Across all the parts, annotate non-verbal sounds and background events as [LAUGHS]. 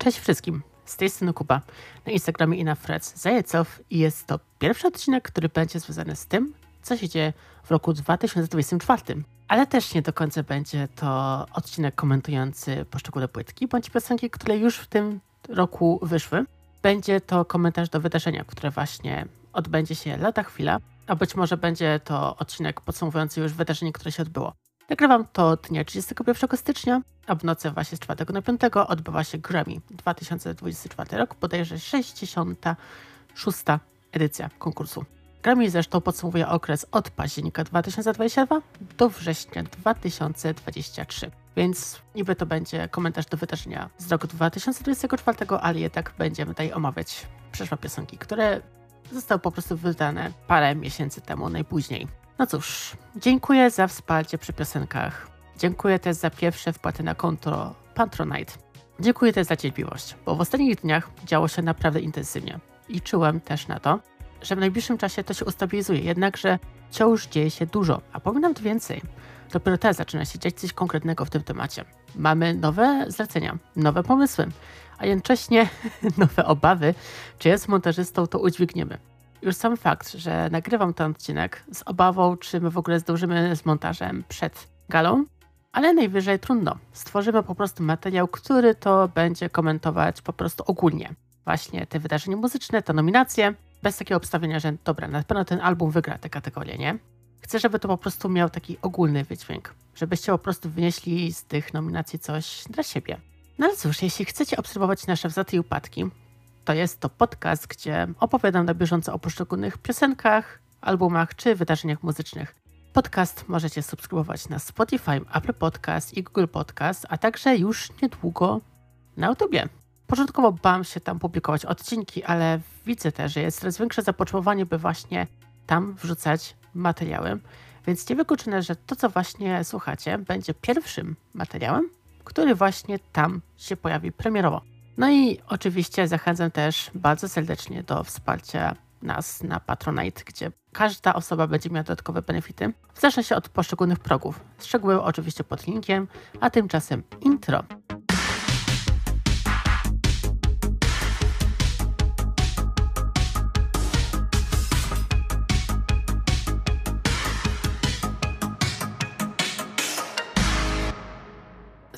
Cześć wszystkim, z tej strony Kuba, na Instagramie i na Freds Zajecow i jest to pierwszy odcinek, który będzie związany z tym, co się dzieje w roku 2024. Ale też nie do końca będzie to odcinek komentujący poszczególne płytki bądź piosenki, które już w tym roku wyszły. Będzie to komentarz do wydarzenia, które właśnie odbędzie się lata chwila, a być może będzie to odcinek podsumowujący już wydarzenie, które się odbyło. Nagrywam to dnia 31 stycznia, a w nocy właśnie z 4 na 5 odbywa się Grammy 2024 rok, bodajże 66. edycja konkursu. Grammy zresztą podsumowuje okres od października 2022 do września 2023. Więc niby to będzie komentarz do wydarzenia z roku 2024, ale jednak będziemy tutaj omawiać przeszłe piosenki, które zostały po prostu wydane parę miesięcy temu najpóźniej. No cóż, dziękuję za wsparcie przy piosenkach. Dziękuję też za pierwsze wpłaty na konto Patronite. Dziękuję też za cierpliwość, bo w ostatnich dniach działo się naprawdę intensywnie. Liczyłem też na to, że w najbliższym czasie to się ustabilizuje, jednakże wciąż dzieje się dużo, a powiem nawet więcej. Dopiero teraz zaczyna się dziać coś konkretnego w tym temacie. Mamy nowe zlecenia, nowe pomysły, a jednocześnie [LAUGHS] nowe obawy, czy jest montażystą, to udźwigniemy. Już sam fakt, że nagrywam ten odcinek z obawą, czy my w ogóle zdążymy z montażem przed galą, ale najwyżej trudno. Stworzymy po prostu materiał, który to będzie komentować po prostu ogólnie. Właśnie te wydarzenia muzyczne, te nominacje, bez takiego obstawienia, że dobra, na pewno ten album wygra tę kategorię, nie? Chcę, żeby to po prostu miał taki ogólny wydźwięk, żebyście po prostu wynieśli z tych nominacji coś dla siebie. No ale cóż, jeśli chcecie obserwować nasze wzloty i upadki, to jest to podcast, gdzie opowiadam na bieżąco o poszczególnych piosenkach, albumach czy wydarzeniach muzycznych. Podcast możecie subskrybować na Spotify, Apple Podcast i Google Podcast, a także już niedługo na YouTubie. Początkowo bałam się tam publikować odcinki, ale widzę też, że jest coraz większe zapotrzebowanie, by właśnie tam wrzucać materiały. Więc nie wykluczone, że to, co właśnie słuchacie, będzie pierwszym materiałem, który właśnie tam się pojawi premierowo. No i oczywiście zachęcam też bardzo serdecznie do wsparcia nas na Patronite, gdzie każda osoba będzie miała dodatkowe benefity, w zależności od poszczególnych progów. Szczegóły oczywiście pod linkiem, a tymczasem intro.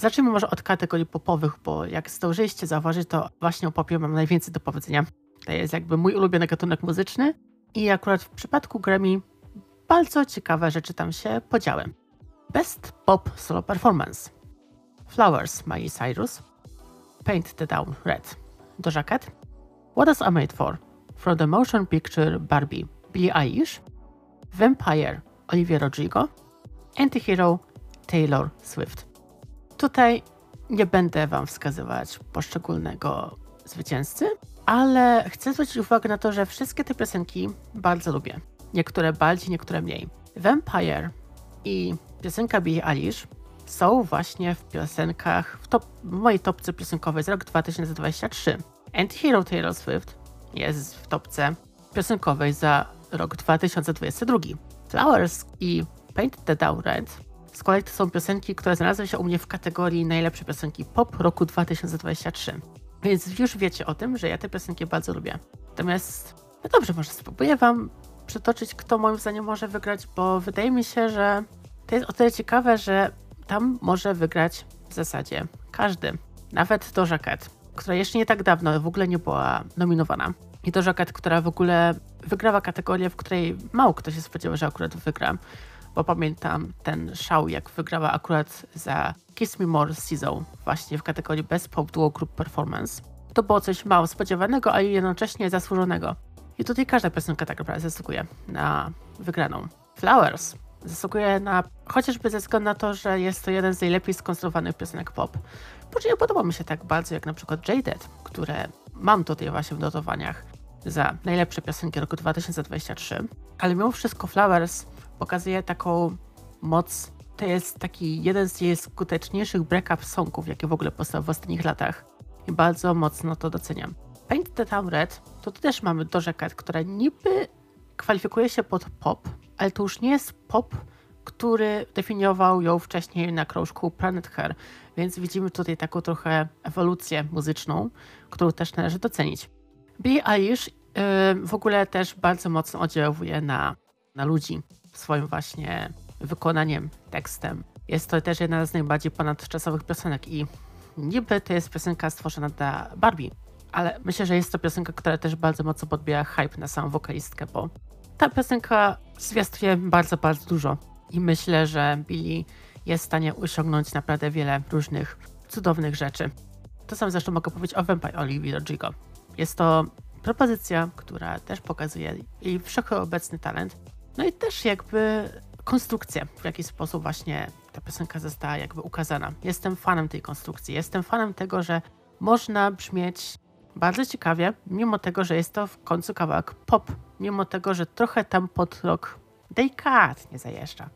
Zacznijmy może od kategorii popowych, bo jak zdążyliście zauważyć, to właśnie o popie mam najwięcej do powiedzenia. To jest jakby mój ulubiony gatunek muzyczny i akurat w przypadku Grammy bardzo ciekawe rzeczy tam się podziały. Best Pop Solo Performance. Flowers Miley Cyrus. Paint the Down Red. Doja Cat What Is I Made For? From the Motion Picture Barbie. Billie Eilish. Vampire Olivia Rodrigo. Antihero Taylor Swift Tutaj nie będę Wam wskazywać poszczególnego zwycięzcy, ale chcę zwrócić uwagę na to, że wszystkie te piosenki bardzo lubię. Niektóre bardziej, niektóre mniej. Vampire i piosenka Billie Eilish są właśnie w piosenkach, w, top, w mojej topce piosenkowej z roku 2023. Anti-Hero Taylor Swift jest w topce piosenkowej za rok 2022. Flowers i Paint the Down Red z kolei to są piosenki, które znalazły się u mnie w kategorii najlepsze piosenki pop roku 2023. Więc już wiecie o tym, że ja te piosenki bardzo lubię. Natomiast, no dobrze, może spróbuję Wam przytoczyć, kto moim zdaniem może wygrać, bo wydaje mi się, że to jest o tyle ciekawe, że tam może wygrać w zasadzie każdy. Nawet Doja Cat, która jeszcze nie tak dawno w ogóle nie była nominowana. I Doja Cat, która w ogóle wygrała kategorię, w której mało kto się spodziewał, że akurat wygra bo pamiętam ten szał, jak wygrała akurat za Kiss Me More Season, właśnie w kategorii Best Pop Duo Group Performance. To było coś mało spodziewanego, ale jednocześnie zasłużonego. I tutaj każda piosenka tak naprawdę zasługuje na wygraną. Flowers zasługuje na, chociażby ze względu na to, że jest to jeden z najlepiej skonstruowanych piosenek pop. Po nie podoba mi się tak bardzo jak na przykład Jaded, które mam tutaj właśnie w notowaniach za najlepsze piosenki roku 2023. Ale mimo wszystko Flowers pokazuje taką moc. To jest taki jeden z jej skuteczniejszych break-up songów, jakie w ogóle powstały w ostatnich latach. I bardzo mocno to doceniam. Paint the Town Red, to też mamy Doja Cat, która niby kwalifikuje się pod pop, ale to już nie jest pop, który definiował ją wcześniej na krążku Planet Hair, Więc widzimy tutaj taką trochę ewolucję muzyczną, którą też należy docenić. Billie Eilish yy, w ogóle też bardzo mocno oddziałuje na, na ludzi swoim właśnie wykonaniem, tekstem. Jest to też jedna z najbardziej ponadczasowych piosenek i niby to jest piosenka stworzona dla Barbie, ale myślę, że jest to piosenka, która też bardzo mocno podbija hype na samą wokalistkę, bo ta piosenka zwiastuje bardzo, bardzo dużo i myślę, że Billy jest w stanie osiągnąć naprawdę wiele różnych cudownych rzeczy. To samo zresztą mogę powiedzieć o Vampire Olivia Rodrigo. Jest to propozycja, która też pokazuje jej wszechobecny talent, no i też jakby konstrukcję, w jaki sposób właśnie ta piosenka została jakby ukazana. Jestem fanem tej konstrukcji, jestem fanem tego, że można brzmieć bardzo ciekawie, mimo tego, że jest to w końcu kawałek pop, mimo tego, że trochę tam pod rok delikatnie zajeżdża.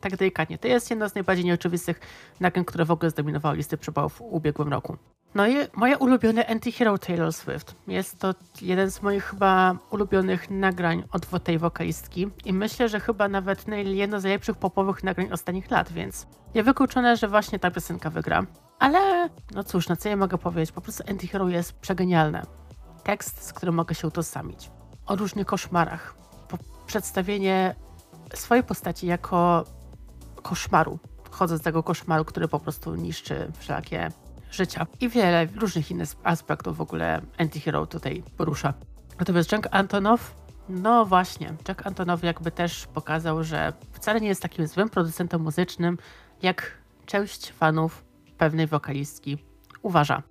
Tak delikatnie. To jest jedno z najbardziej nieoczywistych nagrań, które w ogóle zdominowały listy przebałów w ubiegłym roku. No i moje ulubione anti-hero Taylor Swift. Jest to jeden z moich chyba ulubionych nagrań od tej wokalistki i myślę, że chyba nawet jedno z najlepszych popowych nagrań ostatnich lat, więc niewykluczone, że właśnie ta piosenka wygra. Ale no cóż, na co ja mogę powiedzieć, po prostu anti-hero jest przegenialne. Tekst, z którym mogę się utożsamić. O różnych koszmarach. Po przedstawienie swojej postaci jako koszmaru. Chodzę z tego koszmaru, który po prostu niszczy wszelakie życia i wiele różnych innych aspektów w ogóle Antihero tutaj porusza. Natomiast Jack Antonow, no właśnie, Jack Antonow jakby też pokazał, że wcale nie jest takim złym producentem muzycznym, jak część fanów pewnej wokalistki uważa.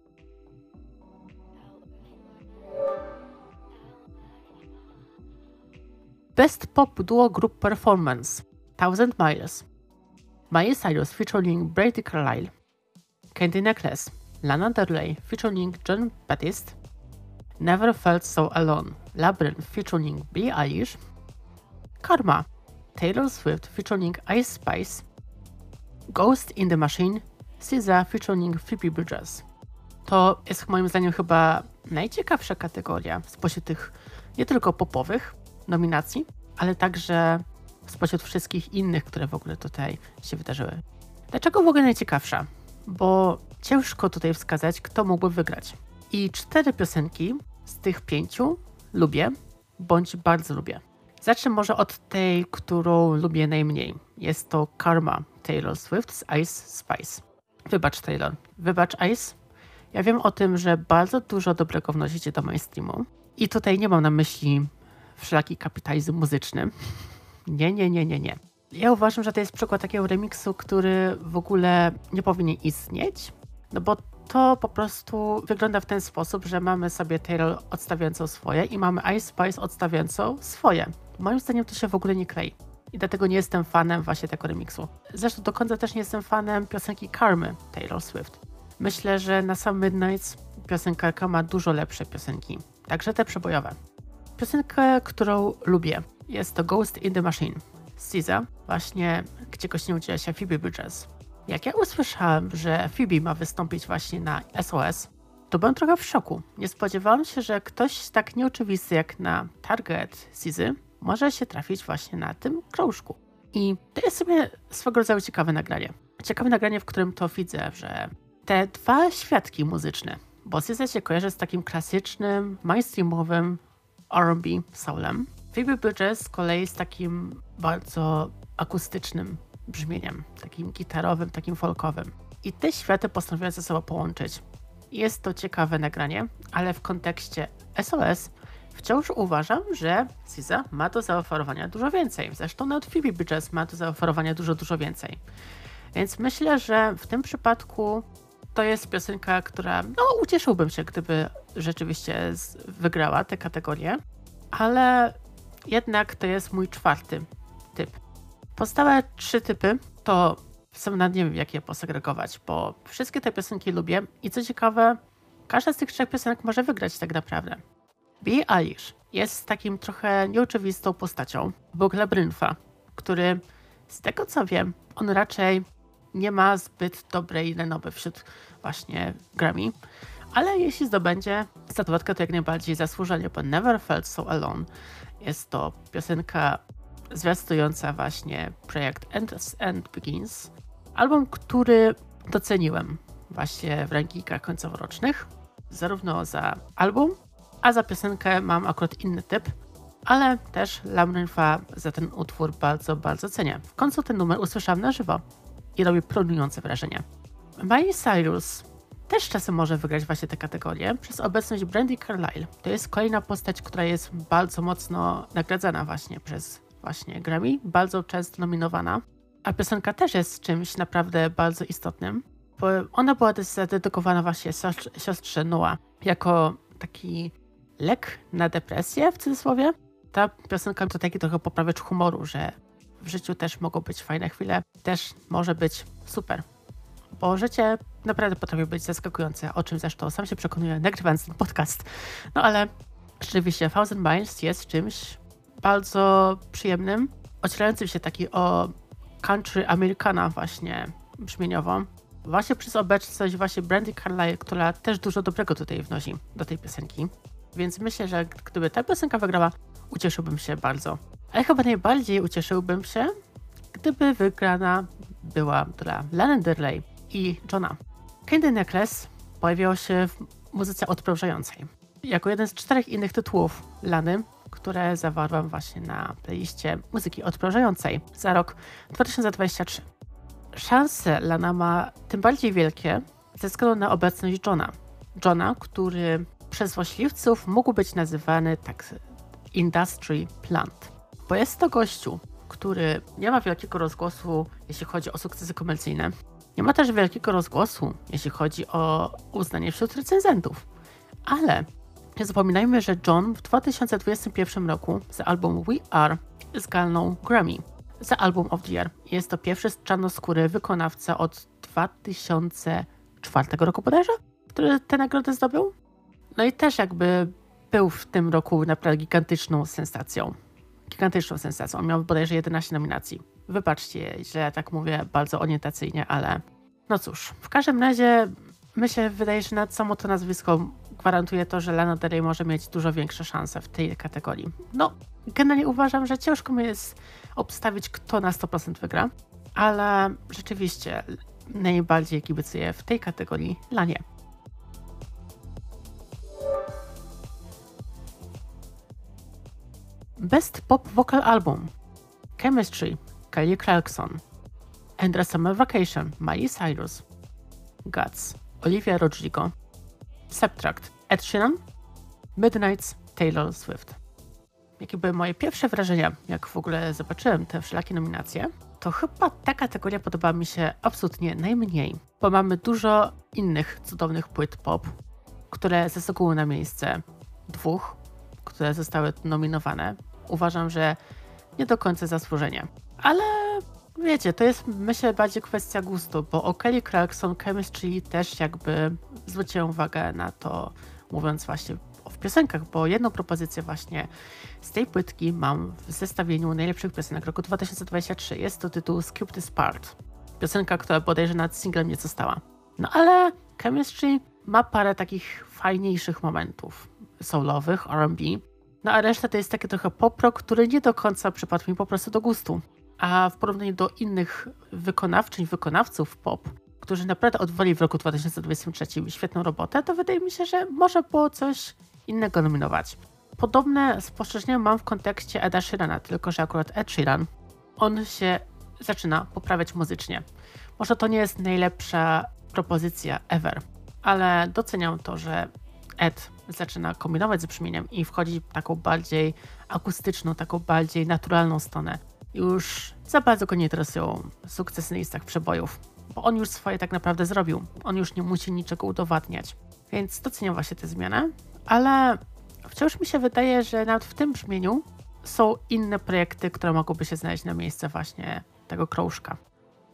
Best Pop Duo Group Performance Thousand Miles Miley Cyrus featuring Brady Carlile Candy Necklace, Lana Del Rey featuring John Baptiste, Never Felt So Alone, Labyrinth featuring Billie Eilish, Karma, Taylor Swift featuring Ice Spice, Ghost in the Machine, SZA featuring Phoebe Bridges. To jest moim zdaniem chyba najciekawsza kategoria spośród tych nie tylko popowych nominacji, ale także spośród wszystkich innych, które w ogóle tutaj się wydarzyły. Dlaczego w ogóle najciekawsza? Bo ciężko tutaj wskazać, kto mógłby wygrać. I cztery piosenki z tych pięciu lubię, bądź bardzo lubię. Zacznę może od tej, którą lubię najmniej. Jest to Karma Taylor Swift z Ice Spice. Wybacz Taylor, wybacz Ice. Ja wiem o tym, że bardzo dużo dobrego wnosicie do mainstreamu. I tutaj nie mam na myśli wszelaki kapitalizm muzyczny. Nie, nie, nie, nie, nie. Ja uważam, że to jest przykład takiego remiksu, który w ogóle nie powinien istnieć, no bo to po prostu wygląda w ten sposób, że mamy sobie Taylor odstawiającą swoje i mamy Ice Spice odstawiającą swoje. Moim zdaniem to się w ogóle nie klei. I dlatego nie jestem fanem właśnie tego remiksu. Zresztą do końca też nie jestem fanem piosenki Karmy Taylor Swift. Myślę, że na sam Midnights piosenkarka ma dużo lepsze piosenki, także te przebojowe. Piosenkę, którą lubię, jest to Ghost in the Machine. SZA, właśnie gdzie gościnie udziela się Phoebe Bridges. Jak ja usłyszałem, że Phoebe ma wystąpić właśnie na SOS, to byłem trochę w szoku. Nie spodziewałem się, że ktoś tak nieoczywisty jak na Target SZA może się trafić właśnie na tym krążku. I to jest sobie swego rodzaju ciekawe nagranie. Ciekawe nagranie, w którym to widzę, że te dwa świadki muzyczne, bo SZA się kojarzy z takim klasycznym, mainstreamowym R&B soulem, Phoebe Bridges z kolei z takim bardzo akustycznym brzmieniem, takim gitarowym, takim folkowym. I te światy postanowiłem ze sobą połączyć. Jest to ciekawe nagranie, ale w kontekście SOS wciąż uważam, że SZA ma do zaoferowania dużo więcej. Zresztą nawet Phoebe Bridges ma do zaoferowania dużo, dużo więcej. Więc myślę, że w tym przypadku to jest piosenka, która, no, ucieszyłbym się, gdyby rzeczywiście wygrała tę kategorię, ale jednak to jest mój czwarty typ. Pozostałe trzy typy to sam nad nie wiem, jak je posegregować, bo wszystkie te piosenki lubię i co ciekawe, każda z tych trzech piosenek może wygrać tak naprawdę. Billie Eilish jest takim trochę nieoczywistą postacią, Bóg Labryntha, który z tego co wiem, on raczej nie ma zbyt dobrej lenoby wśród właśnie Grammy, ale jeśli zdobędzie statuetkę, to jak najbardziej zasłużenie, bo Never Felt So Alone jest to piosenka zwiastująca właśnie projekt End, End Begins. Album, który doceniłem właśnie w rankingach końcoworocznych, zarówno za album, a za piosenkę mam akurat inny typ, ale też Lamrynfa za ten utwór bardzo, bardzo cenię. W końcu ten numer usłyszałam na żywo i robi piorunujące wrażenie. Miley Cyrus też czasem może wygrać właśnie tę kategorię przez obecność Brandy Carlile. To jest kolejna postać, która jest bardzo mocno nagradzana właśnie przez właśnie Grammy, bardzo często nominowana. A piosenka też jest czymś naprawdę bardzo istotnym, bo ona była zadedykowana właśnie siostrze Noah jako taki lek na depresję w cudzysłowie. Ta piosenka to taki trochę poprawiacz humoru, że w życiu też mogą być fajne chwile, też może być super. Bo życie naprawdę potrafi być zaskakujące, o czym zresztą sam się przekonuję nagrywając ten podcast. No ale rzeczywiście Thousand Miles jest czymś bardzo przyjemnym, ocierającym się taki o country Americana właśnie brzmieniowo. Właśnie przez obecność właśnie Brandy Carlyle, która też dużo dobrego tutaj wnosi do tej piosenki. Więc myślę, że gdyby ta piosenka wygrała, ucieszyłbym się bardzo. Ale chyba najbardziej ucieszyłbym się, gdyby wygrana była dla Lana Derley i Johna. Candy Necklace pojawiło się w muzyce odprężającej. Jako jeden z czterech innych tytułów Lany, które zawarłam właśnie na playliście muzyki odprężającej za rok 2023. Szanse Lana ma tym bardziej wielkie ze względu na obecność Johna. Johna, który przez złośliwców mógł być nazywany tak industry plant, bo jest to gościu, który nie ma wielkiego rozgłosu, jeśli chodzi o sukcesy komercyjne. Nie ma też wielkiego rozgłosu, jeśli chodzi o uznanie wśród recenzentów. Ale nie zapominajmy, że John w 2021 roku za album We Are zgarnął Grammy za Album of the Year. Jest to pierwszy czarnoskóry wykonawca od 2004 roku bodajże, który tę nagrodę zdobył. No i też jakby był w tym roku naprawdę gigantyczną sensacją. Gigantyczną sensacją. On miał bodajże 11 nominacji. Wybaczcie, że ja tak mówię bardzo orientacyjnie, ale no cóż. W każdym razie wydaje się, że nad samo to nazwisko gwarantuje to, że Lana Del Rey może mieć dużo większe szanse w tej kategorii. No, generalnie uważam, że ciężko mi jest obstawić, kto na 100% wygra, ale rzeczywiście najbardziej kibicuję w tej kategorii Lanie. Best Pop Vocal Album Chemistry Kelly Clarkson Andra Summer Vacation Miley Cyrus Guts Olivia Rodrigo Subtract Ed Sheeran Midnights Taylor Swift Jakie były moje pierwsze wrażenia, jak w ogóle zobaczyłem te wszelakie nominacje, to chyba ta kategoria podoba mi się absolutnie najmniej, bo mamy dużo innych cudownych płyt pop, które zasługują na miejsce dwóch, które zostały nominowane. Uważam, że nie do końca zasłużenie. Ale wiecie, to jest myślę bardziej kwestia gustu, bo o Kelly Clarkson Chemistry też jakby zwróciłem uwagę na to, mówiąc właśnie w piosenkach, bo jedną propozycję właśnie z tej płytki mam w zestawieniu najlepszych piosenek roku 2023. Jest to tytuł Skip This Part. Piosenka, która bodajże nad singlem nie została. No ale Chemistry ma parę takich fajniejszych momentów soulowych, R&B, no a reszta to jest takie trochę pop rock, który nie do końca przypadł mi po prostu do gustu. A w porównaniu do innych wykonawczyń, wykonawców pop, którzy naprawdę odwali w roku 2023 świetną robotę, to wydaje mi się, że może było coś innego nominować. Podobne spostrzeżenia mam w kontekście Eda Sheerana, tylko że akurat Ed Sheeran, on się zaczyna poprawiać muzycznie. Może to nie jest najlepsza propozycja ever, ale doceniam to, że Ed zaczyna kombinować z brzmieniem i wchodzi w taką bardziej akustyczną, taką bardziej naturalną stronę. Już za bardzo go nie interesują sukcesy listach przebojów, bo on już swoje tak naprawdę zrobił. On już nie musi niczego udowadniać. Więc doceniam właśnie tę zmianę, ale wciąż mi się wydaje, że nawet w tym brzmieniu są inne projekty, które mogłyby się znaleźć na miejsce właśnie tego krążka.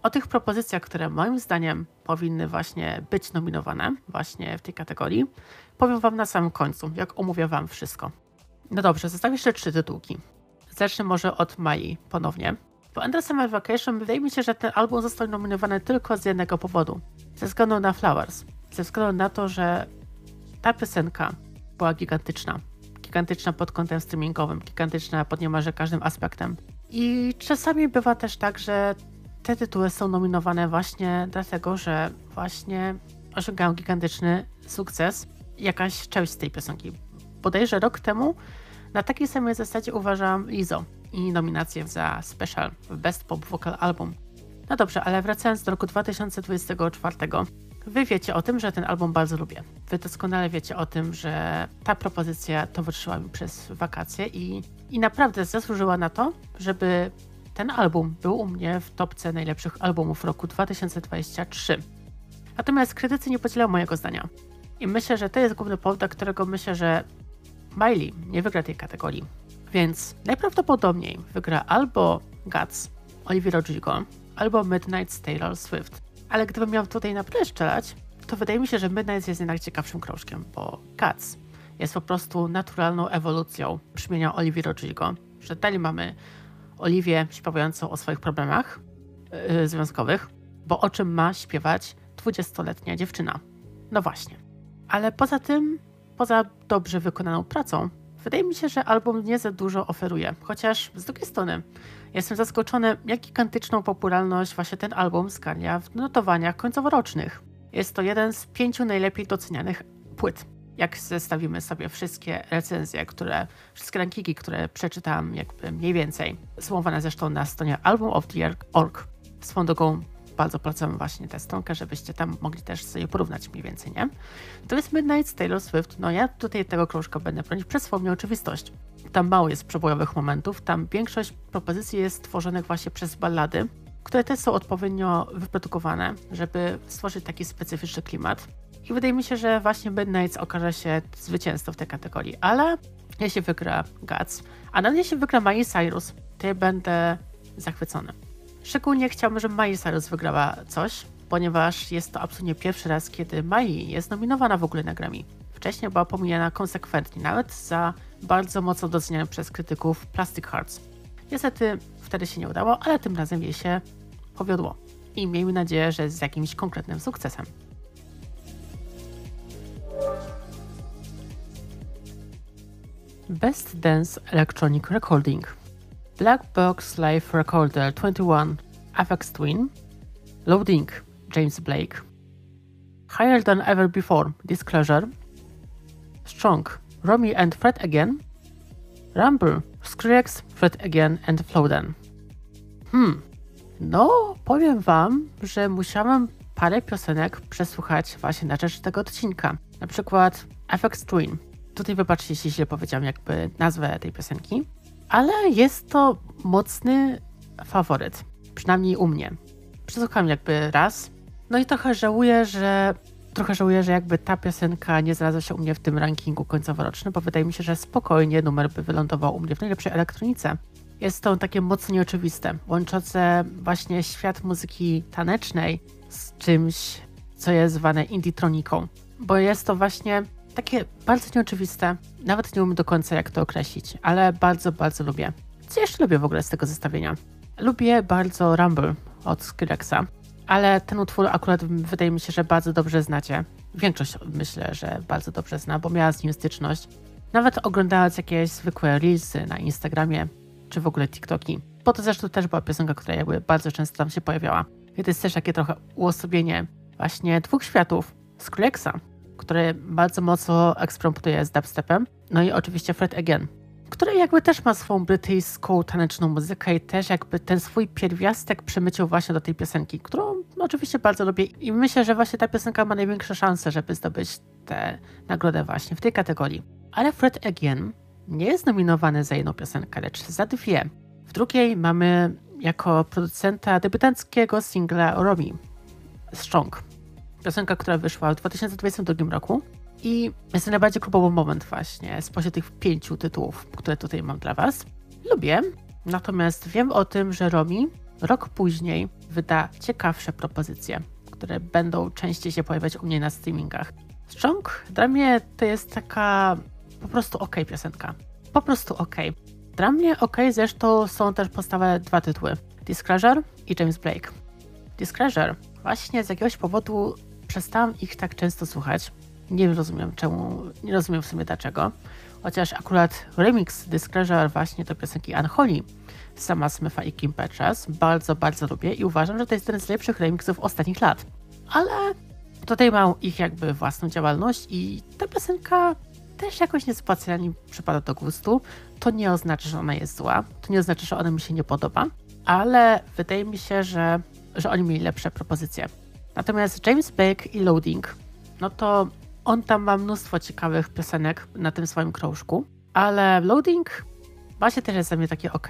O tych propozycjach, które moim zdaniem powinny właśnie być nominowane właśnie w tej kategorii, powiem Wam na samym końcu, jak omówię Wam wszystko. No dobrze, zostawię jeszcze trzy tytułki. Zacznę może od Mai ponownie. Bo Under Summer Vacation wydaje mi się, że ten album został nominowany tylko z jednego powodu. Ze względu na Flowers. Ze względu na to, że ta piosenka była gigantyczna. Gigantyczna pod kątem streamingowym, gigantyczna pod niemalże każdym aspektem. I czasami bywa też tak, że te tytuły są nominowane właśnie dlatego, że właśnie osiągają gigantyczny sukces. Jakaś część z tej piosenki. Bodajże rok temu na takiej samej zasadzie uważam Lizo i nominację za Special Best Pop Vocal Album. No dobrze, ale wracając do roku 2024, Wy wiecie o tym, że ten album bardzo lubię. Wy doskonale wiecie o tym, że ta propozycja towarzyszyła mi przez wakacje i, i naprawdę zasłużyła na to, żeby ten album był u mnie w topce najlepszych albumów roku 2023. Natomiast krytycy nie podzielają mojego zdania. I myślę, że to jest główny powód, dla którego myślę, że Miley nie wygra tej kategorii. Więc najprawdopodobniej wygra albo Guts Olivia Rodrigo, albo Midnight Taylor Swift. Ale gdybym miał tutaj naprawdę strzelać, to wydaje mi się, że Midnight jest jednak ciekawszym krążkiem, bo Cats jest po prostu naturalną ewolucją brzmienia Olivia Rodrigo. Że dalej mamy Oliwię śpiewającą o swoich problemach yy, związkowych, bo o czym ma śpiewać 20-letnia dziewczyna? No właśnie. Ale poza tym, poza dobrze wykonaną pracą, wydaje mi się, że album nie za dużo oferuje. Chociaż z drugiej strony, jestem zaskoczony, jak gigantyczną popularność właśnie ten album zgarnia w notowaniach końcoworocznych. Jest to jeden z pięciu najlepiej docenianych płyt. Jak zestawimy sobie wszystkie recenzje, które, wszystkie rankingi, które przeczytałam jakby mniej więcej, słowane zresztą na stronie albumoftheyear.org. Swoją drogą bardzo polecam właśnie tę stronkę, żebyście tam mogli też sobie porównać mniej więcej, nie? To jest Midnight Taylor Swift. No ja tutaj tego krążka będę bronić przez swoją oczywistość. Tam mało jest przebojowych momentów, tam większość propozycji jest tworzonych właśnie przez ballady, które też są odpowiednio wyprodukowane, żeby stworzyć taki specyficzny klimat. I wydaje mi się, że właśnie Midnight okaże się zwycięzcą w tej kategorii, ale jeśli wygra Guts, a nawet jeśli wygra Miley Cyrus, to ja będę zachwycony. Szczególnie chciałbym, żeby Miley Cyrus wygrała coś, ponieważ jest to absolutnie pierwszy raz, kiedy Miley jest nominowana w ogóle na Grammy. Wcześniej była pomijana konsekwentnie, nawet za bardzo mocno docenianą przez krytyków Plastic Hearts. Niestety wtedy się nie udało, ale tym razem jej się powiodło. I miejmy nadzieję, że z jakimś konkretnym sukcesem. Best Dance Electronic Recording Black Box Live Recorder 21 Apex Twin Loading James Blake. Higher Than Ever Before Disclosure. Strong Romy and Fred Again. Rumble Skrillex Fred Again and Flowden Hmm, no powiem wam, że musiałem parę piosenek przesłuchać właśnie na rzecz tego odcinka. Na przykład FX Twin. Tutaj wybaczcie, jeśli źle powiedziałam jakby nazwę tej piosenki ale jest to mocny faworyt, przynajmniej u mnie. Przesłucham jakby raz, no i trochę żałuję, że trochę żałuję, że jakby ta piosenka nie znalazła się u mnie w tym rankingu końcoworocznym, bo wydaje mi się, że spokojnie numer by wylądował u mnie w najlepszej elektronice. Jest to takie mocno nieoczywiste, łączące właśnie świat muzyki tanecznej z czymś, co jest zwane indietroniką, bo jest to właśnie takie bardzo nieoczywiste. Nawet nie umiem do końca jak to określić, ale bardzo, bardzo lubię. Co jeszcze lubię w ogóle z tego zestawienia? Lubię bardzo Rumble od Skrillexa, ale ten utwór akurat wydaje mi się, że bardzo dobrze znacie. Większość myślę, że bardzo dobrze zna, bo miała z nim styczność. Nawet oglądając jakieś zwykłe reelsy na Instagramie, czy w ogóle TikToki. Bo to zresztą też była piosenka, która jakby bardzo często tam się pojawiała. I to jest też takie trochę uosobienie właśnie dwóch światów. Skrillexa, który bardzo mocno eksperymentuje z dubstepem. No i oczywiście Fred Again, który jakby też ma swoją brytyjską taneczną muzykę i też jakby ten swój pierwiastek przemycił właśnie do tej piosenki, którą no, oczywiście bardzo lubię i myślę, że właśnie ta piosenka ma największe szanse, żeby zdobyć tę nagrodę właśnie w tej kategorii. Ale Fred Again nie jest nominowany za jedną piosenkę, lecz za dwie. W drugiej mamy jako producenta debiutanckiego singla Romy Strong, Piosenka, która wyszła w 2022 roku. I jest to najbardziej klubowy moment właśnie spośród tych pięciu tytułów, które tutaj mam dla Was. Lubię, natomiast wiem o tym, że Romi rok później wyda ciekawsze propozycje, które będą częściej się pojawiać u mnie na streamingach. Strong dla mnie to jest taka po prostu ok piosenka. Po prostu ok. Dla mnie ok zresztą są też postawione dwa tytuły. Disclosure i James Blake. Disclosure właśnie z jakiegoś powodu przestałam ich tak często słuchać. Nie rozumiem czemu, nie rozumiem w sumie dlaczego. Chociaż akurat remix Disclosure właśnie do piosenki Unholy sama Smitha i Kim Petras bardzo, bardzo lubię i uważam, że to jest jeden z lepszych remixów ostatnich lat. Ale Tutaj mają ich jakby własną działalność i ta piosenka też jakoś niespecjalnie przypada do gustu. To nie oznacza, że ona jest zła, to nie oznacza, że ona mi się nie podoba, ale wydaje mi się, że, że oni mieli lepsze propozycje. Natomiast James Blake i Loading, no to on tam ma mnóstwo ciekawych piosenek na tym swoim krążku, ale Loading właśnie też jest dla mnie takie ok.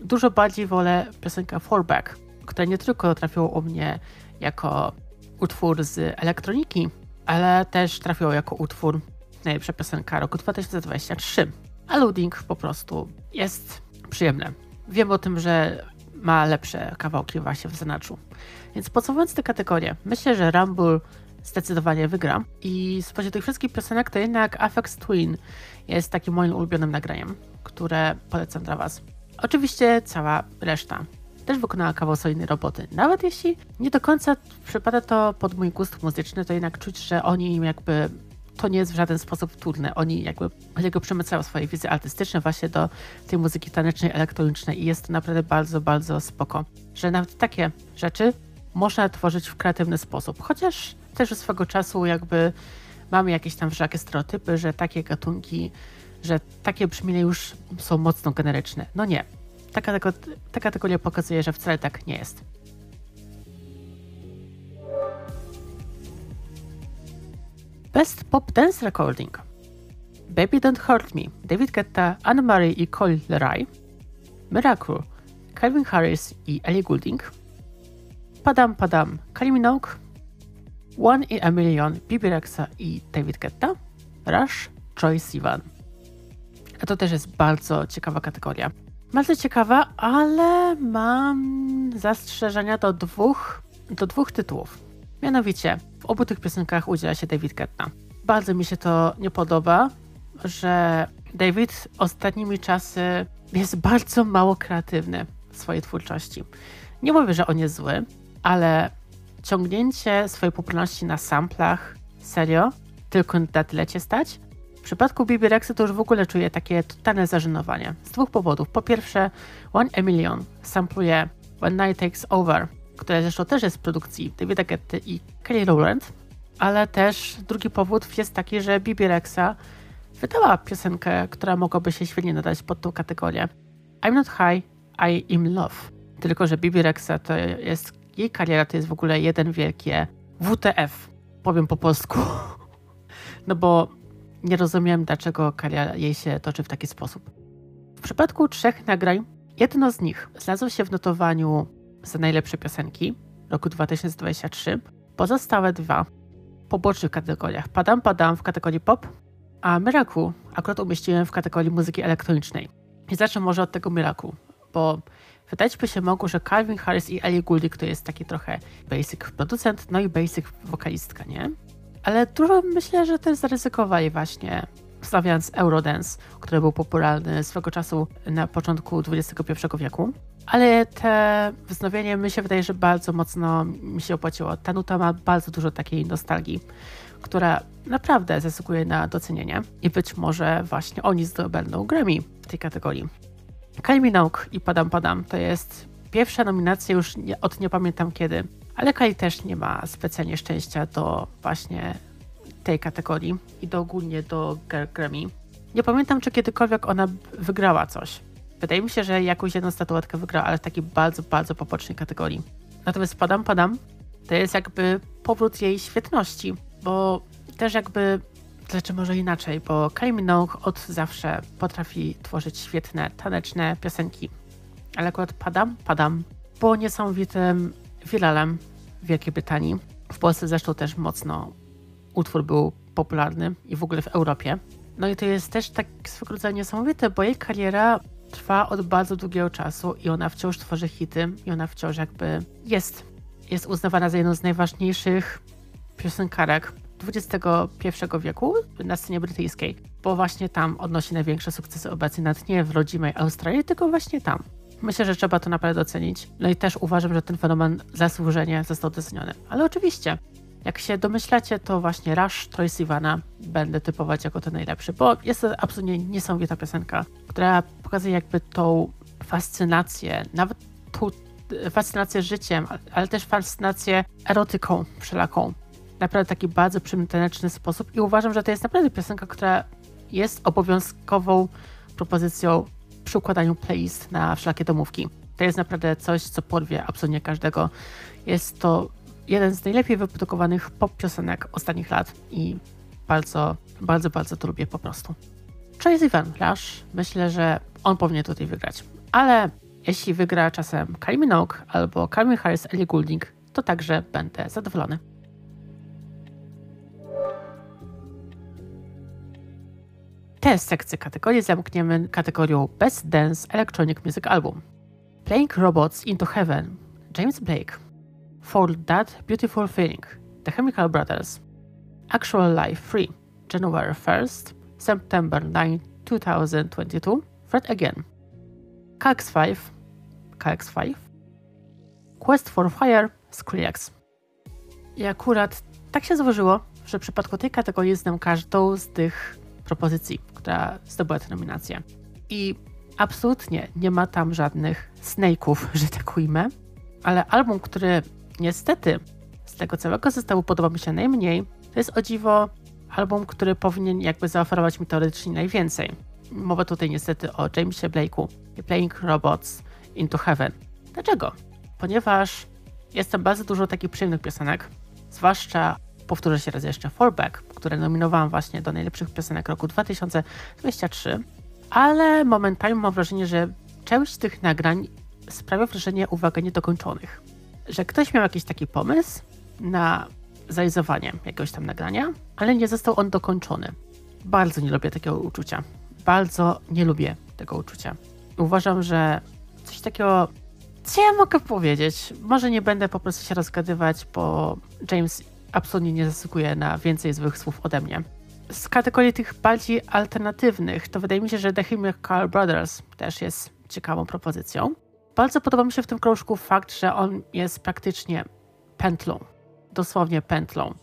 Dużo bardziej wolę piosenkę Fallback, która nie tylko trafiło u mnie jako utwór z elektroniki, ale też trafiło jako utwór najlepsza piosenka roku 2023. A Loading po prostu jest przyjemne. Wiem o tym, że ma lepsze kawałki właśnie w zanaczu. Więc podsumowując tę kategorię, myślę, że Rumble zdecydowanie wygra. I spośród tych wszystkich piosenek to jednak Afex Twin jest takim moim ulubionym nagraniem, które polecam dla Was. Oczywiście cała reszta też wykonała kawał solidnej roboty. Nawet jeśli nie do końca przypada to pod mój gust muzyczny, to jednak czuć, że oni jakby to nie jest w żaden sposób wtórne. Oni jakby jakby przemycają swoje wizje artystyczne właśnie do tej muzyki tanecznej, elektronicznej i jest to naprawdę bardzo, bardzo spoko. Że nawet takie rzeczy można tworzyć w kreatywny sposób. Chociaż też swego czasu jakby mamy jakieś tam wszelakie stereotypy, że takie gatunki, że takie brzmienia już są mocno generyczne. No nie. Taka, ta kategoria pokazuje, że wcale tak nie jest. Best Pop Dance Recording Baby Don't Hurt Me, David Guetta, Anne-Marie i Cole Leray Miracle, Calvin Harris i Ellie Goulding Padam Padam, Kylie Minogue One in a Million, Bibi Rexa i David Guetta Rush, Troy Sivan A to też jest bardzo ciekawa kategoria. Bardzo ciekawa, ale mam zastrzeżenia do dwóch, do dwóch tytułów. Mianowicie, w obu tych piosenkach udziela się David Guetta. Bardzo mi się to nie podoba, że David ostatnimi czasy jest bardzo mało kreatywny w swojej twórczości. Nie mówię, że on jest zły, ale ciągnięcie swojej popularności na samplach, serio, tylko na tyle cię stać? W przypadku Bibi Rexy to już w ogóle czuję takie totalne zażenowanie. Z dwóch powodów. Po pierwsze, One Emilion sampluje When Night Takes Over która zresztą też jest w produkcji Davida Getty i Kelly Rowland, ale też drugi powód jest taki, że Bibi Rexa wydała piosenkę, która mogłaby się świetnie nadać pod tą kategorię. I'm not high, I am love. Tylko, że Bibi Rexa to jest, jej kariera to jest w ogóle jeden wielkie WTF, powiem po polsku. [LAUGHS] No bo nie rozumiem, dlaczego kariera jej się toczy w taki sposób. W przypadku trzech nagrań, jedno z nich znalazło się w notowaniu za najlepsze piosenki roku 2023. Pozostałe dwa w pobocznych kategoriach. Padam Padam w kategorii pop, a Miracle akurat umieściłem w kategorii muzyki elektronicznej. I zacznę może od tego Miracle, bo wydać by się mogło, że Calvin Harris i Ellie Goulding to jest taki trochę basic producent, no i basic wokalistka, nie? Ale dużo myślę, że też zaryzykowali właśnie stawiając Eurodance, który był popularny swego czasu na początku XXI wieku. Ale te wznowienie mi się wydaje, że bardzo mocno mi się opłaciło. Ta nuta ma bardzo dużo takiej nostalgii, która naprawdę zasługuje na docenienie i być może właśnie oni zdobędą Grammy w tej kategorii. Kylie Minogue i Padam Padam to jest pierwsza nominacja już nie, od nie pamiętam kiedy, ale Kylie też nie ma specjalnie szczęścia do właśnie tej kategorii i do ogólnie do Grammy. Nie pamiętam, czy kiedykolwiek ona wygrała coś. Wydaje mi się, że jakąś jedną statuetkę wygrała, ale w takiej bardzo, bardzo pobocznej kategorii. Natomiast Padam Padam to jest jakby powrót jej świetności, bo też jakby, znaczy może inaczej, bo Kylie Minogue od zawsze potrafi tworzyć świetne, taneczne piosenki. Ale akurat Padam Padam było niesamowitym wiralem w Wielkiej Brytanii. W Polsce zresztą też mocno utwór był popularny i w ogóle w Europie. No i to jest też tak swego rodzaju niesamowite, bo jej kariera trwa od bardzo długiego czasu i ona wciąż tworzy hity i ona wciąż jakby jest, jest uznawana za jedną z najważniejszych piosenkarek XXI wieku na scenie brytyjskiej, bo właśnie tam odnosi największe sukcesy obecnie, nawet nie w rodzimej Australii, tylko właśnie tam. Myślę, że trzeba to naprawdę docenić. No i też uważam, że ten fenomen zasłużenie został doceniony. Ale oczywiście, jak się domyślacie, to właśnie Rush Troy Sivana będę typować jako ten najlepszy, bo jest to absolutnie niesamowita piosenka, która pokazuje jakby tą fascynację, nawet tą fascynację życiem, ale też fascynację erotyką wszelaką, naprawdę taki bardzo przymtaneczny sposób i uważam, że to jest naprawdę piosenka, która jest obowiązkową propozycją przy układaniu playlist na wszelakie domówki. To jest naprawdę coś, co porwie absolutnie każdego. Jest to jeden z najlepiej wyprodukowanych pop piosenek ostatnich lat i bardzo, bardzo, bardzo to lubię po prostu. Tracy Van Flash, myślę, że on powinien tutaj wygrać. Ale jeśli wygra czasem Kylie Minogue albo Calvin Harris Ellie Goulding, to także będę zadowolony. Tę sekcję kategorii zamkniemy kategorią Best Dance Electronic Music Album. Playing Robots into Heaven, James Blake. For That Beautiful Feeling, The Chemical Brothers. Actual Life Free, January 1st, September 9, 2022, Fred Again. KX5, KX5. Quest for Fire, Skrillex. I akurat tak się złożyło, że w przypadku tej kategorii znam każdą z tych propozycji, która zdobyła tę nominację. I absolutnie nie ma tam żadnych snake'ów, [LAUGHS] że tak ujmę, ale album, który niestety z tego całego zestawu podoba mi się najmniej, to jest o dziwo album, który powinien jakby zaoferować mi teoretycznie najwięcej. Mowa tutaj niestety o Jamesie Blake'u i Playing Robots Into Heaven. Dlaczego? Ponieważ jest tam bardzo dużo takich przyjemnych piosenek, zwłaszcza powtórzę się raz jeszcze Fallback, które nominowałam właśnie do najlepszych piosenek roku 2023, ale momentami mam wrażenie, że część z tych nagrań sprawia wrażenie, uwaga, niedokończonych. Że ktoś miał jakiś taki pomysł na zrealizowanie jakiegoś tam nagrania, ale nie został on dokończony. Bardzo nie lubię takiego uczucia. Bardzo nie lubię tego uczucia. Uważam, że coś takiego. Co ja mogę powiedzieć? Może nie będę po prostu się rozgadywać, bo James absolutnie nie zasługuje na więcej złych słów ode mnie. Z kategorii tych bardziej alternatywnych, to wydaje mi się, że The Chemical Brothers też jest ciekawą propozycją. Bardzo podoba mi się w tym krążku fakt, że on jest praktycznie pętlą. Dosłownie pętlą.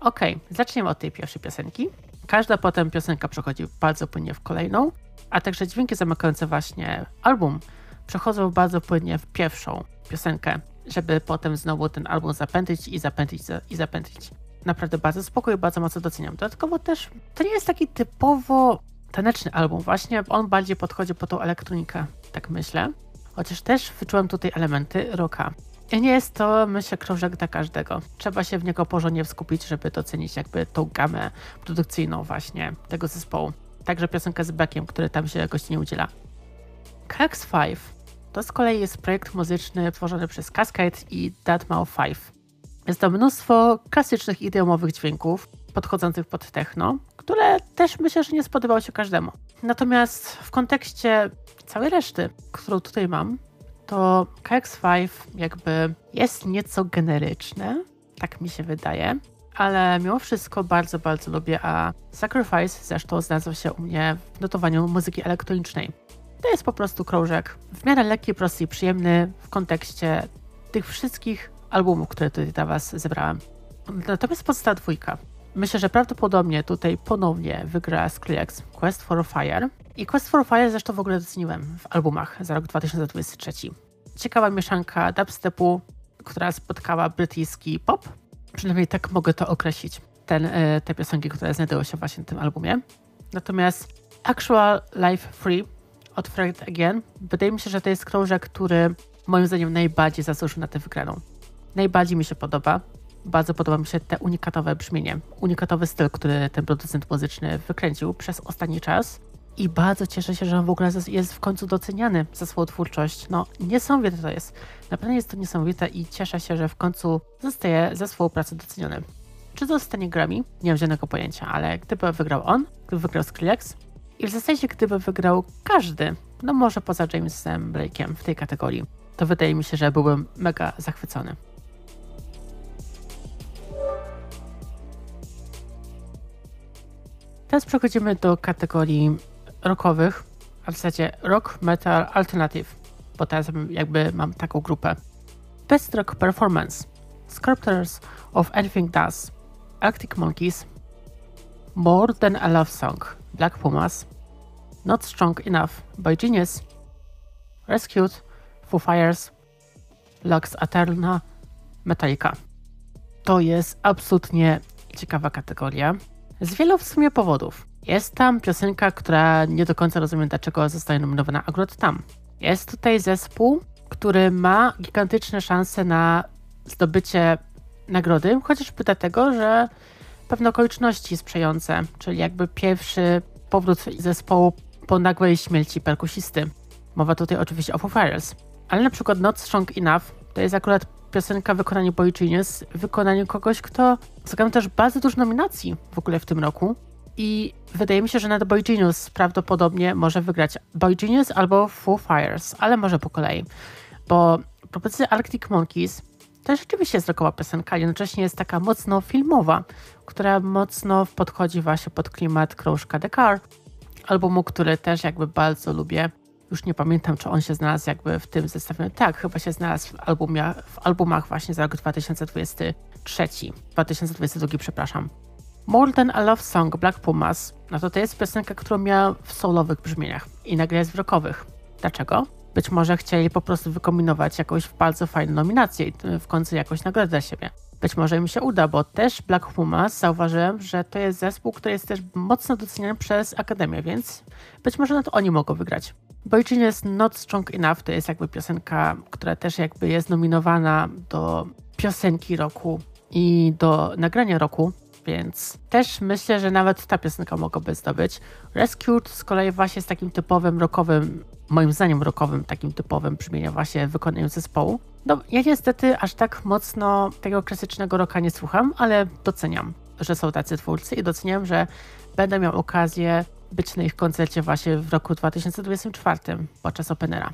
Ok, zaczniemy od tej pierwszej piosenki. Każda potem piosenka przechodzi bardzo płynnie w kolejną, a także dźwięki zamykające właśnie album przechodzą bardzo płynnie w pierwszą piosenkę, żeby potem znowu ten album zapętlić i zapętlić i zapętlić. Naprawdę bardzo spokojnie, bardzo mocno doceniam. Dodatkowo też to nie jest taki typowo taneczny album, właśnie on bardziej podchodzi po tą elektronikę, tak myślę. Chociaż też wyczułem tutaj elementy rocka. I nie jest to, myślę, krążek dla każdego. Trzeba się w niego porządnie skupić, żeby docenić jakby tą gamę produkcyjną właśnie tego zespołu. Także piosenkę z Beckiem, który tam się nie udziela. KX5 to z kolei jest projekt muzyczny tworzony przez Cascade i Deadmau 5. Jest to mnóstwo klasycznych idiomowych dźwięków podchodzących pod techno, które też myślę, że nie spodobało się każdemu. Natomiast w kontekście całej reszty, którą tutaj mam, to KX5 jakby jest nieco generyczne, tak mi się wydaje, ale mimo wszystko bardzo, bardzo lubię, a Sacrifice zresztą znalazł się u mnie w notowaniu muzyki elektronicznej. To jest po prostu krążek w miarę lekki, prosty i przyjemny w kontekście tych wszystkich albumów, które tutaj dla Was zebrałem. Natomiast podstawa dwójka. Myślę, że prawdopodobnie tutaj ponownie wygra Skrillex Quest for Fire. I Quest for Fire zresztą w ogóle doceniłem w albumach za rok 2023. Ciekawa mieszanka dubstepu, która spotkała brytyjski pop. Przynajmniej tak mogę to określić. Ten, e, te piosenki, które znajdują się właśnie w tym albumie. Natomiast Actual Life Free od Fred Again, wydaje mi się, że to jest krążek, który moim zdaniem najbardziej zasłużył na tę wygraną. Najbardziej mi się podoba. Bardzo podoba mi się te unikatowe brzmienie, unikatowy styl, który ten producent muzyczny wykręcił przez ostatni czas. I bardzo cieszę się, że on w ogóle jest w końcu doceniany za swoją twórczość. No, niesamowite to jest. Naprawdę jest to niesamowite i cieszę się, że w końcu zostaje za swoją pracę doceniony. Czy zostanie Grammy? Nie mam żadnego pojęcia, ale gdyby wygrał on, gdyby wygrał Skrillex, i w zasadzie, gdyby wygrał każdy, no może poza Jamesem Blake'em w tej kategorii, to wydaje mi się, że byłbym mega zachwycony. Teraz przechodzimy do kategorii rockowych, a w zasadzie rock, metal, alternative, bo teraz jakby mam taką grupę. Best Rock Performance, Sculptors of Anything Does, Arctic Monkeys, More Than a Love Song, Black Pumas, Not Strong Enough by Genius, Rescued, Foo Fires, Lux Aeterna, Metallica. to jest absolutnie ciekawa kategoria. Z wielu w sumie powodów. Jest tam piosenka, która nie do końca rozumiem, dlaczego zostaje nominowana akurat tam. Jest tutaj zespół, który ma gigantyczne szanse na zdobycie nagrody, chociażby dlatego, że pewne okoliczności sprzyjające, czyli jakby pierwszy powrót zespołu po nagłej śmierci perkusisty. Mowa tutaj oczywiście o Foo Fighters. Ale na przykład Not Strong Enough to jest akurat piosenka w wykonaniu Boy Genius, w wykonaniu kogoś, kto zagrał też bardzo dużo nominacji w ogóle w tym roku. I wydaje mi się, że nad Boy Genius prawdopodobnie może wygrać Boy Genius albo Foo Fires, ale może po kolei. Bo propozycja Arctic Monkeys to rzeczywiście jest rockowa piosenka, jednocześnie jest taka mocno filmowa, która mocno podchodzi właśnie pod klimat Krążka The Car, albumu, który też jakby bardzo lubię. Już nie pamiętam, czy on się znalazł jakby w tym zestawieniu. Tak, chyba się znalazł w, albumie, w albumach właśnie za rok 2023, 2022, przepraszam. More Than a Love Song Black Pumas, no to to jest piosenka, którą miała w soulowych brzmieniach i nagle jest w rockowych. Dlaczego? Być może chcieli po prostu wykombinować jakąś bardzo fajną nominację i w końcu jakąś nagrodę dla siebie. Być może im się uda, bo też Black Pumas zauważyłem, że to jest zespół, który jest też mocno doceniany przez Akademię, więc być może to oni mogą wygrać. Boychin jest Not Strong Enough, to jest jakby piosenka, która też jakby jest nominowana do piosenki roku i do nagrania roku, więc też myślę, że nawet ta piosenka mogłaby zdobyć. Rescued z kolei właśnie z takim typowym rockowym, moim zdaniem rockowym, takim typowym brzmieniem właśnie wykonaniem zespołu. No, ja niestety aż tak mocno tego klasycznego rocka nie słucham, ale doceniam, że są tacy twórcy i doceniam, że będę miał okazję być na ich koncercie właśnie w roku 2024 podczas Openera.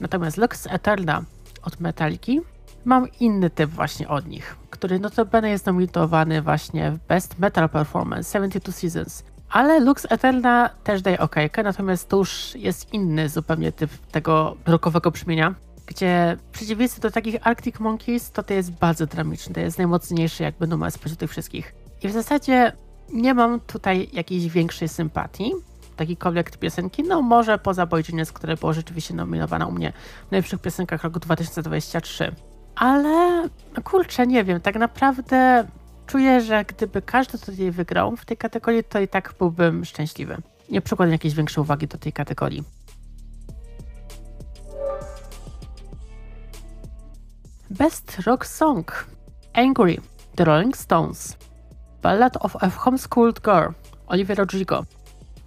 Natomiast Lux Eterna od Metaliki mam inny typ właśnie od nich, który notabene jest nominowany właśnie w Best Metal Performance 72 Seasons. Ale Lux Eterna też daje okejkę, natomiast to już jest inny zupełnie typ tego rockowego brzmienia, gdzie w przeciwieństwie do takich Arctic Monkeys, to to jest bardzo dramyczny, to jest najmocniejszy jakby numer spośród tych wszystkich. I w zasadzie nie mam tutaj jakiejś większej sympatii, takikolwiek piosenki, no może poza Boy które było rzeczywiście nominowane u mnie w najlepszych piosenkach roku 2023. Ale kurczę, nie wiem, tak naprawdę czuję, że gdyby każdy tutaj wygrał w tej kategorii, to i tak byłbym szczęśliwy. Nie przykładam jakiejś większej uwagi do tej kategorii. Best Rock Song Angry The Rolling Stones Ballad of a Homeschooled Girl Olivia Rodrigo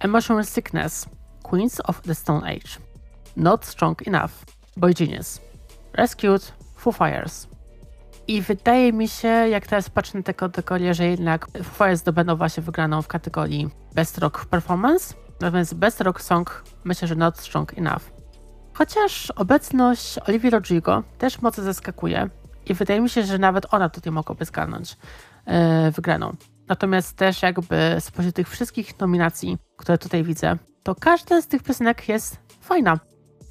Emotional Sickness Queens of the Stone Age Not Strong Enough Boy Genius Rescued Foo Fires. I wydaje mi się, jak teraz patrzę na tę kategorię, że jednak Fires zdobędą właśnie wygraną w kategorii Best Rock Performance, natomiast Best Rock Song myślę, że Not Strong Enough. Chociaż obecność Olivia Rodrigo też mocno zaskakuje i wydaje mi się, że nawet ona tutaj mogłaby zgarnąć yy, wygraną. Natomiast też jakby spośród tych wszystkich nominacji, które tutaj widzę, to każda z tych piosenek jest fajna.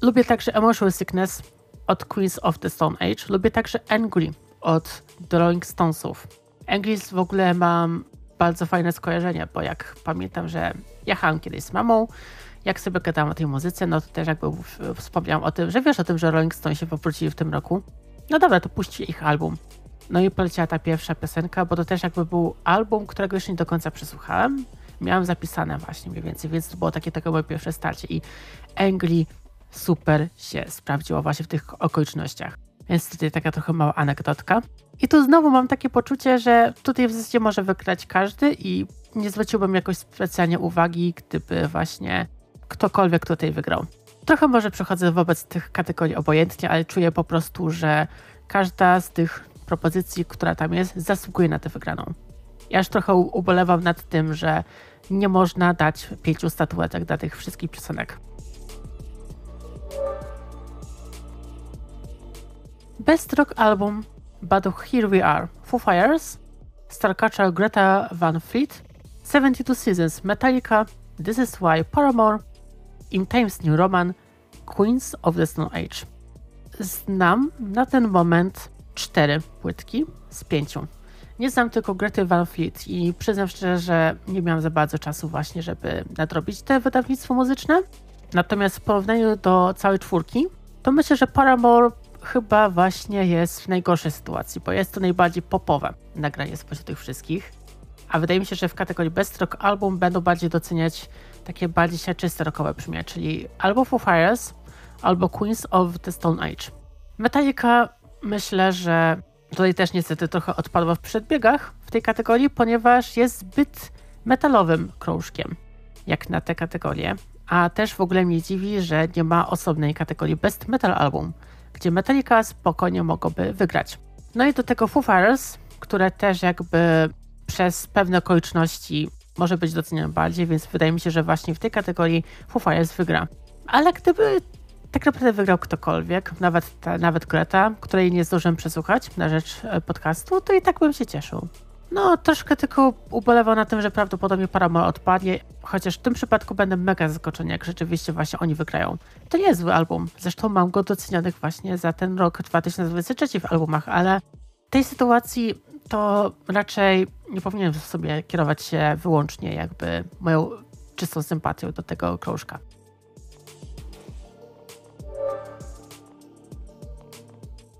Lubię także Emotional Sickness, od Queens of the Stone Age. Lubię także Angry od The Rolling Stonesów. Angry w ogóle mam bardzo fajne skojarzenie, bo jak pamiętam, że jechałam kiedyś z mamą, jak sobie gadałam o tej muzyce, no to też jakby wspomniałam o tym, że wiesz o tym, że Rolling Stones się powrócili w tym roku. No dobra, to puści ich album. No i poleciała ta pierwsza piosenka, bo to też jakby był album, którego jeszcze nie do końca przesłuchałem. Miałam zapisane właśnie mniej więcej, więc to było takie, takie moje pierwsze starcie i Angry super się sprawdziło właśnie w tych okolicznościach. Więc tutaj taka trochę mała anegdotka. I tu znowu mam takie poczucie, że tutaj w zasadzie może wygrać każdy i nie zwróciłbym jakoś specjalnie uwagi, gdyby właśnie ktokolwiek tutaj wygrał. Trochę może przechodzę wobec tych kategorii obojętnie, ale czuję po prostu, że każda z tych propozycji, która tam jest, zasługuje na tę wygraną. Ja aż trochę ubolewam nad tym, że nie można dać pięciu statuetek dla tych wszystkich piosenek. Best Rock Album But Here We Are Foo Fires Starcatcher Greta Van Fleet 72 Seasons Metallica This Is Why Paramore In Times New Roman Queens of the Stone Age Znam na ten moment cztery płytki z pięciu. Nie znam tylko Grety Van Fleet i przyznam szczerze, że nie miałam za bardzo czasu właśnie, żeby nadrobić te wydawnictwo muzyczne. Natomiast w porównaniu do całej czwórki, to myślę, że Paramore chyba właśnie jest w najgorszej sytuacji, bo jest to najbardziej popowe nagranie spośród tych wszystkich. A wydaje mi się, że w kategorii Best Rock Album będą bardziej doceniać takie bardziej siarczyste rockowe brzmienie, czyli albo Foo Fighters, albo Queens of the Stone Age. Metallica myślę, że tutaj też niestety trochę odpadła w przedbiegach w tej kategorii, ponieważ jest zbyt metalowym krążkiem, jak na tę kategorię. A też w ogóle mnie dziwi, że nie ma osobnej kategorii Best Metal Album, gdzie Metallica spokojnie mogłoby wygrać. No i do tego Foo Fighters, które też jakby przez pewne okoliczności może być docenione bardziej, więc wydaje mi się, że właśnie w tej kategorii Foo Fighters wygra. Ale gdyby tak naprawdę wygrał ktokolwiek, nawet, ta, nawet Greta, której nie zdążyłem przesłuchać na rzecz e, podcastu, to i tak bym się cieszył. No, troszkę tylko ubolewam na tym, że prawdopodobnie Paramore odpadnie, chociaż w tym przypadku będę mega zaskoczony, jak rzeczywiście właśnie oni wygrają. To nie jest zły album, zresztą mam go docenionych właśnie za ten rok 2023 w albumach, ale w tej sytuacji to raczej nie powinienem sobie kierować się wyłącznie jakby moją czystą sympatią do tego krążka.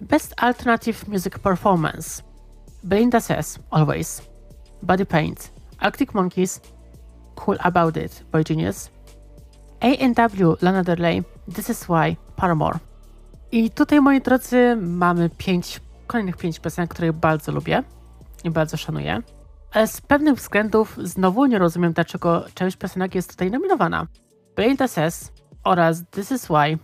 Best Alternative Music Performance Belinda Says, Always Body Paint Arctic Monkeys Cool About It by Genius A&W Lana Del Rey This Is Why Paramore I tutaj, moi drodzy, mamy pięć, kolejnych pięć piosenek, które bardzo lubię i bardzo szanuję. Ale z pewnych względów znowu nie rozumiem, dlaczego część piosenek jest tutaj nominowana. Belinda Says oraz This Is Why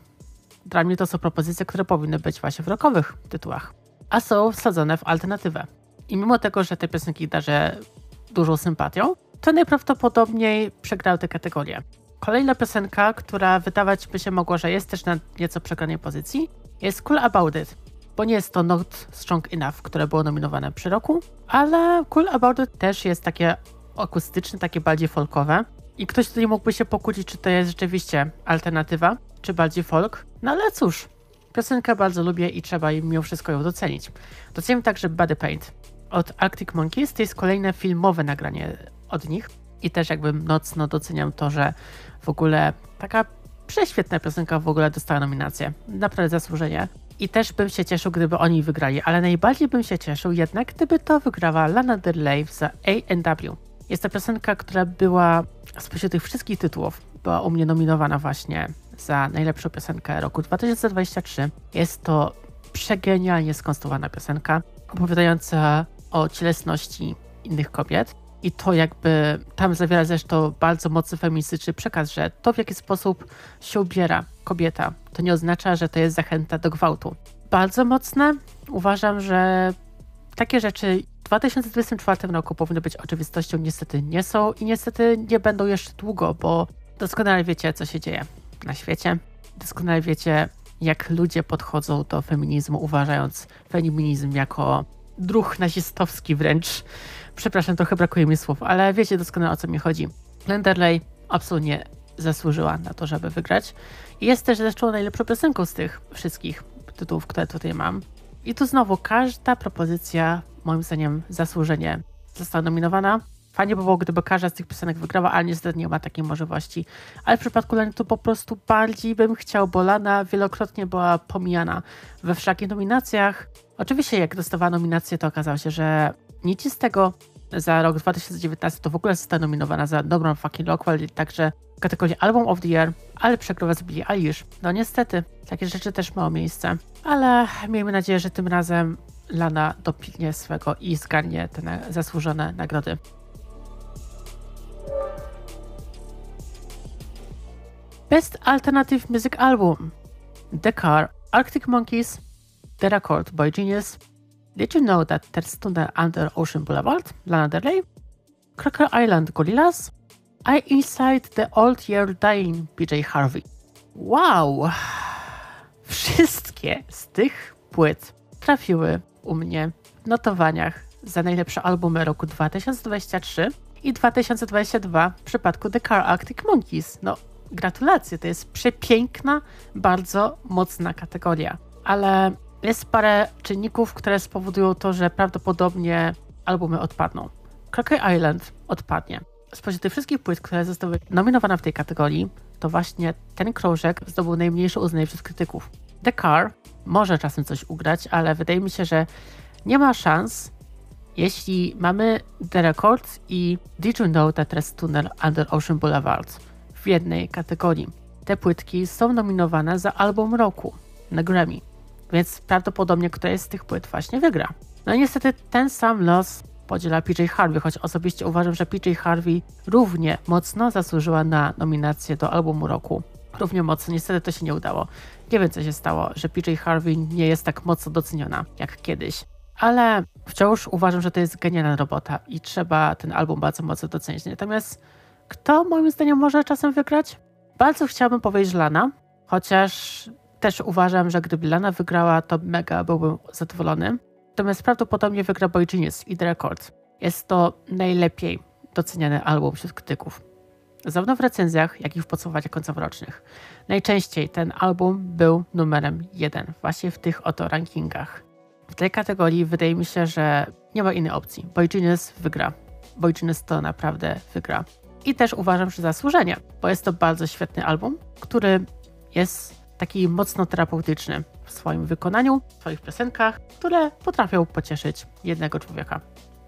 dla mnie to są propozycje, które powinny być właśnie w rockowych tytułach, a są wsadzone w alternatywę. I mimo tego, że te piosenki darzę dużą sympatią, to najprawdopodobniej przegrały tę kategorię. Kolejna piosenka, która wydawać by się mogło, że jest też na nieco przegranej pozycji, jest Cool About It, bo nie jest to Not Strong Enough, które było nominowane przy roku, ale Cool About It też jest takie akustyczne, takie bardziej folkowe. I ktoś tutaj mógłby się pokłócić, czy to jest rzeczywiście alternatywa, czy bardziej folk. No ale cóż, piosenkę bardzo lubię i trzeba mimo wszystko ją docenić. Doceniam także Body Paint od Arctic Monkeys. To jest kolejne filmowe nagranie od nich i też jakby mocno doceniam to, że w ogóle taka prześwietna piosenka w ogóle dostała nominację. Naprawdę zasłużenie. I też bym się cieszył, gdyby oni wygrali, ale najbardziej bym się cieszył jednak, gdyby to wygrała Lana Del Rey za A&W. Jest to piosenka, która była spośród tych wszystkich tytułów, była u mnie nominowana właśnie za najlepszą piosenkę roku 2023. Jest to przegenialnie skonstruowana piosenka, opowiadająca o cielesności innych kobiet. I to jakby tam zawiera zresztą bardzo mocny feministyczny przekaz, że to w jaki sposób się ubiera kobieta, to nie oznacza, że to jest zachęta do gwałtu. Bardzo mocne. Uważam, że takie rzeczy w 2024 roku powinny być oczywistością, niestety nie są i niestety nie będą jeszcze długo, bo doskonale wiecie, co się dzieje na świecie. Doskonale wiecie, jak ludzie podchodzą do feminizmu, uważając feminizm jako druh nazistowski wręcz. Przepraszam, trochę brakuje mi słów, ale wiecie doskonale o co mi chodzi. Lenderley absolutnie zasłużyła na to, żeby wygrać. Jest też zresztą najlepszą piosenką z tych wszystkich tytułów, które tutaj mam. I tu znowu każda propozycja, moim zdaniem, zasłużenie została nominowana. Fajnie by było, gdyby każda z tych piosenek wygrała, ale niestety nie ma takiej możliwości. Ale w przypadku Lany to po prostu bardziej bym chciał, bo Lana wielokrotnie była pomijana we wszelkich nominacjach. Oczywiście jak dostawała nominację, to okazało się, że nic z tego za rok 2019 to w ogóle została nominowana za dobrą fucking Rockwell, także w kategorii Album of the Year, ale przegrała z Billie Eilish. No niestety, takie rzeczy też mają miejsce, ale miejmy nadzieję, że tym razem Lana dopilnie swego i zgarnie te zasłużone nagrody. Best Alternative Music Album The Car, Arctic Monkeys, The Record by Genius, Did You Know That Terstunde Under Ocean Boulevard, Lana Del Rey, Cracker Island Gorillaz, I Inside the Old Year Dying BJ Harvey. Wow! [SIGHS] Wszystkie z tych płyt trafiły u mnie w notowaniach za najlepsze albumy roku 2023 i 2022 w przypadku The Car Arctic Monkeys. No, gratulacje, to jest przepiękna, bardzo mocna kategoria. Ale jest parę czynników, które spowodują to, że prawdopodobnie albumy odpadną. Crockett Island odpadnie. Spośród tych wszystkich płyt, które zostały nominowane w tej kategorii, to właśnie ten krążek zdobył najmniejsze uznanie przez krytyków. The Car może czasem coś ugrać, ale wydaje mi się, że nie ma szans, jeśli mamy The Record i Did You Know That There's Tunnel Under Ocean Boulevard w jednej kategorii. Te płytki są nominowane za album roku na Grammy, więc prawdopodobnie któraś z tych płyt właśnie wygra. No i niestety ten sam los podziela PJ Harvey, choć osobiście uważam, że PJ Harvey równie mocno zasłużyła na nominację do albumu roku. Równie mocno, niestety to się nie udało. Nie wiem, co się stało, że PJ Harvey nie jest tak mocno doceniona jak kiedyś. Ale wciąż uważam, że to jest genialna robota i trzeba ten album bardzo mocno docenić. Natomiast kto moim zdaniem może czasem wygrać? Bardzo chciałbym powiedzieć Lana, chociaż też uważam, że gdyby Lana wygrała, to mega byłbym zadowolony. Natomiast prawdopodobnie wygra Boy Genius i The Record. Jest to najlepiej doceniany album wśród krytyków. Zarówno w recenzjach, jak i w podsumowaniach końcoworocznych. Najczęściej ten album był numerem jeden, właśnie w tych oto rankingach. W tej kategorii wydaje mi się, że nie ma innej opcji. Boy Genius wygra. Boy Genius to naprawdę wygra. I też uważam, że zasłużenie, bo jest to bardzo świetny album, który jest taki mocno terapeutyczny w swoim wykonaniu, w swoich piosenkach, które potrafią pocieszyć jednego człowieka.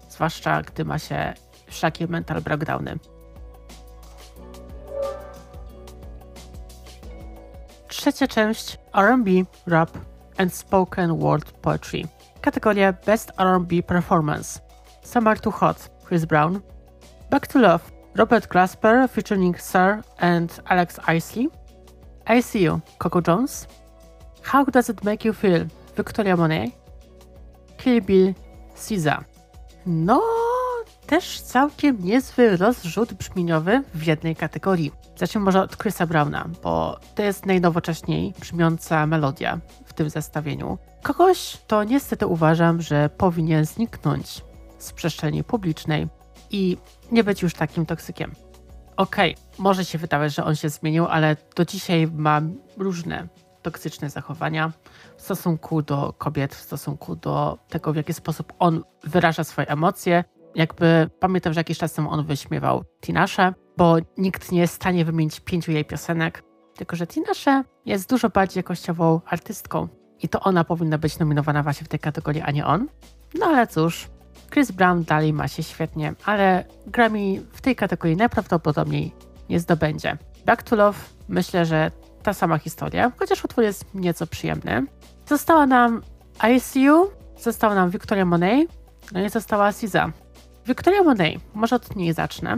Zwłaszcza gdy ma się wszelkie mental breakdowny. Trzecia część R&B, rap and spoken word poetry. Kategoria Best R&B Performance. Summer Too Hot, Chris Brown. Back to Love, Robert Glasper featuring Sir and Alex Isley. I See You, Coco Jones. How Does It Make You Feel, Victoria Monet. Kill Bill, SZA. No, też całkiem niezły rozrzut brzmieniowy w jednej kategorii. Zacznijmy może od Chrisa Browna, bo to jest najnowocześniej brzmiąca melodia w tym zestawieniu. Kogoś to niestety uważam, że powinien zniknąć z przestrzeni publicznej i nie być już takim toksykiem. Okej, okay, może się wydawać, że on się zmienił, ale do dzisiaj ma różne toksyczne zachowania w stosunku do kobiet, w stosunku do tego, w jaki sposób on wyraża swoje emocje. Jakby pamiętam, że jakiś czas temu on wyśmiewał Tinasze, bo nikt nie jest w stanie wymienić pięciu jej piosenek, tylko że Tinasze jest dużo bardziej jakościową artystką i to ona powinna być nominowana właśnie w tej kategorii, a nie on. No ale cóż, Chris Brown dalej ma się świetnie, ale Grammy w tej kategorii najprawdopodobniej nie zdobędzie. Back to Love myślę, że ta sama historia, chociaż utwór jest nieco przyjemny. Została nam ICU, została nam Victoria Monet, no i została SZA. Victoria Monet, może od niej zacznę.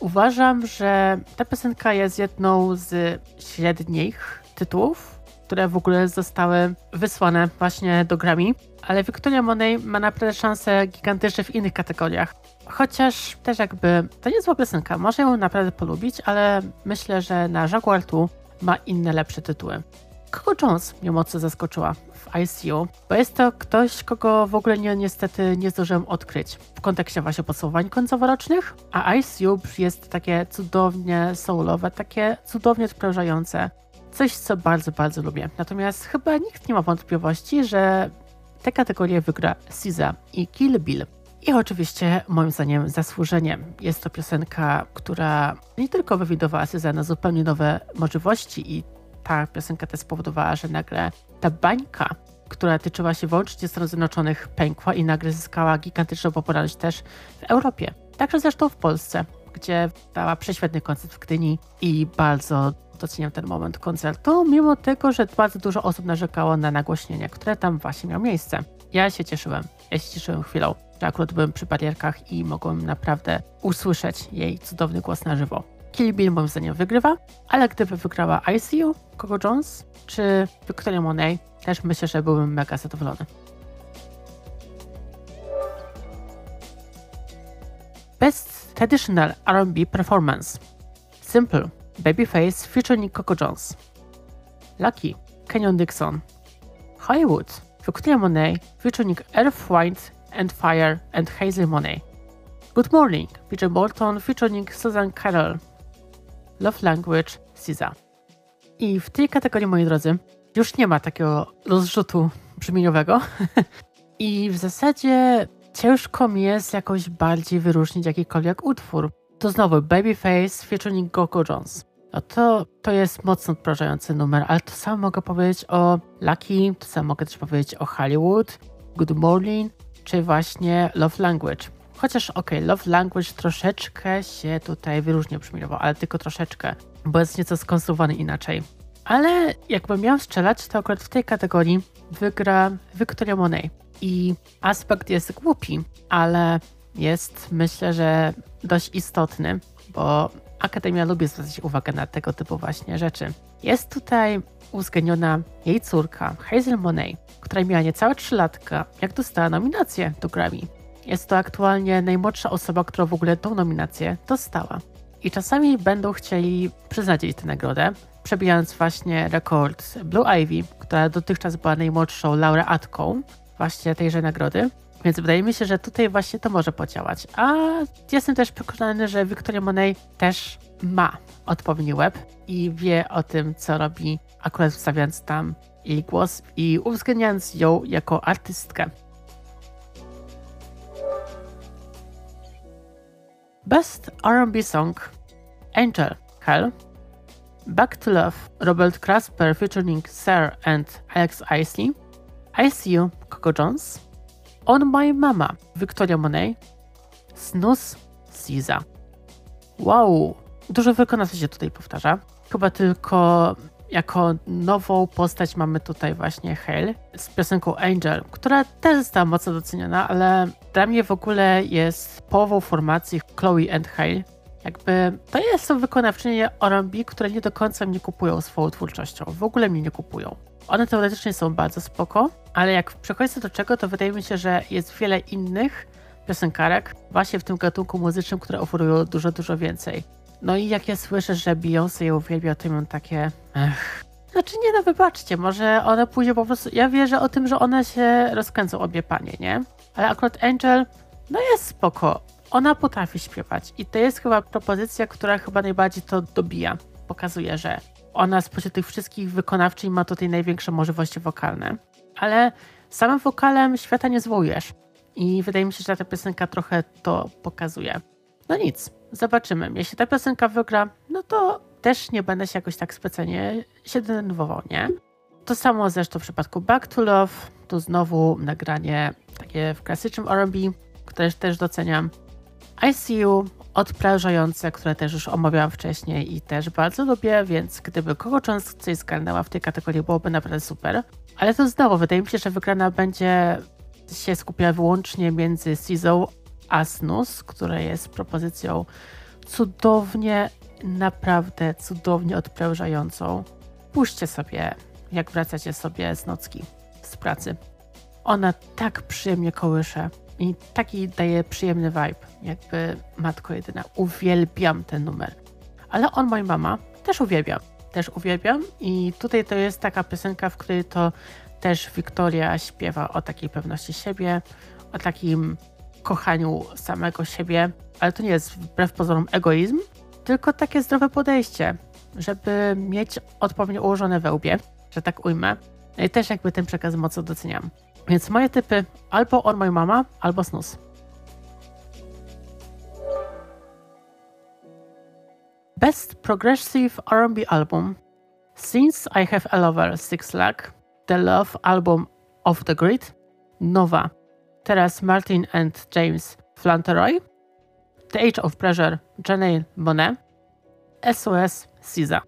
Uważam, że ta piosenka jest jedną z średnich tytułów, które w ogóle zostały wysłane właśnie do Grammy, ale Victoria Monet ma naprawdę szanse gigantyczne w innych kategoriach. Chociaż też jakby to nie zła piosenka, może ją naprawdę polubić, ale myślę, że na Jaguar 2 ma inne lepsze tytuły. Coco Jones mnie mocno zaskoczyła w ICU, bo jest to ktoś, kogo w ogóle nie, niestety nie zdążyłem odkryć w kontekście właśnie podsumowań końcoworocznych, a ICU jest takie cudownie soulowe, takie cudownie odprężające. Coś, co bardzo, bardzo lubię. Natomiast chyba nikt nie ma wątpliwości, że tę kategorię wygra SZA i Kill Bill. I oczywiście, moim zdaniem, zasłużeniem. Jest to piosenka, która nie tylko wywidowała SZA na zupełnie nowe możliwości i ta piosenka też spowodowała, że nagle ta bańka, która tyczyła się wyłącznie Stanów Zjednoczonych, pękła i nagle zyskała gigantyczną popularność też w Europie. Także zresztą w Polsce, gdzie dała prześwietny koncert w Gdyni i bardzo doceniam ten moment koncertu, mimo tego, że bardzo dużo osób narzekało na nagłośnienie, które tam właśnie miało miejsce. Ja się cieszyłem. Ja się cieszyłem chwilą, że akurat byłem przy barierkach i mogłem naprawdę usłyszeć jej cudowny głos na żywo. Kill Bill moim zdaniem wygrywa, ale gdyby wygrała ICU, Coco Jones czy Victoria Monet, też myślę, że byłbym mega zadowolony. Best Traditional R&B Performance Simple Babyface featuring Coco Jones Lucky Kenyon Dixon Hollywood Victoria Monet featuring Earth, Wind and Fire and Hazel Monet Good Morning PJ Bolton featuring Susan Carroll Love Language SZA. I w tej kategorii, moi drodzy, już nie ma takiego rozrzutu brzmieniowego. [LAUGHS] I w zasadzie ciężko mi jest jakoś bardziej wyróżnić jakikolwiek utwór. To znowu Babyface featuring Coco Jones. no to to jest mocno odprężający numer, ale to samo mogę powiedzieć o Lucky, to samo mogę też powiedzieć o Hollywood, Good Morning, czy właśnie Love Language. Chociaż okej, okay, Love Language troszeczkę się tutaj wyróżnia brzmieniowo, ale tylko troszeczkę, bo jest nieco skonstruowany inaczej. Ale jakbym miał strzelać, to akurat w tej kategorii wygra Victoria Monet. I aspekt jest głupi, ale jest myślę, że dość istotny, bo Akademia lubi zwracać uwagę na tego typu właśnie rzeczy. Jest tutaj uwzględniona jej córka, Hazel Monet, która miała niecałe 3 latka, jak dostała nominację do Grammy. Jest to aktualnie najmłodsza osoba, która w ogóle tą nominację dostała. I czasami będą chcieli przyznać jej tę nagrodę, przebijając właśnie rekord Blue Ivy, która dotychczas była najmłodszą laureatką właśnie tejże nagrody. Więc wydaje mi się, że tutaj właśnie to może podziałać. A jestem też przekonany, że Victoria Monet też ma odpowiedni web i wie o tym, co robi, akurat wstawiając tam jej głos i uwzględniając ją jako artystkę. Best R&B Song Angel Hell Back to Love Robert Krasper featuring Sir and Alex Isley I See You Coco Jones On My Mama Victoria Monet Snus Caesar Wow, dużo wykonawców się tutaj powtarza. Chyba tylko jako nową postać mamy tutaj właśnie Hale z piosenką Angel, która też została mocno doceniona, ale dla mnie w ogóle jest połową formacji Chloe and Hale. Jakby to jest są wykonawczynie R&B, które nie do końca mnie kupują swoją twórczością. W ogóle mnie nie kupują. One teoretycznie są bardzo spoko, ale jak przechodzi do czego, to wydaje mi się, że jest wiele innych piosenkarek właśnie w tym gatunku muzycznym, które oferują dużo, dużo więcej. No i jak ja słyszę, że Beyoncé je uwielbia, to mam takie... Ech. Znaczy nie no, wybaczcie, może one pójdzie po prostu... Ja wierzę o tym, że one się rozkręcą obie panie, nie? Ale akurat Angel, no jest spoko. Ona potrafi śpiewać i to jest chyba propozycja, która chyba najbardziej to dobija. Pokazuje, że ona spośród tych wszystkich wykonawczyń ma tutaj największe możliwości wokalne. Ale samym wokalem świata nie zwołujesz. I wydaje mi się, że ta piosenka trochę to pokazuje. No nic, zobaczymy. Jeśli ta piosenka wygra, no to też nie będę się jakoś tak specjalnie się denerwował, nie? To samo zresztą w przypadku Back to Love. Tu znowu nagranie takie w klasycznym R&B, które też doceniam. I See You, odprężające, które też już omawiałam wcześniej i też bardzo lubię, więc gdyby kogo coś zgarnęła w tej kategorii, byłoby naprawdę super. Ale to znowu, wydaje mi się, że wygrana będzie się skupiała wyłącznie między Sizą a Snus, która jest propozycją cudownie, naprawdę cudownie odprężającą. Puśćcie sobie, jak wracacie sobie z nocki, z pracy. Ona tak przyjemnie kołysze i taki daje przyjemny vibe, jakby Matko Jedyna. Uwielbiam ten numer. Ale On My Mama też uwielbiam. Też uwielbiam i tutaj to jest taka piosenka, w której to też Wiktoria śpiewa o takiej pewności siebie, o takim kochaniu samego siebie, ale to nie jest wbrew pozorom egoizm, tylko takie zdrowe podejście, żeby mieć odpowiednio ułożone wełbie, że tak ujmę. No i też jakby ten przekaz mocno doceniam. Więc moje typy albo On My Mama, albo Snus. Best Progressive R&B Album Since I Have a Lover Six Lack The Love Album of the Grid Nowa Teraz Martin and James Flanteroy The Age of Pleasure Janelle Monet SOS SIZA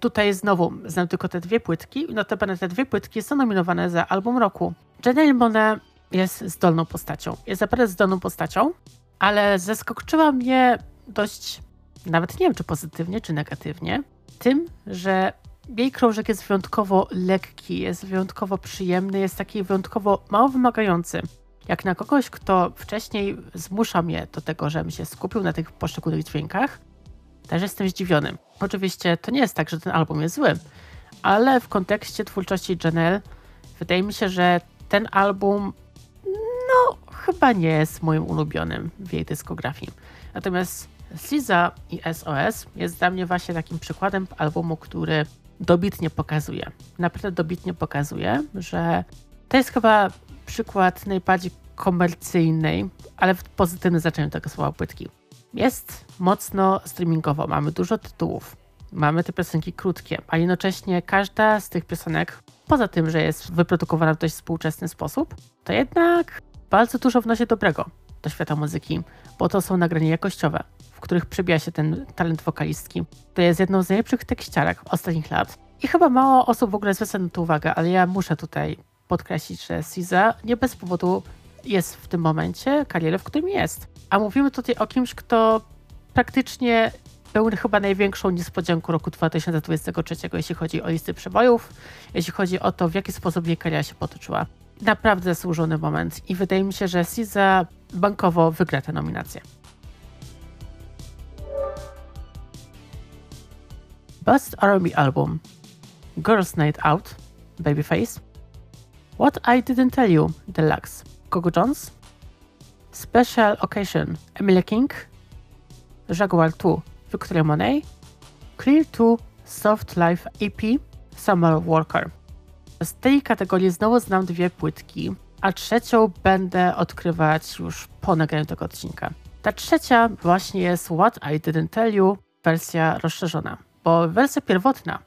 Tutaj znowu znam tylko te dwie płytki, notabene te dwie płytki są nominowane za album roku. Janelle Monet jest zdolną postacią. Jest naprawdę zdolną postacią, ale zaskoczyła mnie dość, nawet nie wiem czy pozytywnie, czy negatywnie, tym, że jej krążek jest wyjątkowo lekki, jest wyjątkowo przyjemny, jest taki wyjątkowo mało wymagający. Jak na kogoś, kto wcześniej zmusza mnie do tego, żebym się skupił na tych poszczególnych dźwiękach, też jestem zdziwiony. Oczywiście to nie jest tak, że ten album jest zły, ale w kontekście twórczości Janelle wydaje mi się, że ten album no chyba nie jest moim ulubionym w jej dyskografii. Natomiast SZA i SOS jest dla mnie właśnie takim przykładem albumu, który dobitnie pokazuje. Naprawdę dobitnie pokazuje, że to jest chyba przykład najbardziej komercyjnej, ale w pozytywnym znaczeniu tego słowa płytki. Jest mocno streamingowo, mamy dużo tytułów, mamy te piosenki krótkie, a jednocześnie każda z tych piosenek, poza tym, że jest wyprodukowana w dość współczesny sposób, to jednak bardzo dużo wnosi dobrego do świata muzyki, bo to są nagrania jakościowe, w których przebija się ten talent wokalistki. To jest jedną z najlepszych tekściarek ostatnich lat. I chyba mało osób w ogóle zwraca na to uwagę, ale ja muszę tutaj podkreślić, że SZA nie bez powodu jest w tym momencie kariery, w którym jest. A mówimy tutaj o kimś, kto praktycznie był chyba największą niespodzianką roku 2023, jeśli chodzi o listy przebojów, jeśli chodzi o to, w jaki sposób jej kariera się potoczyła. Naprawdę zasłużony moment i wydaje mi się, że SZA bankowo wygra tę nominację. Best R&B Album Girls Night Out Babyface What I Didn't Tell You Deluxe Coco Jones Special Occasion Emilia King Jaguar 2 Victoria Monet Clear 2 Soft Life EP Summer Walker z tej kategorii znowu znam dwie płytki, a trzecią będę odkrywać już po nagraniu tego odcinka. Ta trzecia właśnie jest What I Didn't Tell You, wersja rozszerzona, bo wersja pierwotna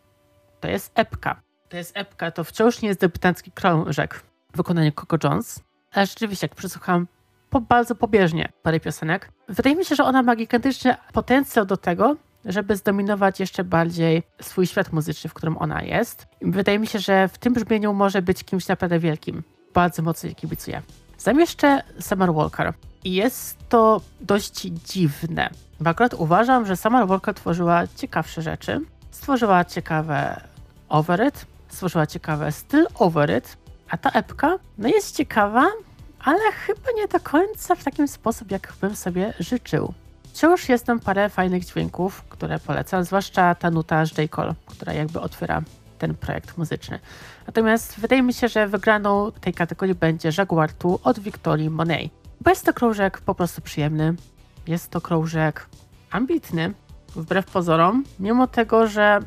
to jest epka. To jest epka, to wciąż nie jest debiutancki krążek w wykonaniu Coco Jones, ale rzeczywiście jak przesłucham po, bardzo pobieżnie parę piosenek, wydaje mi się, że ona ma gigantyczny potencjał do tego, żeby zdominować jeszcze bardziej swój świat muzyczny, w którym ona jest. Wydaje mi się, że w tym brzmieniu może być kimś naprawdę wielkim. Bardzo mocno jej kibicuję. Zamieszczę Summer Walker. I jest to dość dziwne. Bo akurat uważam, że Summer Walker tworzyła ciekawsze rzeczy. Stworzyła ciekawe Over It, stworzyła ciekawe Still Over It, a ta epka no jest ciekawa, ale chyba nie do końca w takim sposób, jak bym sobie życzył. Wciąż jest tam parę fajnych dźwięków, które polecam, zwłaszcza ta nuta z J. Cole, która jakby otwiera ten projekt muzyczny. Natomiast wydaje mi się, że wygraną tej kategorii będzie Jaguar 2 od Victorii Monet. Bo jest to krążek po prostu przyjemny, jest to krążek ambitny, wbrew pozorom, mimo tego, że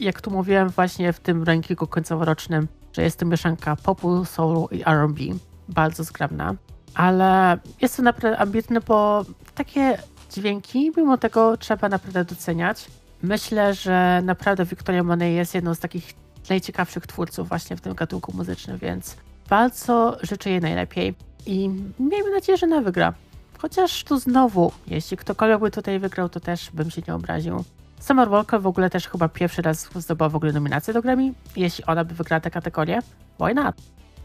jak tu mówiłem właśnie w tym rankingu końcoworocznym, że jest to mieszanka popu, soulu i R&B, bardzo zgrabna, ale jest to naprawdę ambitne, bo takie dźwięki, mimo tego trzeba naprawdę doceniać. Myślę, że naprawdę Victoria Monet jest jedną z takich najciekawszych twórców właśnie w tym gatunku muzycznym, więc bardzo życzę jej najlepiej i miejmy nadzieję, że ona wygra. Chociaż tu znowu, jeśli ktokolwiek by tutaj wygrał, to też bym się nie obraził. Summer Walker w ogóle też chyba pierwszy raz zdobyła w ogóle nominację do Grammy. Jeśli ona by wygrała tę kategorię, why not?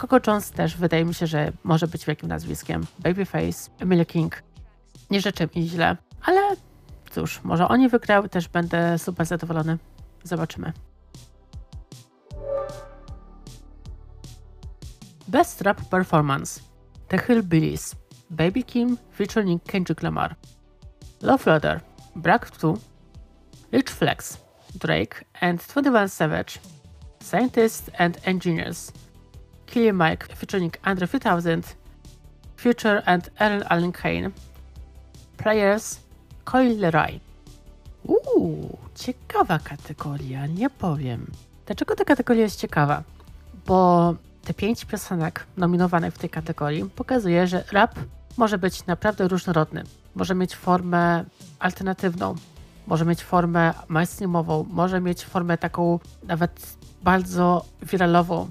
Coco Jones też wydaje mi się, że może być wielkim nazwiskiem. Babyface, Emilia King, nie życzę mi źle, ale cóż, może oni wygrały, też będę super zadowolony. Zobaczymy. Best Rap Performance. The Hillbillies. Baby Kim featuring Kendrick Lamar. Love Letter. Brack 2 Rich Flex. Drake and 21 Savage. Scientists and Engineers Killy Mike featuring Andre 3000 Future and Aaron Allen Kane Players Coil Leroy. Uuu, ciekawa kategoria, nie powiem. Dlaczego ta kategoria jest ciekawa? Bo te pięć piosenek nominowanych w tej kategorii pokazuje, że rap może być naprawdę różnorodny. Może mieć formę alternatywną, może mieć formę mainstreamową, może mieć formę taką nawet bardzo wiralową,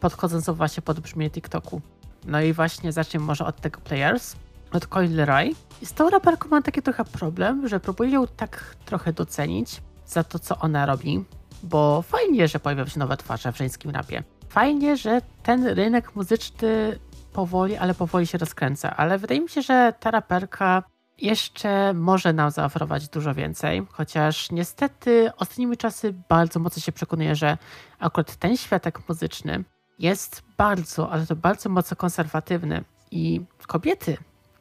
podchodzącą właśnie pod brzmienie TikToku. No i właśnie zacznijmy może od tego Players od Coil Leroy. I z tą raperką mam taki trochę problem, że próbuję ją tak trochę docenić za to, co ona robi, bo fajnie, że pojawiają się nowe twarze w żeńskim rapie. Fajnie, że ten rynek muzyczny powoli, ale powoli się rozkręca, ale wydaje mi się, że ta raperka jeszcze może nam zaoferować dużo więcej, chociaż niestety ostatnimi czasy bardzo mocno się przekonuję, że akurat ten światek muzyczny jest bardzo, ale to bardzo mocno konserwatywny i kobiety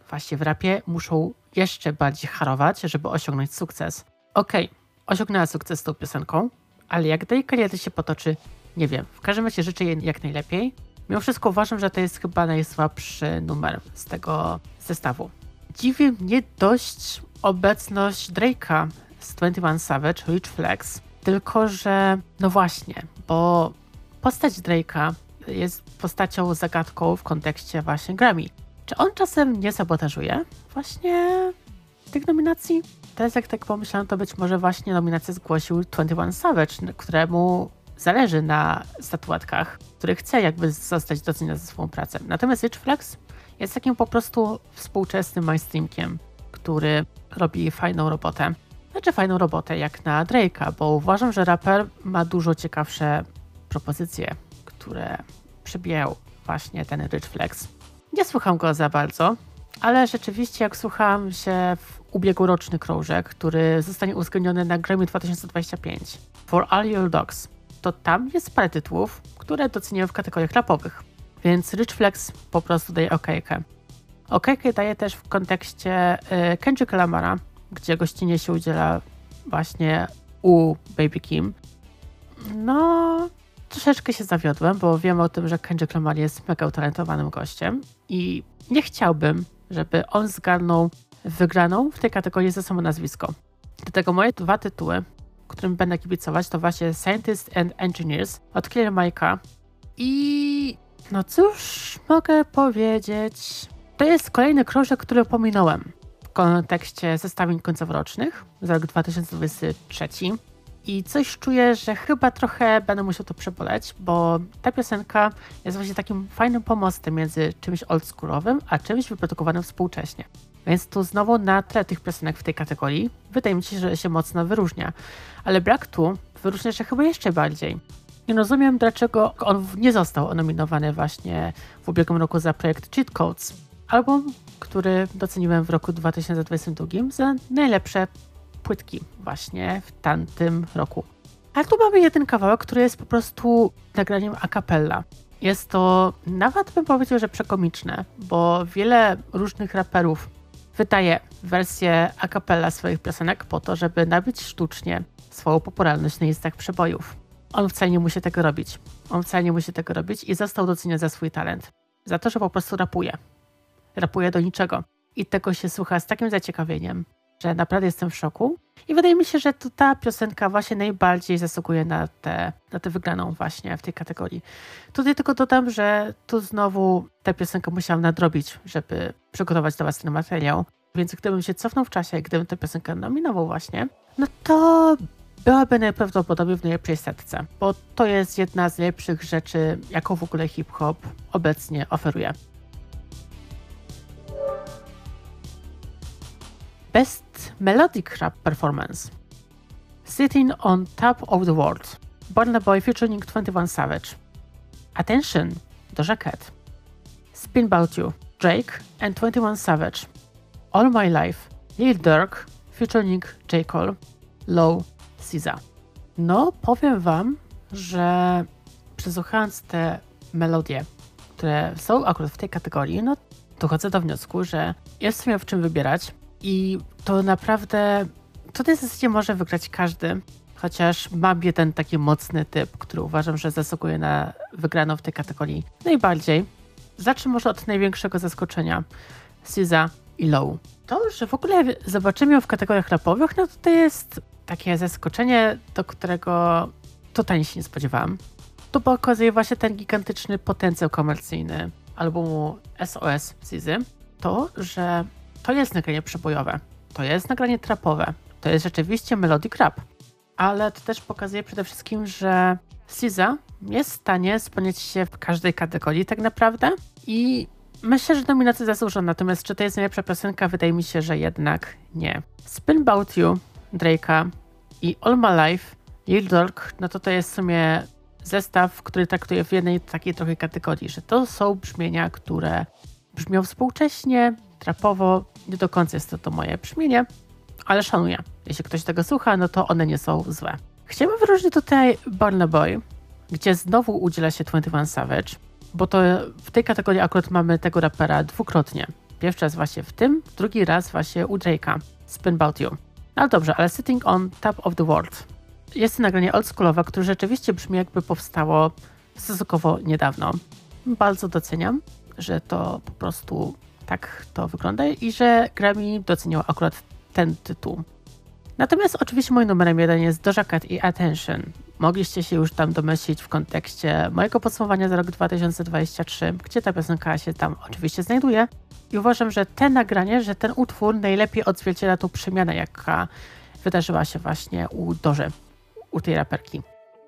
właśnie w rapie muszą jeszcze bardziej harować, żeby osiągnąć sukces. Okej, okay, osiągnęła sukces z tą piosenką, ale jak tej kariery się potoczy, nie wiem. W każdym razie życzę jej jak najlepiej. Mimo wszystko uważam, że to jest chyba najsłabszy numer z tego zestawu. Dziwi mnie dość obecność Drake'a z 21 Savage, Rich Flex, tylko że no właśnie, bo postać Drake'a jest postacią zagadką w kontekście właśnie Grammy. Czy on czasem nie sabotażuje właśnie tych nominacji? teraz jak tak pomyślałem, to być może właśnie nominację zgłosił 21 Savage, któremu zależy na statuetkach, który chce jakby zostać doceniony za swoją pracę. Natomiast Rich Flex jest takim po prostu współczesnym mainstreamkiem, który robi fajną robotę. Znaczy fajną robotę jak na Drake'a, bo uważam, że raper ma dużo ciekawsze propozycje, które przebijają właśnie ten Rich Flex. Nie słucham go za bardzo, ale rzeczywiście jak słuchałam się w ubiegłoroczny krążek, który zostanie uwzględniony na Grammy 2025 For All Your Dogs, to tam jest parę tytułów, które doceniają w kategoriach rapowych. Więc Rich Flex po prostu daje okejkę. Okejkę daje też w kontekście y, Kendricka Lamara, gdzie gościnie się udziela właśnie u Baby Kim. No, troszeczkę się zawiodłem, bo wiem o tym, że Kendrick Lamar jest mega utalentowanym gościem i nie chciałbym, żeby on zgarnął wygraną w tej kategorii za samo nazwisko. Dlatego moje dwa tytuły, którym będę kibicować, to właśnie Scientists and Engineers od Clear Mike'a. I no cóż mogę powiedzieć... To jest kolejny krążek, który pominąłem w kontekście zestawień końcoworocznych za rok 2023 i coś czuję, że chyba trochę będę musiał to przeboleć, bo ta piosenka jest właśnie takim fajnym pomostem między czymś oldschoolowym, a czymś wyprodukowanym współcześnie. Więc tu znowu na tle tych piosenek w tej kategorii wydaje mi się, że się mocno wyróżnia. Ale brak tu wyróżnia się chyba jeszcze bardziej. Nie rozumiem, dlaczego on nie został nominowany właśnie w ubiegłym roku za projekt Cheat Codes, album, który doceniłem w roku 2022 za najlepsze płytki właśnie w tamtym roku. Ale tu mamy jeden kawałek, który jest po prostu nagraniem a cappella. Jest to nawet bym powiedział, że przekomiczne, bo wiele różnych raperów wydaje wersję a cappella swoich piosenek po to, żeby nabić sztucznie swoją popularność na listach przebojów. On wcale nie musi tego robić. On wcale nie musi tego robić i został doceniony za swój talent. Za to, że po prostu rapuje. Rapuje do niczego. I tego się słucha z takim zaciekawieniem, że naprawdę jestem w szoku. I wydaje mi się, że to ta piosenka właśnie najbardziej zasługuje na tę na te wygraną właśnie w tej kategorii. Tutaj tylko dodam, że tu znowu tę piosenkę musiałam nadrobić, żeby przygotować dla Was ten materiał. Więc gdybym się cofnął w czasie, gdybym tę piosenkę nominował właśnie, no to byłaby najprawdopodobniej w najlepszej setce, bo to jest jedna z najlepszych rzeczy, jaką w ogóle hip-hop obecnie oferuje. Best Melodic Rap Performance. Sitting on Top of the World. Burna Boy featuring 21 Savage. Attention Doja Cat Spin About You Drake and 21 Savage. All My Life Lil Durk featuring J. Cole Low SZA. No, powiem wam, że przesłuchając te melodie, które są akurat w tej kategorii, no dochodzę do wniosku, że jest w sumie w czym wybierać i to naprawdę, to zasadzie może wygrać każdy, chociaż mam jeden taki mocny typ, który uważam, że zasługuje na wygraną w tej kategorii najbardziej. Zacznę może od największego zaskoczenia. SZA i Low. To, że w ogóle zobaczymy ją w kategoriach rapowych, no to, to jest takie zaskoczenie, do którego totalnie się nie spodziewałam. To pokazuje właśnie ten gigantyczny potencjał komercyjny albumu SOS Sizy. To, że to jest nagranie przebojowe, to jest nagranie trapowe, to jest rzeczywiście melodic rap. Ale to też pokazuje przede wszystkim, że SZA jest w stanie spełniać się w każdej kategorii tak naprawdę i myślę, że nominacja zasłużona, natomiast czy to jest najlepsza piosenka? Wydaje mi się, że jednak nie. Spin About You Drake'a i All My Life Lil Durk, no to to jest w sumie zestaw, który traktuje w jednej takiej trochę kategorii, że to są brzmienia, które brzmią współcześnie, trapowo, nie do końca jest to, to moje brzmienie, ale szanuję. Jeśli ktoś tego słucha, no to one nie są złe. Chciałbym wyróżnić tutaj Burna Boy, gdzie znowu udziela się 21 Savage, bo to w tej kategorii akurat mamy tego rapera dwukrotnie. Pierwszy raz właśnie w tym, drugi raz właśnie u Drake'a, Spin About You. No dobrze, ale Sitting on Top of the World jest to nagranie oldschoolowe, które rzeczywiście brzmi jakby powstało stosunkowo niedawno. Bardzo doceniam, że to po prostu tak to wygląda i że Grammy doceniał akurat ten tytuł. Natomiast oczywiście moim numerem jeden jest Doja Cat i Attention. Mogliście się już tam domyślić w kontekście mojego podsumowania za rok 2023, gdzie ta piosenka się tam oczywiście znajduje. I uważam, że te nagranie, że ten utwór najlepiej odzwierciedla tą przemianę, jaka wydarzyła się właśnie u Doży, u tej raperki,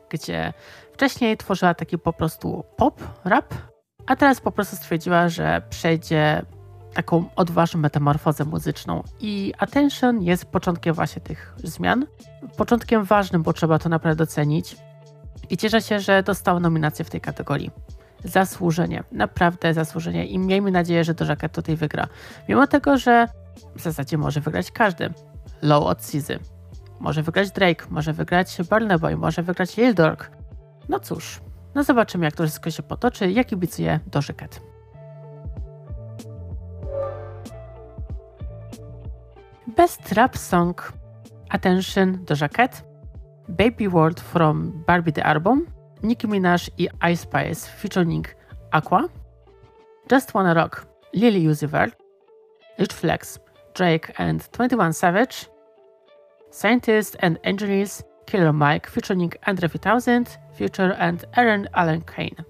gdzie wcześniej tworzyła taki po prostu pop, rap, a teraz po prostu stwierdziła, że przejdzie taką odważną metamorfozę muzyczną. I Attention jest początkiem właśnie tych zmian. Początkiem ważnym, bo trzeba to naprawdę docenić. I cieszę się, że dostała nominację w tej kategorii. Zasłużenie, naprawdę zasłużenie i miejmy nadzieję, że Doja tutaj wygra. Mimo tego, że w zasadzie może wygrać każdy. Low od Sizy. Może wygrać Drake, może wygrać Burna może wygrać Lil Durk. No cóż, no zobaczymy jak to wszystko się potoczy, jak Doja Cat. Best Rap Song. Attention Doja Cat Baby World from Barbie the Album. Nicki Minaj i Ice Spice featuring Aqua. Just Wanna Rock Lily Uzi Vert. Rich Flex Drake and 21 Savage. Scientists and Engineers Killer Mike featuring Andre 3000 Future and Aaron Allen Kane.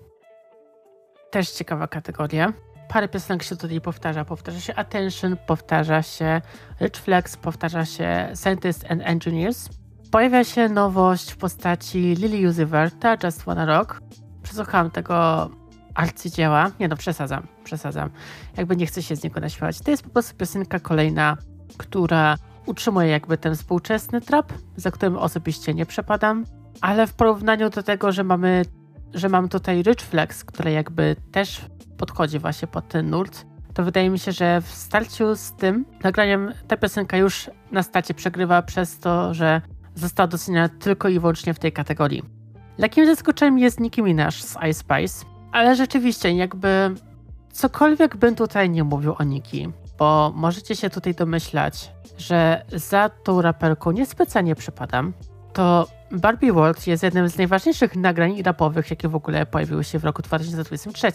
Też ciekawa kategoria parę piosenek się tutaj powtarza. Powtarza się Attention, powtarza się Rich Flex, powtarza się Scientists and Engineers. Pojawia się nowość w postaci Lily Uzi Verta, Just Wanna Rock. Przesłuchałam tego arcydzieła. Nie no, przesadzam, przesadzam. Jakby nie chcę się z niego naśmiewać. To jest po prostu piosenka kolejna, która utrzymuje jakby ten współczesny trap, za którym osobiście nie przepadam. Ale w porównaniu do tego, że mamy, że mam tutaj Rich Flex, który jakby też podchodzi właśnie pod ten nurt, to wydaje mi się, że w starciu z tym nagraniem ta piosenka już na starcie przegrywa przez to, że została doceniona tylko i wyłącznie w tej kategorii. Lekkim zaskoczeniem jest Nicki Minaj z Ice Spice, ale rzeczywiście jakby cokolwiek bym tutaj nie mówił o Nicki, bo możecie się tutaj domyślać, że za tą raperką niespecjalnie przypadam, to Barbie World jest jednym z najważniejszych nagrań rapowych, jakie w ogóle pojawiły się w roku 2023.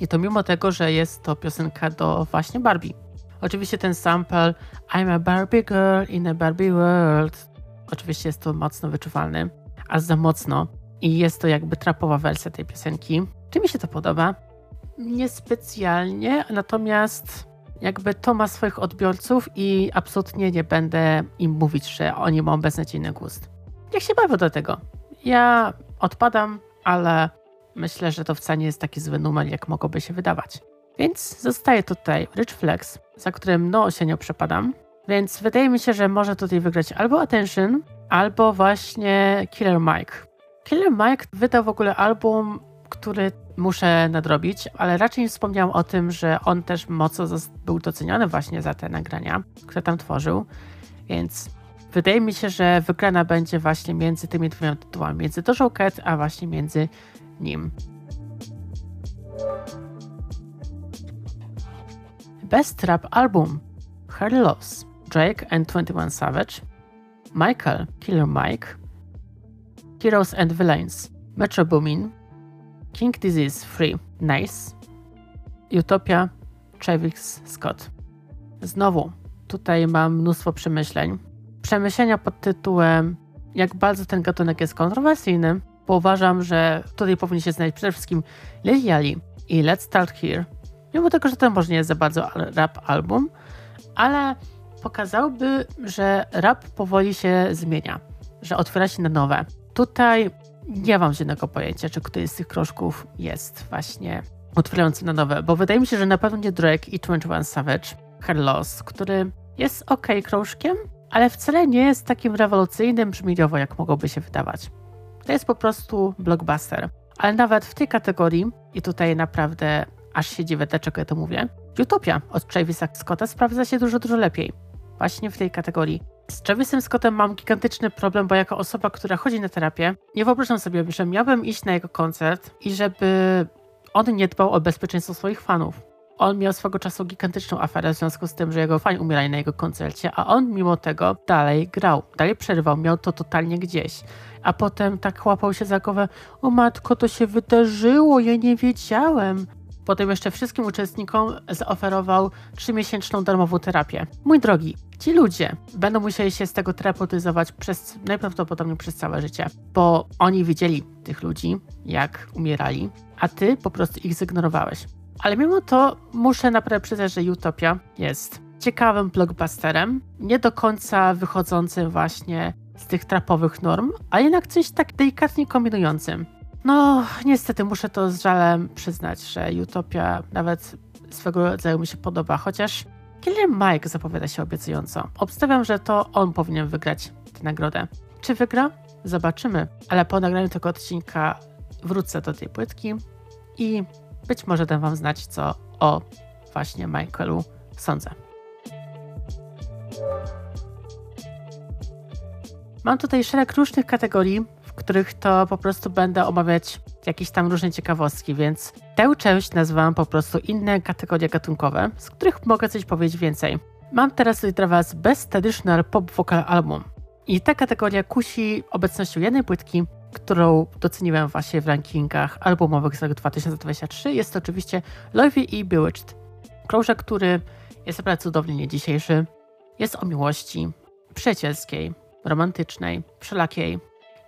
I to mimo tego, że jest to piosenka do właśnie Barbie. Oczywiście ten sample I'm a Barbie girl in a Barbie world. Oczywiście jest to mocno wyczuwalny, a za mocno. I jest to jakby trapowa wersja tej piosenki. Czy mi się to podoba? Niespecjalnie, natomiast jakby to ma swoich odbiorców i absolutnie nie będę im mówić, że oni mają beznadziejny gust. Jak się bawię do tego? Ja odpadam, ale Myślę, że to wcale nie jest taki zły numer, jak mogłoby się wydawać. Więc zostaje tutaj Rich Flex, za którym no nie przepadam. Więc wydaje mi się, że może tutaj wygrać albo Attention, albo właśnie Killer Mike. Killer Mike wydał w ogóle album, który muszę nadrobić, ale raczej nie wspomniałam o tym, że on też mocno był doceniony właśnie za te nagrania, które tam tworzył. Więc wydaje mi się, że wygrana będzie właśnie między tymi dwoma tytułami, między Dojo Cat, a właśnie między nim. Best Rap Album Her Loss Drake and 21 Savage Michael Killer Mike Heroes and Villains Metro Boomin King Disease Free Nice Utopia Travis Scott Znowu, tutaj mam mnóstwo przemyśleń. Przemyślenia pod tytułem jak bardzo ten gatunek jest kontrowersyjny, bo uważam, że tutaj powinien się znaleźć przede wszystkim Lily Ali i Let's Start Here. Mimo tego, że to może nie jest za bardzo rap album, ale pokazałby, że rap powoli się zmienia, że otwiera się na nowe. Tutaj nie mam żadnego pojęcia, czy któryś z tych krążków jest właśnie otwierający na nowe, bo wydaje mi się, że na pewno nie Drake i 21 Savage, Her Loss, który jest ok krążkiem, ale wcale nie jest takim rewolucyjnym brzmieniowo, jak mogłoby się wydawać. To jest po prostu blockbuster. Ale nawet w tej kategorii, i tutaj naprawdę aż się dziwię, dlaczego ja to mówię, Utopia od Travisa Scotta sprawdza się dużo, dużo lepiej. Właśnie w tej kategorii. Z Travisem Scottem mam gigantyczny problem, bo jako osoba, która chodzi na terapię, nie wyobrażam sobie, że miałbym iść na jego koncert i żeby on nie dbał o bezpieczeństwo swoich fanów. On miał swego czasu gigantyczną aferę w związku z tym, że jego fani umierali na jego koncercie, a on mimo tego dalej grał, dalej przerywał, miał to totalnie gdzieś a potem tak łapał się za głowę, o matko, to się wydarzyło, ja nie wiedziałem. Potem jeszcze wszystkim uczestnikom zaoferował 3-miesięczną darmową terapię. Mój drogi, ci ludzie będą musieli się z tego terapeutyzować przez, najprawdopodobniej przez całe życie, bo oni widzieli tych ludzi, jak umierali, a ty po prostu ich zignorowałeś. Ale mimo to muszę naprawdę przyznać, że Utopia jest ciekawym blockbusterem, nie do końca wychodzącym właśnie z tych trapowych norm, a jednak coś tak delikatnie kombinującym. No, niestety muszę to z żalem przyznać, że Utopia nawet swego rodzaju mi się podoba, chociaż Killer Mike zapowiada się obiecująco. Obstawiam, że to on powinien wygrać tę nagrodę. Czy wygra? Zobaczymy, ale po nagraniu tego odcinka wrócę do tej płytki i być może dam wam znać, co o właśnie Michaelu sądzę. Mam tutaj szereg różnych kategorii, w których to po prostu będę omawiać jakieś tam różne ciekawostki, więc tę część nazywam po prostu inne kategorie gatunkowe, z których mogę coś powiedzieć więcej. Mam teraz tutaj dla Was Best Traditional Pop Vocal Album. I ta kategoria kusi obecnością jednej płytki, którą doceniłem właśnie w rankingach albumowych z roku 2023. Jest to oczywiście Louvie i Bewitched. Krążek, który jest naprawdę cudownie nie dzisiejszy. Jest o miłości przyjacielskiej, romantycznej, wszelakiej.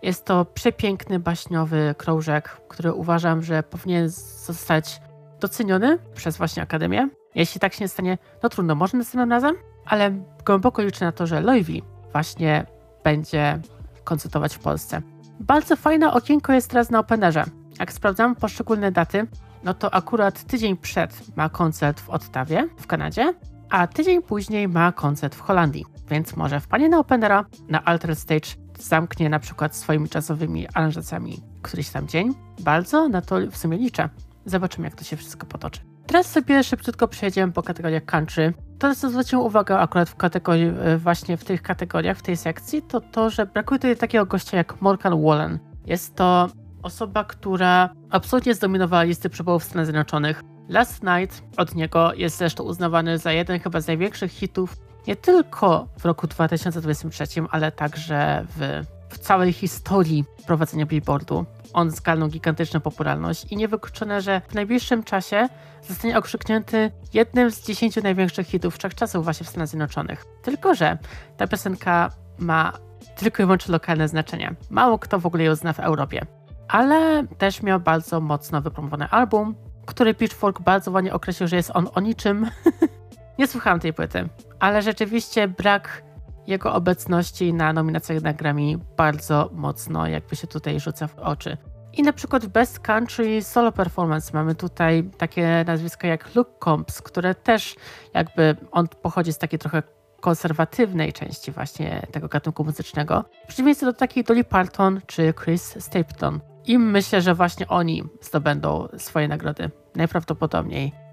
Jest to przepiękny, baśniowy krążek, który uważam, że powinien zostać doceniony przez właśnie Akademię. Jeśli tak się nie stanie, no trudno, może następnym razem, ale głęboko liczę na to, że Loiwi właśnie będzie koncertować w Polsce. Bardzo fajne okienko jest teraz na Openerze. Jak sprawdzam poszczególne daty, no to akurat tydzień przed ma koncert w Ottawie w Kanadzie, a tydzień później ma koncert w Holandii. Więc może wpanie na Openera, na Alter Stage zamknie na przykład swoimi czasowymi aranżacjami któryś tam dzień. Bardzo na to w sumie liczę. Zobaczymy, jak to się wszystko potoczy. Teraz sobie szybciutko przejdziemy po kategoriach country. To, co zwróciłem uwagę akurat w kategorii, e, właśnie w tych kategoriach, w tej sekcji, to to, że brakuje tutaj takiego gościa jak Morgan Wallen. Jest to osoba, która absolutnie zdominowała listy przebołów w Stanach Zjednoczonych. Last Night od niego jest zresztą uznawany za jeden chyba z największych hitów nie tylko w roku 2023, ale także w, w całej historii prowadzenia billboardu. On zgarnął gigantyczną popularność i niewykluczone, że w najbliższym czasie zostanie okrzyknięty jednym z dziesięciu największych hitów wszechczasów właśnie w Stanach Zjednoczonych. Tylko, że ta piosenka ma tylko i wyłącznie lokalne znaczenie. Mało kto w ogóle ją zna w Europie. Ale też miał bardzo mocno wypromowany album, który Pitchfork bardzo ładnie określił, że jest on o niczym. [LAUGHS] Nie słuchałam tej płyty, ale rzeczywiście brak jego obecności na nominacjach na Grammy bardzo mocno jakby się tutaj rzuca w oczy. I na przykład w Best Country Solo Performance mamy tutaj takie nazwiska jak Luke Combs, które też jakby on pochodzi z takiej trochę konserwatywnej części właśnie tego gatunku muzycznego, w przeciwieństwie do takiej Dolly Parton czy Chris Stapleton. I myślę, że właśnie oni zdobędą swoje nagrody najprawdopodobniej.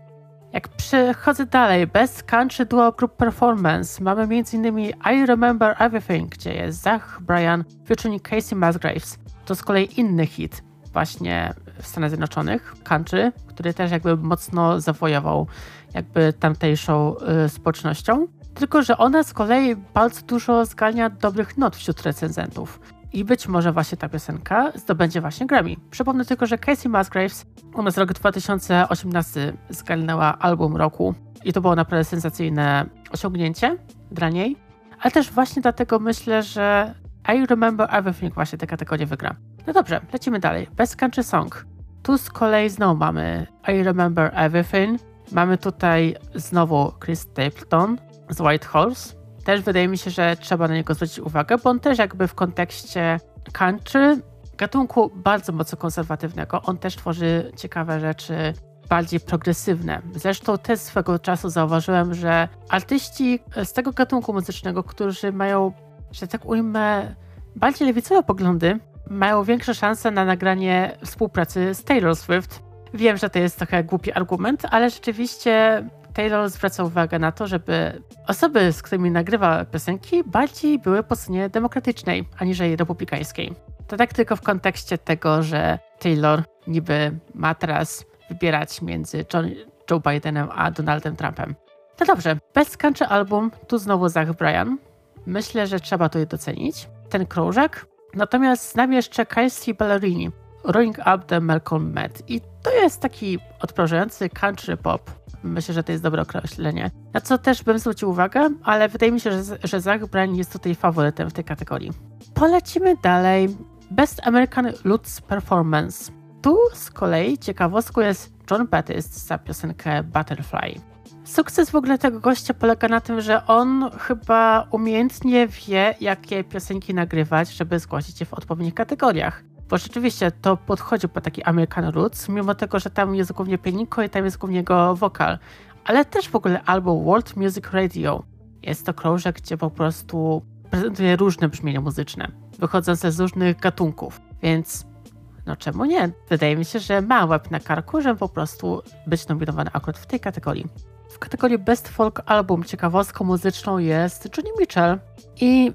Jak przechodzę dalej, Best Country Duo Group Performance, mamy m.in. I Remember Everything, gdzie jest Zach Bryan featuring Casey Musgraves. To z kolei inny hit właśnie w Stanach Zjednoczonych, country, który też jakby mocno zawojował jakby tamtejszą y, społecznością. Tylko, że ona z kolei bardzo dużo zgania dobrych not wśród recenzentów. I być może właśnie ta piosenka zdobędzie właśnie Grammy. Przypomnę tylko, że Casey Musgraves u nas w roku 2018 zgarnęła album roku i to było naprawdę sensacyjne osiągnięcie dla niej. Ale też właśnie dlatego myślę, że I Remember Everything właśnie tę kategorię wygra. No dobrze, lecimy dalej. Best Country Song. Tu z kolei znowu mamy I Remember Everything. Mamy tutaj znowu Chris Stapleton z White Horse też wydaje mi się, że trzeba na niego zwrócić uwagę, bo on też jakby w kontekście country, gatunku bardzo mocno konserwatywnego, on też tworzy ciekawe rzeczy, bardziej progresywne. Zresztą też swego czasu zauważyłem, że artyści z tego gatunku muzycznego, którzy mają, że tak ujmę, bardziej lewicowe poglądy, mają większe szanse na nagranie współpracy z Taylor Swift. Wiem, że to jest trochę głupi argument, ale rzeczywiście Taylor zwraca uwagę na to, żeby osoby, z którymi nagrywa piosenki, bardziej były po stronie demokratycznej, aniżeli republikańskiej. To tak tylko w kontekście tego, że Taylor niby ma teraz wybierać między John, Joe Bidenem a Donaldem Trumpem. No dobrze, Best Country Album, tu znowu Zach Bryan. Myślę, że trzeba to je docenić. Ten krążek. Natomiast znam jeszcze Kelsey Ballerini Rolling Up the Malcolm Met. I to jest taki odprężający country pop. Myślę, że to jest dobre określenie. Na co też bym zwrócił uwagę, ale wydaje mi się, że, że Zach Bryan jest tutaj faworytem w tej kategorii. Polecimy dalej. Best American Lutz Performance. Tu z kolei ciekawostką jest John Baptist za piosenkę Butterfly. Sukces w ogóle tego gościa polega na tym, że on chyba umiejętnie wie, jakie piosenki nagrywać, żeby zgłosić je w odpowiednich kategoriach. Bo rzeczywiście to podchodzi po taki American Roots, mimo tego, że tam jest głównie pianiko i tam jest głównie jego wokal. Ale też w ogóle album World Music Radio. Jest to krążek, gdzie po prostu prezentuje różne brzmienia muzyczne, wychodzące z różnych gatunków. Więc no czemu nie? Wydaje mi się, że ma łeb na karku, żeby po prostu być nominowany akurat w tej kategorii. W kategorii Best Folk Album ciekawostką muzyczną jest Johnny Mitchell i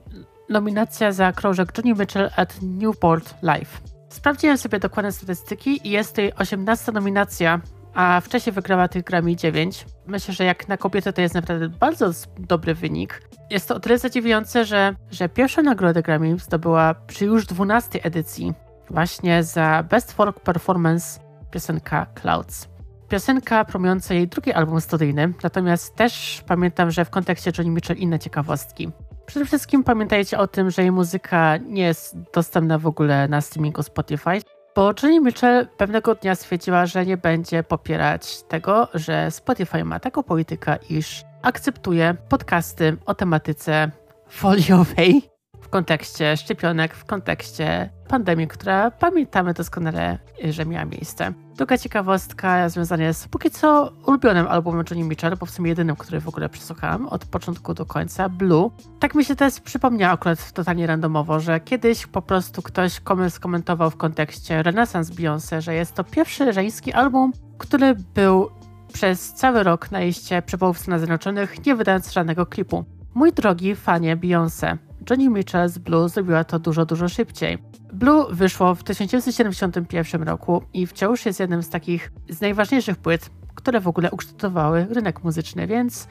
nominacja za krążek Johnny Mitchell at Newport Live. Sprawdziłem sobie dokładne statystyki i jest to jej 18 nominacja, a wcześniej wygrała tych Grammy 9. Myślę, że jak na kobietę to jest naprawdę bardzo dobry wynik. Jest to o tyle zadziwiające, że, że pierwszą nagrodę Grammy zdobyła przy już 12 edycji właśnie za Best Folk Performance piosenka Clouds. Piosenka promująca jej drugi album studyjny, natomiast też pamiętam, że w kontekście Johnny Mitchell inne ciekawostki. Przede wszystkim pamiętajcie o tym, że jej muzyka nie jest dostępna w ogóle na streamingu Spotify, bo Johnny Mitchell pewnego dnia stwierdziła, że nie będzie popierać tego, że Spotify ma taką politykę, iż akceptuje podcasty o tematyce foliowej w kontekście szczepionek, w kontekście pandemii, która pamiętamy doskonale, że miała miejsce. Druga ciekawostka związana jest póki co ulubionym albumem Johnny Mitchell, bo w sumie jedynym, który w ogóle przesłuchałam od początku do końca, Blue. Tak mi się też przypomniało akurat totalnie randomowo, że kiedyś po prostu ktoś skomentował w kontekście Renaissance Beyoncé, że jest to pierwszy żeński album, który był przez cały rok na liście przebołów Stanów Zjednoczonych, nie wydając żadnego klipu. Mój drogi fanie Beyoncé, Johnny Mitchell z Blue zrobiła to dużo, dużo szybciej. Blue wyszło w 1971 roku i wciąż jest jednym z takich z najważniejszych płyt, które w ogóle ukształtowały rynek muzyczny, więc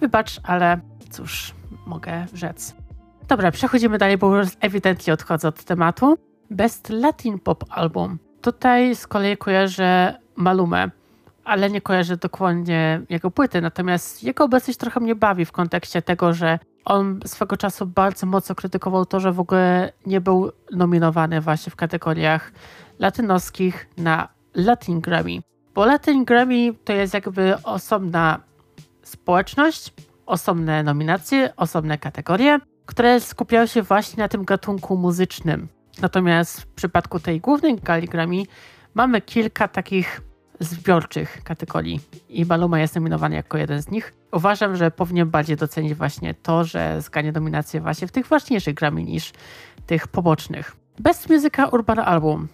wybacz, ale cóż, mogę rzec. Dobra, przechodzimy dalej, bo już ewidentnie odchodzę od tematu. Best Latin Pop Album. Tutaj z kolei kojarzę Malumę, ale nie kojarzę dokładnie jego płyty, natomiast jego obecność trochę mnie bawi w kontekście tego, że on swego czasu bardzo mocno krytykował to, że w ogóle nie był nominowany właśnie w kategoriach latynoskich na Latin Grammy. Bo Latin Grammy to jest jakby osobna społeczność, osobne nominacje, osobne kategorie, które skupiają się właśnie na tym gatunku muzycznym. Natomiast w przypadku tej głównej gali Grammy mamy kilka takich zbiorczych kategorii i Maluma jest nominowany jako jeden z nich. Uważam, że powinien bardziej docenić właśnie to, że zgania dominację właśnie w tych ważniejszych Grammy niż tych pobocznych. Best Musica Urban Album.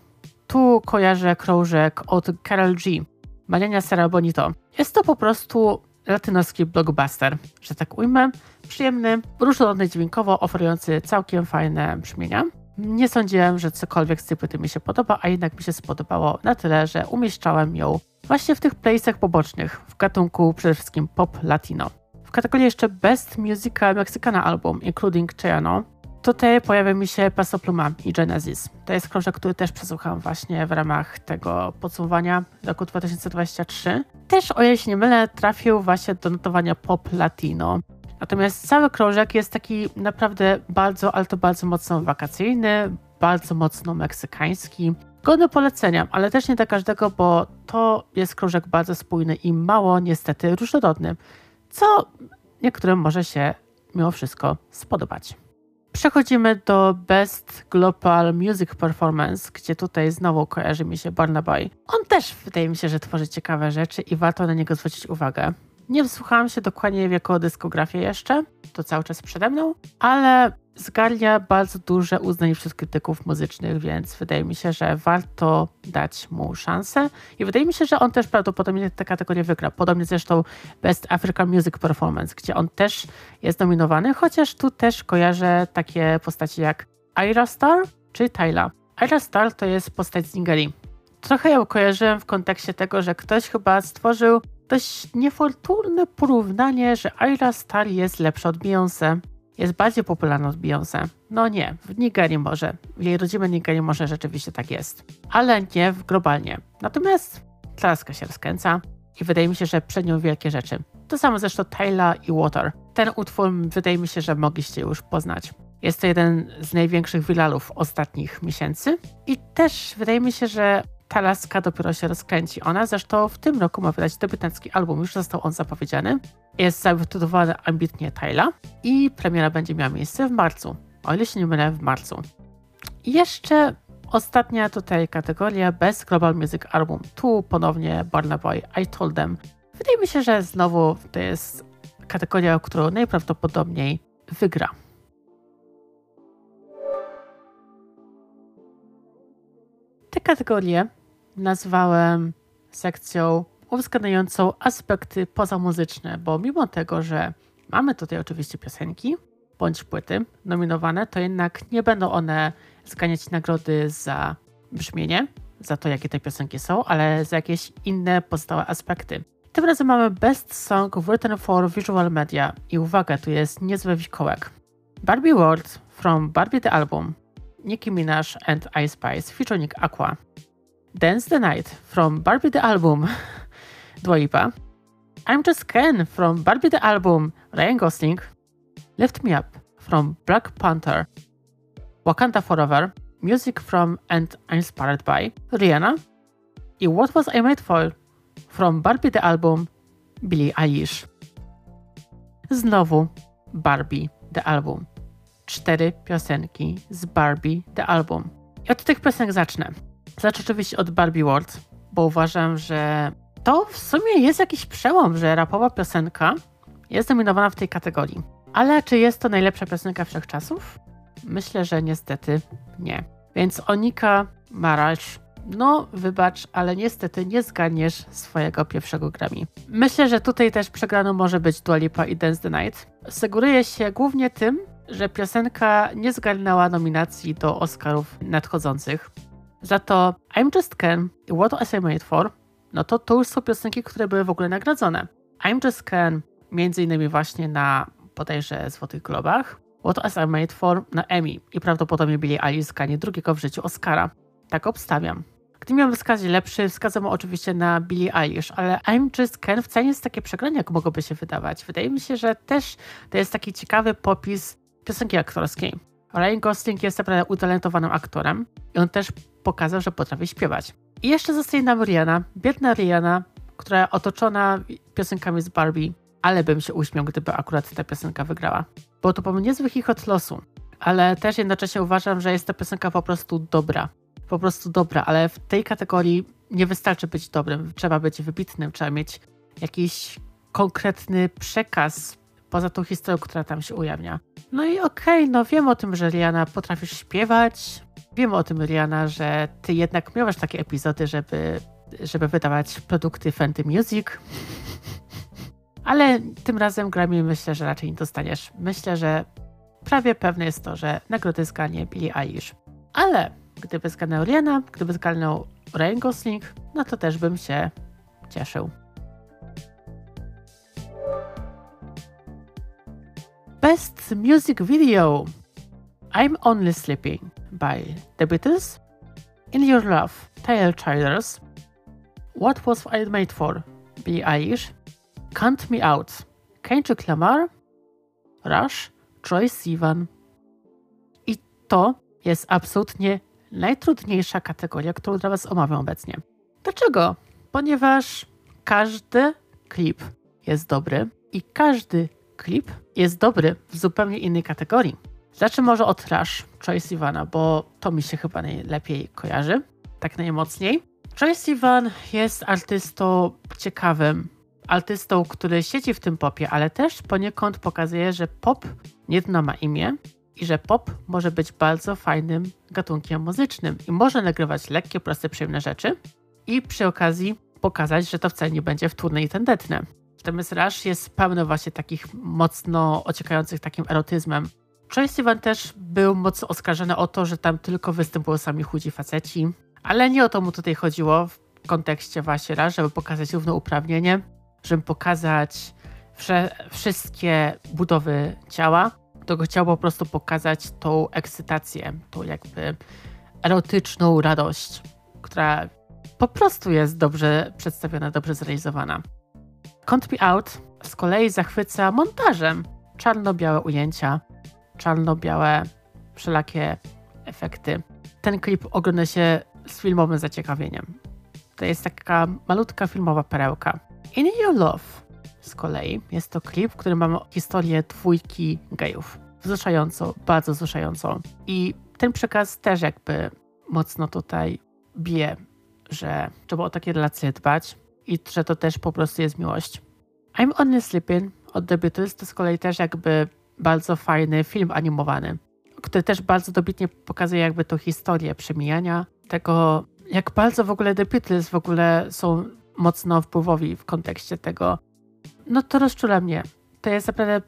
Tu kojarzę krążek od Karol G. Maniania Sara Bonito. Jest to po prostu latynoski blockbuster, że tak ujmę. Przyjemny, różnorodny dźwiękowo, oferujący całkiem fajne brzmienia. Nie sądziłem, że cokolwiek z tej płyty mi się podoba, a jednak mi się spodobało na tyle, że umieszczałem ją właśnie w tych playsach pobocznych w gatunku przede wszystkim pop latino. W kategorii jeszcze Best Musical Mexicana Album, including Cheyano, tutaj pojawia mi się Paso Pluma i Genesis. To jest krążek, który też przesłuchałam właśnie w ramach tego podsumowania roku 2023. Też, o ile się nie mylę, trafił właśnie do notowania pop latino. Natomiast cały krążek jest taki naprawdę bardzo, ale to bardzo mocno wakacyjny, bardzo mocno meksykański. Godny polecenia, ale też nie dla każdego, bo to jest krążek bardzo spójny i mało niestety różnorodny, co niektórym może się mimo wszystko spodobać. Przechodzimy do Best Global Music Performance, gdzie tutaj znowu kojarzy mi się Barnaby. On też wydaje mi się, że tworzy ciekawe rzeczy i warto na niego zwrócić uwagę. Nie wsłuchałam się dokładnie w jego dyskografię jeszcze, to cały czas przede mną, ale zgarnia bardzo duże uznanie wśród krytyków muzycznych, więc wydaje mi się, że warto dać mu szansę i wydaje mi się, że on też prawdopodobnie tę kategorię wygra. Podobnie zresztą Best African Music Performance, gdzie on też jest nominowany, chociaż tu też kojarzę takie postacie jak Ira Star czy Tyla. Ira Star to jest postać z Nigerii. Trochę ją kojarzyłem w kontekście tego, że ktoś chyba stworzył dość niefortunne porównanie, że Ira Star jest lepsza od Beyoncé. jest bardziej popularna od Beyoncé. No nie, w Nigerii może. W jej rodzimej Nigerii może rzeczywiście tak jest. Ale nie globalnie. Natomiast klaska się rozkręca i wydaje mi się, że przed nią wielkie rzeczy. To samo zresztą Taylor i Water. Ten utwór wydaje mi się, że mogliście już poznać. Jest to jeden z największych wiralów ostatnich miesięcy i też wydaje mi się, że ta laska dopiero się rozkręci. Ona zresztą w tym roku ma wydać debiutancki album, już został on zapowiedziany. Jest zatytułowany ambitnie Tyla i premiera będzie miała miejsce w marcu, o ile się nie mylę, w marcu. I jeszcze ostatnia tutaj kategoria Best Global Music Album. Tu ponownie Burna Boy, I Told Them. Wydaje mi się, że znowu to jest kategoria, którą najprawdopodobniej wygra. Te kategorie nazwałem sekcją uwzględniającą aspekty pozamuzyczne, bo mimo tego, że mamy tutaj oczywiście piosenki bądź płyty nominowane, to jednak nie będą one zganiać nagrody za brzmienie, za to, jakie te piosenki są, ale za jakieś inne pozostałe aspekty. Tym razem mamy Best Song Written for Visual Media i uwaga, tu jest niezły wikołek. Barbie World from Barbie the Album, Nicki Minaj and Ice Spice featuring Aqua. Dance the Night from Barbie the Album, Dua Lipa. I'm Just Ken from Barbie the Album, Ryan Gosling. Lift Me Up from Black Panther. Wakanda Forever, Music from and Inspired by Rihanna. I What Was I Made For from Barbie the Album, Billie Eilish. Znowu Barbie the Album. Cztery piosenki z Barbie the Album. I od tych piosenek zacznę. Zacznę oczywiście od Barbie World, bo uważam, że to w sumie jest jakiś przełom, że rapowa piosenka jest nominowana w tej kategorii. Ale czy jest to najlepsza piosenka wszechczasów? Myślę, że niestety nie. Więc Onika Marasz, no wybacz, ale niestety nie zganiesz swojego pierwszego Grammy. Myślę, że tutaj też przegraną może być Dua Lipa i Dance the Night. Seguruję się głównie tym, że piosenka nie zgarnęła nominacji do Oscarów nadchodzących. Za to I'm Just Ken i What Was I Made For, no to to już są piosenki, które były w ogóle nagrodzone. I'm Just Ken między innymi właśnie na bodajże Złotych Globach, What Was I Made For na Emmy i prawdopodobnie byli Alice zganie drugiego w życiu Oscara. Tak obstawiam. Gdy miałem wskazać lepszy, wskazam oczywiście na Billie Eilish, ale I'm Just Ken wcale nie jest takie przegranie, jak mogłoby się wydawać. Wydaje mi się, że też to jest taki ciekawy popis piosenki aktorskiej. Ryan Gosling jest naprawdę utalentowanym aktorem i on też pokazał, że potrafi śpiewać. I jeszcze zostaje nam Rihanna, biedna Rihanna, która otoczona piosenkami z Barbie, ale bym się uśmiał, gdyby akurat ta piosenka wygrała. Bo to był niezły chichot losu, ale też jednocześnie uważam, że jest ta piosenka po prostu dobra. Po prostu dobra, ale w tej kategorii nie wystarczy być dobrym, trzeba być wybitnym, trzeba mieć jakiś konkretny przekaz poza tą historią, która tam się ujawnia. No i okej, okay, no wiem o tym, że Rihanna potrafisz śpiewać, wiem o tym, Rihanna, że ty jednak miałaś takie epizody, żeby, żeby wydawać produkty Fenty Music. [LAUGHS] Ale tym razem Grammy myślę, że raczej nie dostaniesz. Myślę, że prawie pewne jest to, że nagrody zgarnie Billie Eilish. Ale gdyby zgarnął Rihanna, gdyby zgarnął Ryan Gosling, no to też bym się cieszył. Best Music Video I'm Only Sleeping by The Beatles, In Your Love, Tyler Childers, What Was I Made For, Billie Eilish, Count Me Out, Kendrick Lamar, Rush, Troy Sivan. I to jest absolutnie najtrudniejsza kategoria, którą dla Was omawiam obecnie. Dlaczego? Ponieważ każdy klip jest dobry i każdy klip jest dobry w zupełnie innej kategorii. Zacznę może od Rush, Choice Ivana, bo to mi się chyba najlepiej kojarzy, tak najmocniej. Choice Ivan jest artystą ciekawym, artystą, który siedzi w tym popie, ale też poniekąd pokazuje, że pop nie jedno ma imię i że pop może być bardzo fajnym gatunkiem muzycznym i może nagrywać lekkie, proste, przyjemne rzeczy i przy okazji pokazać, że to wcale nie będzie wtórne i tendetne. Natomiast Rush jest pełny właśnie takich mocno ociekających takim erotyzmem. Troye Sivan też był mocno oskarżony o to, że tam tylko występują sami chudzi faceci, ale nie o to mu tutaj chodziło w kontekście właśnie Rush, żeby pokazać równouprawnienie, żeby pokazać wszystkie budowy ciała. tylko chciał po prostu pokazać tą ekscytację, tą jakby erotyczną radość, która po prostu jest dobrze przedstawiona, dobrze zrealizowana. Can't Be Out z kolei zachwyca montażem. Czarno-białe ujęcia, czarno-białe wszelakie efekty. Ten klip ogląda się z filmowym zaciekawieniem. To jest taka malutka filmowa perełka. In Your Love z kolei jest to klip, w którym mamy historię dwójki gejów. Wzruszającą, bardzo wzruszającą. I ten przekaz też jakby mocno tutaj bije, że trzeba o takie relacje dbać i że to też po prostu jest miłość. I'm Only Sleeping od The Beatles to z kolei też jakby bardzo fajny film animowany, który też bardzo dobitnie pokazuje jakby tą historię przemijania, tego jak bardzo w ogóle The Beatles w ogóle są mocno wpływowi w kontekście tego. No to rozczula mnie. To jest naprawdę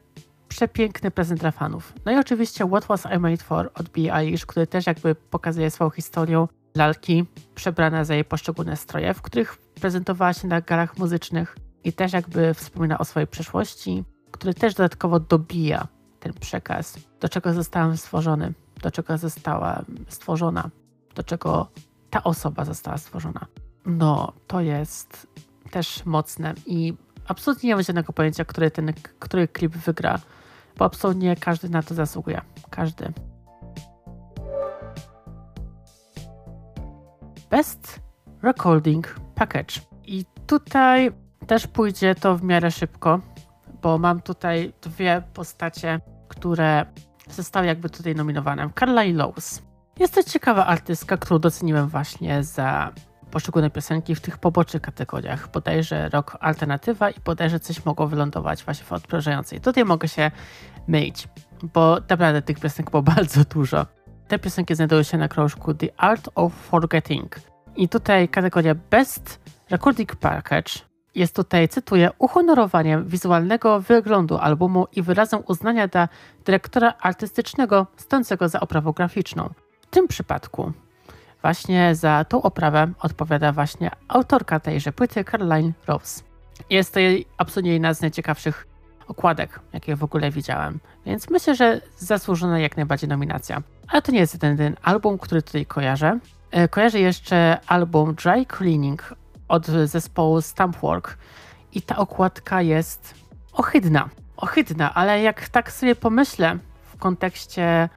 przepiękny prezent dla fanów. No i oczywiście What Was I Made For od Billie który też jakby pokazuje swoją historię lalki przebrana za jej poszczególne stroje, w których prezentowała się na galach muzycznych i też jakby wspomina o swojej przeszłości, który też dodatkowo dobija ten przekaz, do czego zostałam stworzony, do czego została stworzona, do czego ta osoba została stworzona. No, to jest też mocne i absolutnie nie mam żadnego pojęcia, który ten, który klip wygra, bo absolutnie każdy na to zasługuje. Każdy. Best Recording Package. I tutaj też pójdzie to w miarę szybko, bo mam tutaj dwie postacie, które zostały jakby tutaj nominowane. Carla i Lowe's. Jest to ciekawa artystka, którą doceniłem właśnie za poszczególne piosenki w tych pobocznych kategoriach. Bodajże rok alternatywa i bodajże coś mogło wylądować właśnie w odprężającej. Tutaj mogę się mylić, bo naprawdę tych piosenek było [LAUGHS] bardzo dużo. Te piosenki znajdują się na krążku The Art of Forgetting. I tutaj kategoria Best Recording Package jest tutaj, cytuję, uhonorowaniem wizualnego wyglądu albumu i wyrazem uznania dla dyrektora artystycznego stojącego za oprawą graficzną. W tym przypadku właśnie za tą oprawę odpowiada właśnie autorka tejże płyty, Caroline Rose. Jest to jej absolutnie jedna z najciekawszych okładek, jakie w ogóle widziałem, więc myślę, że zasłużona jak najbardziej nominacja. Ale to nie jest ten, ten album, który tutaj kojarzę. E, kojarzę jeszcze album Dry Cleaning od zespołu Stampwork i ta okładka jest ohydna. Ohydna, ale jak tak sobie pomyślę w kontekście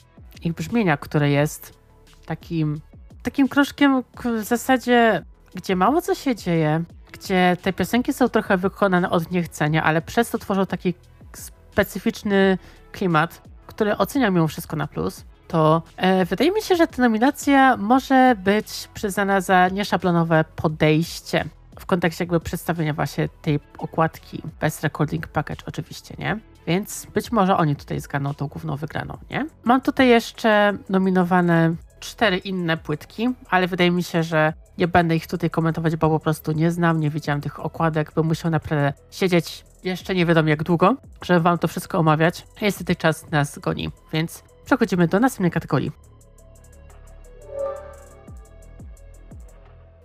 ich brzmienia, które jest takim, takim kroczkiem w zasadzie, gdzie mało co się dzieje, gdzie te piosenki są trochę wykonane od niechcenia, ale przez to tworzą taki specyficzny klimat, który oceniam mimo wszystko na plus to e, wydaje mi się, że ta nominacja może być przyznana za nieszablonowe podejście w kontekście jakby przedstawienia właśnie tej okładki bez recording package oczywiście, nie? Więc być może oni tutaj zgarną tą główną wygraną, nie? Mam tutaj jeszcze nominowane cztery inne płytki, ale wydaje mi się, że nie będę ich tutaj komentować, bo po prostu nie znam, nie widziałem tych okładek, bym musiał naprawdę siedzieć jeszcze nie wiadomo jak długo, żeby wam to wszystko omawiać. Niestety czas nas goni, więc Przechodzimy do następnej kategorii.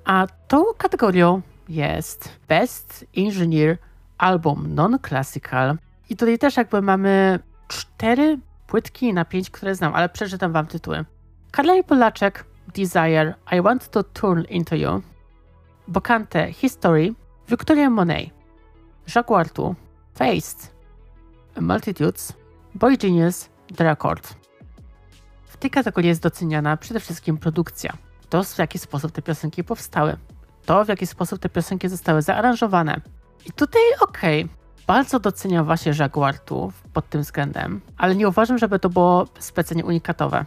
A tą kategorią jest Best Engineer Album Non-Classical. I tutaj też jakby mamy cztery płytki na pięć, które znam, ale przeczytam wam tytuły. Karlej Polaczek, Desire, I Want to Turn Into You, Bocante, History, Victoria Monet, Jacques Faced, Multitudes, Boy Genius, The Record tej kategorii jest doceniana przede wszystkim produkcja. To, w jaki sposób te piosenki powstały. To, w jaki sposób te piosenki zostały zaaranżowane. I tutaj okej, okay, bardzo doceniam właśnie Jaguar tu pod tym względem, ale nie uważam, żeby to było specjalnie unikatowe.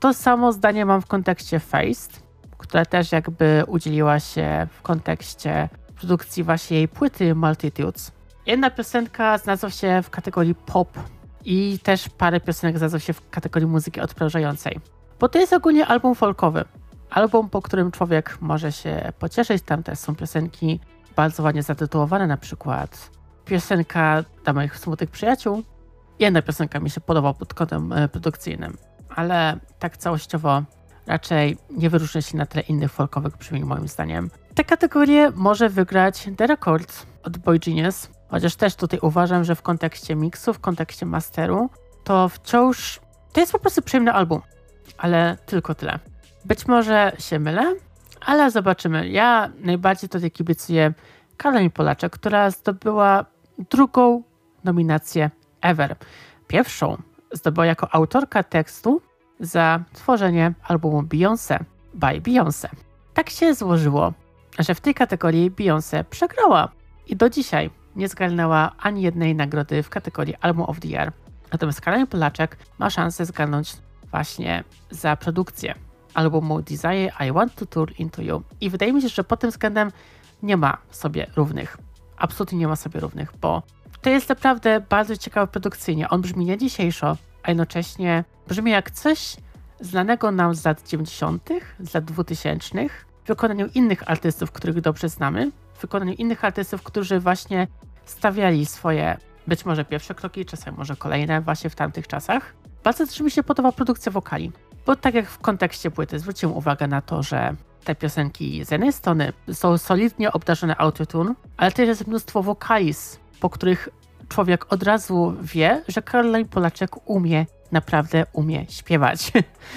To samo zdanie mam w kontekście Faced, która też jakby udzieliła się w kontekście produkcji właśnie jej płyty Multitudes. Jedna piosenka znalazła się w kategorii pop i też parę piosenek znalazło się w kategorii muzyki odprężającej. Bo to jest ogólnie album folkowy. Album, po którym człowiek może się pocieszyć. Tam też są piosenki bardzo ładnie zatytułowane, na przykład piosenka dla moich smutnych przyjaciół. Jedna piosenka mi się podoba pod kątem e, produkcyjnym, ale tak całościowo raczej nie wyróżnia się na tle innych folkowych brzmień moim zdaniem. Tę kategorię może wygrać The Records od Boy Genius, Chociaż też tutaj uważam, że w kontekście miksu, w kontekście masteru, to wciąż to jest po prostu przyjemny album, ale tylko tyle. Być może się mylę, ale zobaczymy. Ja najbardziej tutaj kibicuję Karolin Polaczek, która zdobyła drugą nominację ever. Pierwszą zdobyła jako autorka tekstu za tworzenie albumu Beyoncé by Beyoncé. Tak się złożyło, że w tej kategorii Beyoncé przegrała i do dzisiaj nie zgarnęła ani jednej nagrody w kategorii Album of the Year. Natomiast Karolina Polaczek ma szansę zgarnąć właśnie za produkcję albumu Desire I Want to Tour Into You. I wydaje mi się, że pod tym względem nie ma sobie równych. Absolutnie nie ma sobie równych, bo to jest naprawdę bardzo ciekawe produkcyjnie. On brzmi nie dzisiejszo, a jednocześnie brzmi jak coś znanego nam z lat 90., z lat 2000, w wykonaniu innych artystów, których dobrze znamy, wykonaniu innych artystów, którzy właśnie stawiali swoje być może pierwsze kroki, czasem może kolejne właśnie w tamtych czasach. Bardzo też mi się podoba produkcja wokali, bo tak jak w kontekście płyty zwróciłem uwagę na to, że te piosenki z jednej strony są solidnie obdarzone autotune, ale też jest mnóstwo wokaliz, po których człowiek od razu wie, że Caroline Polaczek umie, naprawdę umie śpiewać.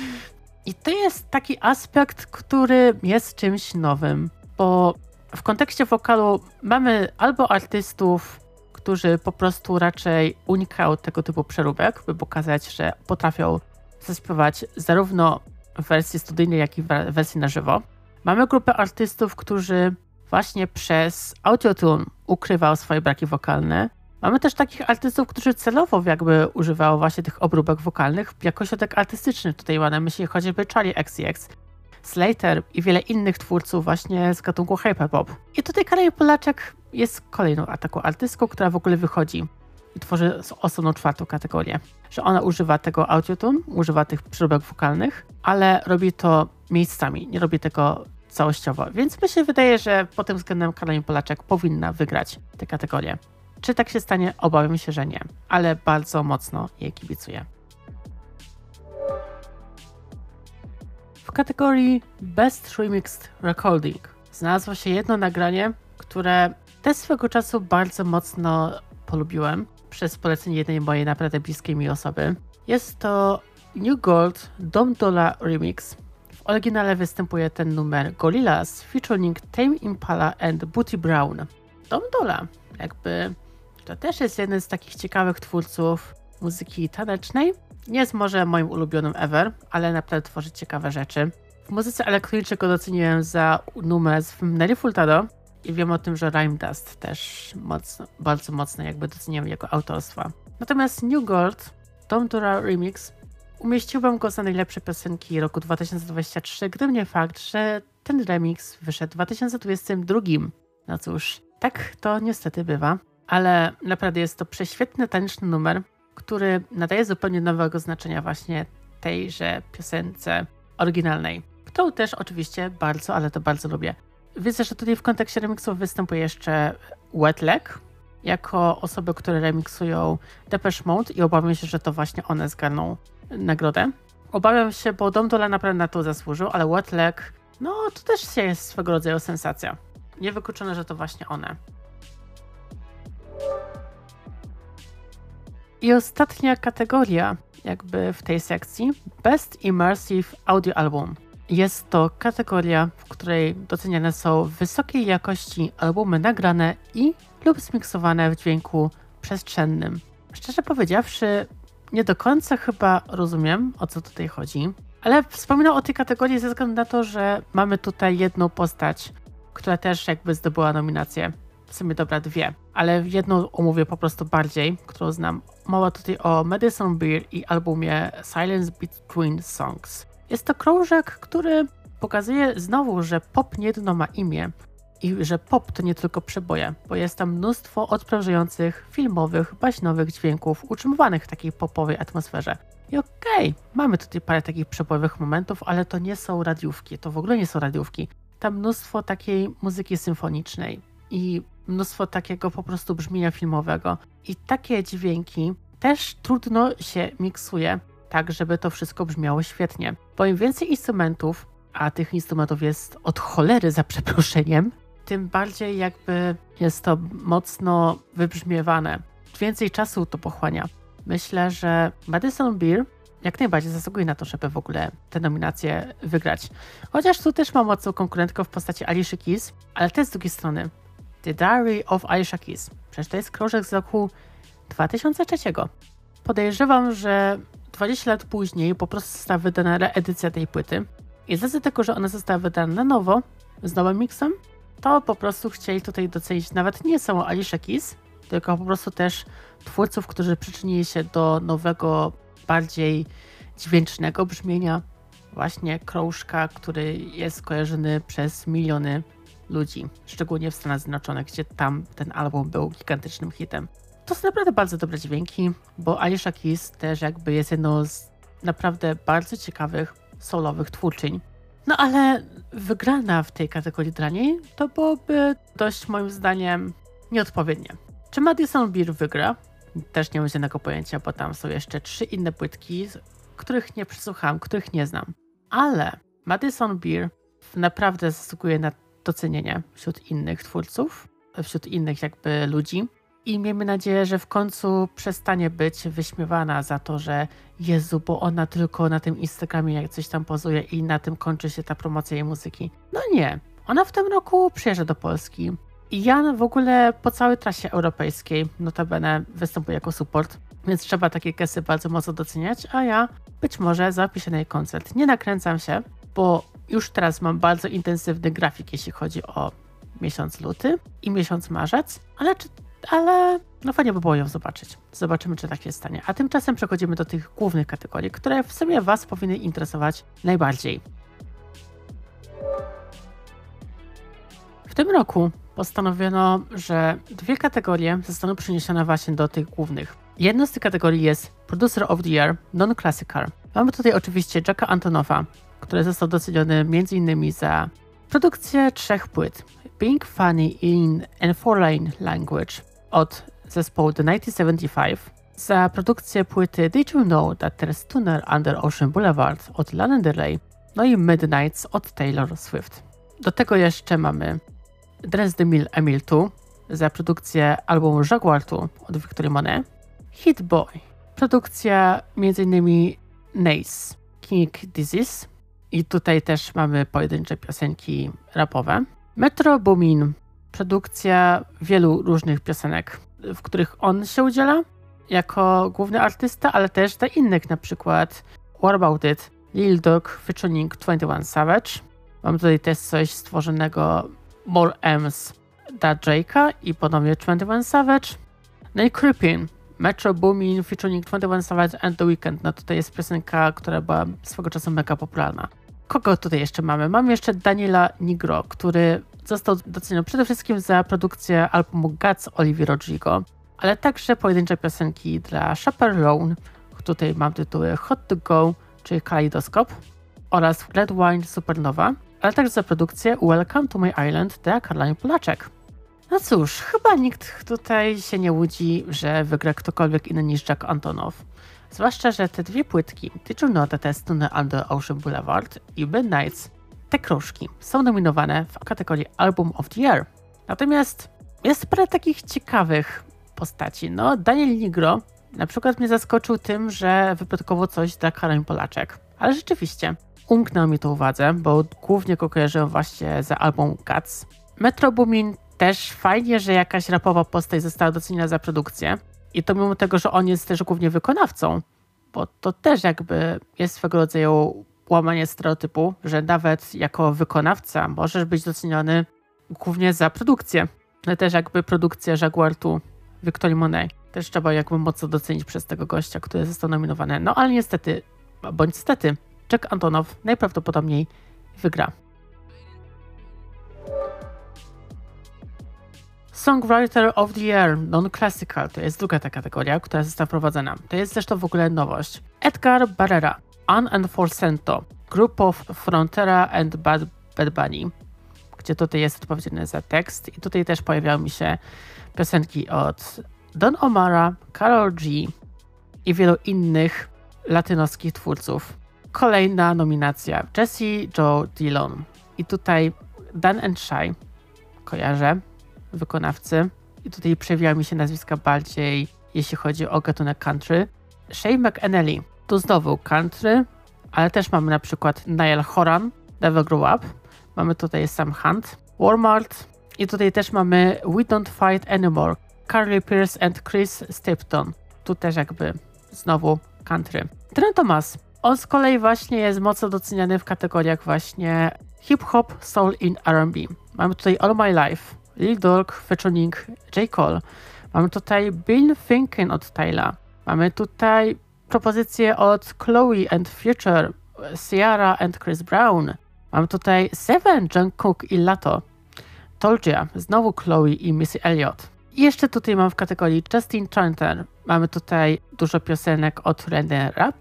[LAUGHS] I to jest taki aspekt, który jest czymś nowym, bo w kontekście wokalu mamy albo artystów, którzy po prostu raczej unikają tego typu przeróbek, by pokazać, że potrafią zaśpiewać zarówno w wersji studyjnej, jak i w wersji na żywo. Mamy grupę artystów, którzy właśnie przez autotune ukrywał swoje braki wokalne. Mamy też takich artystów, którzy celowo jakby używają właśnie tych obróbek wokalnych jako środek artystyczny. Tutaj mam na myśli chociażby Charlie XCX, Slater i wiele innych twórców właśnie z gatunku hyperpop. I tutaj Karol Polaczek jest kolejną taką artystką, która w ogóle wychodzi i tworzy osobną czwartą kategorię. Że ona używa tego autotune, używa tych przeróbek wokalnych, ale robi to miejscami, nie robi tego całościowo. Więc mi się wydaje, że pod tym względem Karolina Polaczek powinna wygrać tę kategorię. Czy tak się stanie? Obawiam się, że nie, ale bardzo mocno jej kibicuję. Kategorii Best Remixed Recording znalazło się jedno nagranie, które też swego czasu bardzo mocno polubiłem przez polecenie jednej mojej naprawdę bliskiej mi osoby. Jest to New Gold Dom Dola Remix. W oryginale występuje ten numer Gorillaz featuring Tame Impala and Booty Brown. Dom Dola, jakby to też jest jeden z takich ciekawych twórców muzyki tanecznej. Nie jest może moim ulubionym ever, ale naprawdę tworzy ciekawe rzeczy. W muzyce elektronicznej go doceniłem za numer z Nelly Furtado i wiem o tym, że Rhyme Dust też mocno, bardzo mocno jakby doceniam jego autorstwa. Natomiast New Gold, Tom Dura Remix, umieściłbym go za najlepsze piosenki roku 2023, gdyby nie fakt, że ten remix wyszedł w 2022. No cóż, tak to niestety bywa, ale naprawdę jest to prześwietny taneczny numer, który nadaje zupełnie nowego znaczenia właśnie tejże piosence oryginalnej, którą też oczywiście bardzo, ale to bardzo lubię. Widzę, że tutaj w kontekście remixów występuje jeszcze Wetleg, jako osoby, które remiksują Depeche Mode i obawiam się, że to właśnie one zgarną nagrodę. Obawiam się, bo Dom naprawdę na to zasłużył, ale Wetleg, no to też jest swego rodzaju sensacja. Niewykluczone, że to właśnie one. I ostatnia kategoria, jakby w tej sekcji, Best Immersive Audio Album. Jest to kategoria, w której doceniane są wysokiej jakości albumy nagrane i lub zmiksowane w dźwięku przestrzennym. Szczerze powiedziawszy, nie do końca chyba rozumiem, o co tutaj chodzi, ale wspominam o tej kategorii ze względu na to, że mamy tutaj jedną postać, która też jakby zdobyła nominację. W sumie dobra, dwie, ale jedną omówię po prostu bardziej, którą znam. Mowa tutaj o Madison Beer i albumie Silence Between Songs. Jest to krążek, który pokazuje znowu, że pop nie jedno ma imię i że pop to nie tylko przeboje, bo jest tam mnóstwo odprężających, filmowych, baśnowych dźwięków utrzymywanych w takiej popowej atmosferze. I okej, okay, mamy tutaj parę takich przebojowych momentów, ale to nie są radiówki, to w ogóle nie są radiówki. Tam mnóstwo takiej muzyki symfonicznej i mnóstwo takiego po prostu brzmienia filmowego. I takie dźwięki też trudno się miksuje tak, żeby to wszystko brzmiało świetnie. Bo im więcej instrumentów, a tych instrumentów jest od cholery za przeproszeniem, tym bardziej jakby jest to mocno wybrzmiewane. Więcej czasu to pochłania. myślę, że Madison Beer jak najbardziej zasługuje na to, żeby w ogóle te nominacje wygrać. Chociaż tu też mam mocną konkurentkę w postaci Alicia Keys, ale też z drugiej strony The Diary of Alicia Keys. Przecież to jest krążek z roku 2003. Podejrzewam, że 20 lat później po prostu została wydana reedycja tej płyty i z racji tego, że ona została wydana na nowo, z nowym mixem, to po prostu chcieli tutaj docenić nawet nie samą Alicia Keys, tylko po prostu też twórców, którzy przyczynili się do nowego, bardziej dźwięcznego brzmienia właśnie krążka, który jest kojarzony przez miliony ludzi, szczególnie w Stanach Zjednoczonych, gdzie tam ten album był gigantycznym hitem. To są naprawdę bardzo dobre dźwięki, bo Alicia Keys też jakby jest jedną z naprawdę bardzo ciekawych solowych twórczyń. No ale wygrana w tej kategorii dla niej to byłoby dość moim zdaniem nieodpowiednie. Czy Madison Beer wygra? Też nie mam żadnego pojęcia, bo tam są jeszcze trzy inne płytki, których nie przesłuchałem, których nie znam. Ale Madison Beer naprawdę zasługuje na docenienie wśród innych twórców, wśród innych jakby ludzi. I miejmy nadzieję, że w końcu przestanie być wyśmiewana za to, że Jezu, bo ona tylko na tym Instagramie jak coś tam pozuje i na tym kończy się ta promocja jej muzyki. No nie. Ona w tym roku przyjeżdża do Polski. I ja w ogóle po całej trasie europejskiej, notabene występuję jako support, więc trzeba takie gesty bardzo mocno doceniać, a ja być może zapiszę na jej koncert. Nie nakręcam się, bo już teraz mam bardzo intensywny grafik, jeśli chodzi o miesiąc luty i miesiąc marzec, ale, czy, ale no fajnie by było ją zobaczyć. Zobaczymy, czy tak się stanie. A tymczasem przechodzimy do tych głównych kategorii, które w sumie Was powinny interesować najbardziej. W tym roku postanowiono, że dwie kategorie zostaną przeniesione właśnie do tych głównych. Jedna z tych kategorii jest Producer of the Year Non-Classical. Mamy tutaj oczywiście Jacka Antonowa, który został doceniony m.in. za produkcję trzech płyt Being Funny in a Foreign Language od zespołu The 1975, za produkcję płyty Did You Know That There's Tunnel Under Ocean Boulevard od Lana Del Rey, no i Midnights od Taylor Swift. Do tego jeszcze mamy Dress the Mill Emil 2 za produkcję albumu Jaguar 2 od Victory Monet, Hit Boy, produkcja m.in. Nace, King Disease i tutaj też mamy pojedyncze piosenki rapowe. Metro Boomin, produkcja wielu różnych piosenek, w których on się udziela jako główny artysta, ale też dla innych, na przykład What About It, Lil Dog featuring 21 Savage. Mam tutaj też coś stworzonego More M's dla Jake'a i ponownie 21 Savage. No i Creeping, Metro Boomin featuring 21 Savage and The Weeknd. No tutaj jest piosenka, która była swego czasu mega popularna. Kogo tutaj jeszcze mamy? Mamy jeszcze Daniela Nigro, który został doceniony przede wszystkim za produkcję albumu Guts Olivia Rodrigo, ale także pojedyncze piosenki dla Chaperone. Tutaj mam tytuły Hot to Go, czy Kaleidoskop oraz Red Wine Supernova, ale także za produkcję Welcome to My Island dla Caroline Polaczek. No cóż, chyba nikt tutaj się nie łudzi, że wygra ktokolwiek inny niż Jack Antonow. Zwłaszcza, że te dwie płytki, Did You Know Tunnel Under Ocean Boulevard i Midnights, te krążki są nominowane w kategorii Album of the Year. Natomiast jest parę takich ciekawych postaci. No, Daniel Nigro na przykład mnie zaskoczył tym, że wyprodukował coś dla Karen Polaczek. Ale rzeczywiście, umknął mi to uwadze, bo głównie go kojarzyłem właśnie za album Guts. Metro Boomin też fajnie, że jakaś rapowa postać została doceniona za produkcję. I to mimo tego, że on jest też głównie wykonawcą, bo to też jakby jest swego rodzaju łamanie stereotypu, że nawet jako wykonawca możesz być doceniony głównie za produkcję. Ale też jakby produkcja Jaguartu Victory Monet też trzeba jakby mocno docenić przez tego gościa, który został nominowany. No ale niestety, bądź niestety, Jack Antonow najprawdopodobniej wygra. Songwriter of the Year Non-Classical to jest druga ta kategoria, która została wprowadzona. To jest zresztą w ogóle nowość. Edgar Barrera, Un and Forsento, Group of Frontera and Bad, Bad Bunny, gdzie tutaj jest odpowiedzialny za tekst i tutaj też pojawiały mi się piosenki od Don Omara, Karol G i wielu innych latynoskich twórców. Kolejna nominacja Jesse Joe Dillon i tutaj Dan and Shy kojarzę, wykonawcy. I tutaj przewija mi się nazwiska bardziej jeśli chodzi o gatunek country. Shay McAnally, tu znowu country, ale też mamy na przykład Niall Horan, Never Grow Up, mamy tutaj Sam Hunt, Walmart i tutaj też mamy We Don't Fight Anymore, Carly Pierce and Chris Stapleton. Tu też jakby znowu country. Trent Thomas, on z kolei właśnie jest mocno doceniany w kategoriach właśnie hip-hop, soul in R&B. Mamy tutaj All My Life, Lil Durk featuring J. Cole. Mamy tutaj Bill Finken od Tyla. Mamy tutaj propozycje od Chloe and Future, Ciara and Chris Brown. Mamy tutaj Seven, Jungkook i Lato. Tolja, znowu Chloe i Missy Elliott. I jeszcze tutaj mam w kategorii Justin Tranter. Mamy tutaj dużo piosenek od René Rap.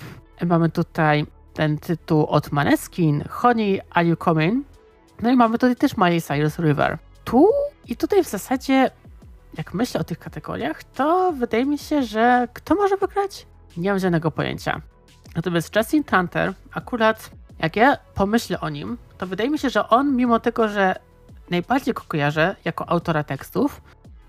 Mamy tutaj ten tytuł od Maneskin, Honey, Are You Coming? No i mamy tutaj też Miley Cyrus River. Tu i tutaj w zasadzie, jak myślę o tych kategoriach, to wydaje mi się, że kto może wygrać? Nie mam żadnego pojęcia. Natomiast Justin Tranter, akurat jak ja pomyślę o nim, to wydaje mi się, że on, mimo tego, że najbardziej go kojarzę jako autora tekstów,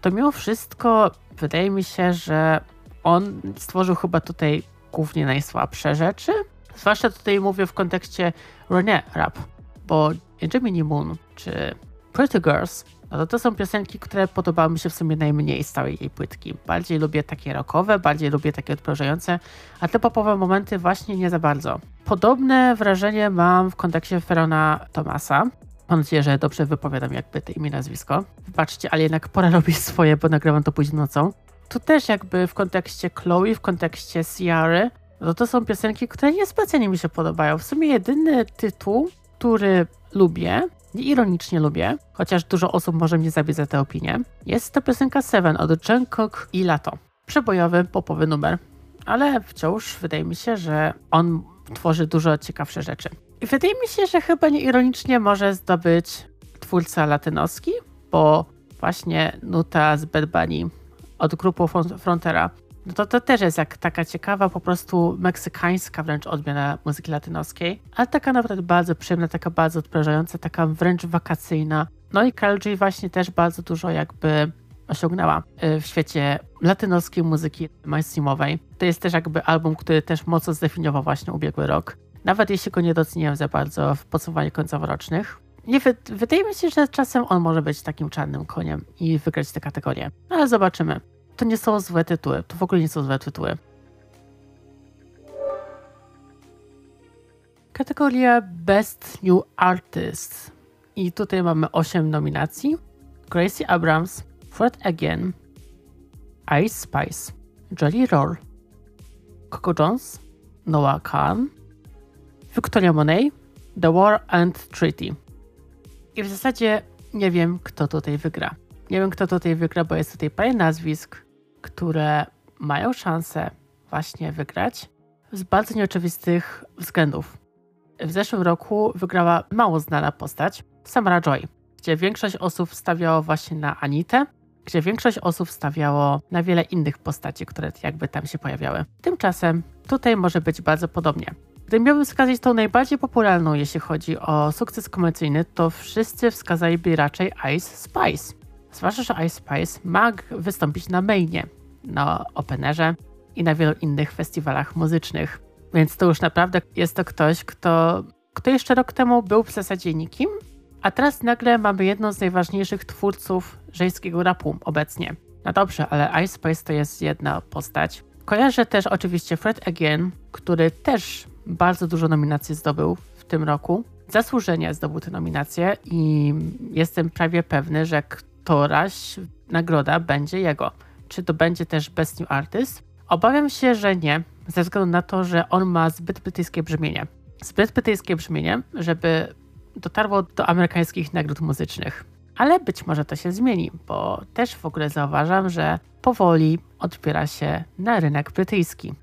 to mimo wszystko wydaje mi się, że on stworzył chyba tutaj głównie najsłabsze rzeczy. Zwłaszcza tutaj mówię w kontekście René Rap, bo Jimmy Moon czy Pretty Girls no to są piosenki, które podobały mi się w sumie najmniej z całej jej płytki. Bardziej lubię takie rockowe, bardziej lubię takie odprężające, a te popowe momenty właśnie nie za bardzo. Podobne wrażenie mam w kontekście Ferona Tomasa. Mam nadzieję, że dobrze wypowiadam jakby to imię nazwisko. Wybaczcie, ale jednak pora [LAUGHS] robić swoje, bo nagrywam to późną nocą. Tu też jakby w kontekście Chloe, w kontekście Ciary, no to są piosenki, które niespecjalnie mi się podobają. W sumie jedyny tytuł, który lubię, ironicznie lubię, chociaż dużo osób może mnie zabić za tę opinię, jest to piosenka Seven od Jungkook i Lato. Przebojowy, popowy numer, ale wciąż wydaje mi się, że on tworzy dużo ciekawsze rzeczy. I wydaje mi się, że chyba nieironicznie może zdobyć twórca latynoski, bo właśnie nuta z Bad Bunny od grupy Frontera no to to też jest jak taka ciekawa, po prostu meksykańska wręcz odmiana muzyki latynoskiej, ale taka naprawdę bardzo przyjemna, taka bardzo odprężająca, taka wręcz wakacyjna. No i Karol G właśnie też bardzo dużo jakby osiągnęła y, w świecie latynoskiej muzyki mainstreamowej. To jest też jakby album, który też mocno zdefiniował właśnie ubiegły rok. Nawet jeśli go nie doceniłem za bardzo w podsumowaniu końcoworocznych. Nie, wydaje mi się, że czasem on może być takim czarnym koniem i wygrać tę kategorię. No, ale zobaczymy to nie są złe tytuły. To w ogóle nie są złe tytuły. Kategoria Best New Artist. I tutaj mamy 8 nominacji. Gracie Abrams, Fred Again, Ice Spice, Jolly Roll, Coco Jones, Noah Khan, Victoria Monet, The War and Treaty. I w zasadzie nie wiem, kto tutaj wygra. Nie wiem, kto tutaj wygra, bo jest tutaj parę nazwisk, które mają szansę właśnie wygrać z bardzo nieoczywistych względów. W zeszłym roku wygrała mało znana postać, Samara Joy, gdzie większość osób stawiało właśnie na Anitę, gdzie większość osób stawiało na wiele innych postaci, które jakby tam się pojawiały. Tymczasem tutaj może być bardzo podobnie. Gdybym miałbym wskazać tą najbardziej popularną, jeśli chodzi o sukces komercyjny, to wszyscy wskazaliby raczej Ice Spice. Zwłaszcza, że Ice Spice ma wystąpić na mainie, na Openerze i na wielu innych festiwalach muzycznych. Więc to już naprawdę jest to ktoś, kto, kto jeszcze rok temu był w zasadzie nikim, a teraz nagle mamy jedną z najważniejszych twórców żeńskiego rapu obecnie. No dobrze, ale Ice Spice to jest jedna postać. Kojarzę też oczywiście Fred Again, który też bardzo dużo nominacji zdobył w tym roku. Zasłużenie zdobył te nominacje i jestem prawie pewny, że któraś nagroda będzie jego. Czy to będzie też Best New Artist? Obawiam się, że nie, ze względu na to, że on ma zbyt brytyjskie brzmienie. Zbyt brytyjskie brzmienie, żeby dotarło do amerykańskich nagród muzycznych. Ale być może to się zmieni, bo też w ogóle zauważam, że powoli odbiera się na rynek brytyjski.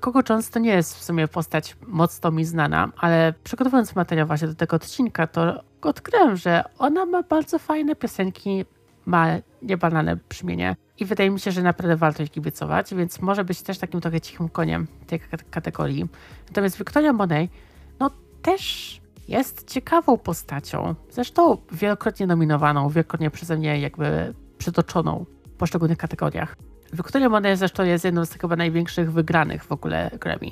Coco Jones to nie jest w sumie postać mocno mi znana, ale przygotowując materiał właśnie do tego odcinka, to odkryłem, że ona ma bardzo fajne piosenki ma niebanalne brzmienie i wydaje mi się, że naprawdę warto jej kibicować, więc może być też takim trochę cichym koniem tej kategorii. Natomiast Victoria Monet, no też jest ciekawą postacią, zresztą wielokrotnie nominowaną, wielokrotnie przeze mnie jakby przytoczoną w poszczególnych kategoriach. Victoria Monet zresztą jest jedną z chyba największych wygranych w ogóle Grammy.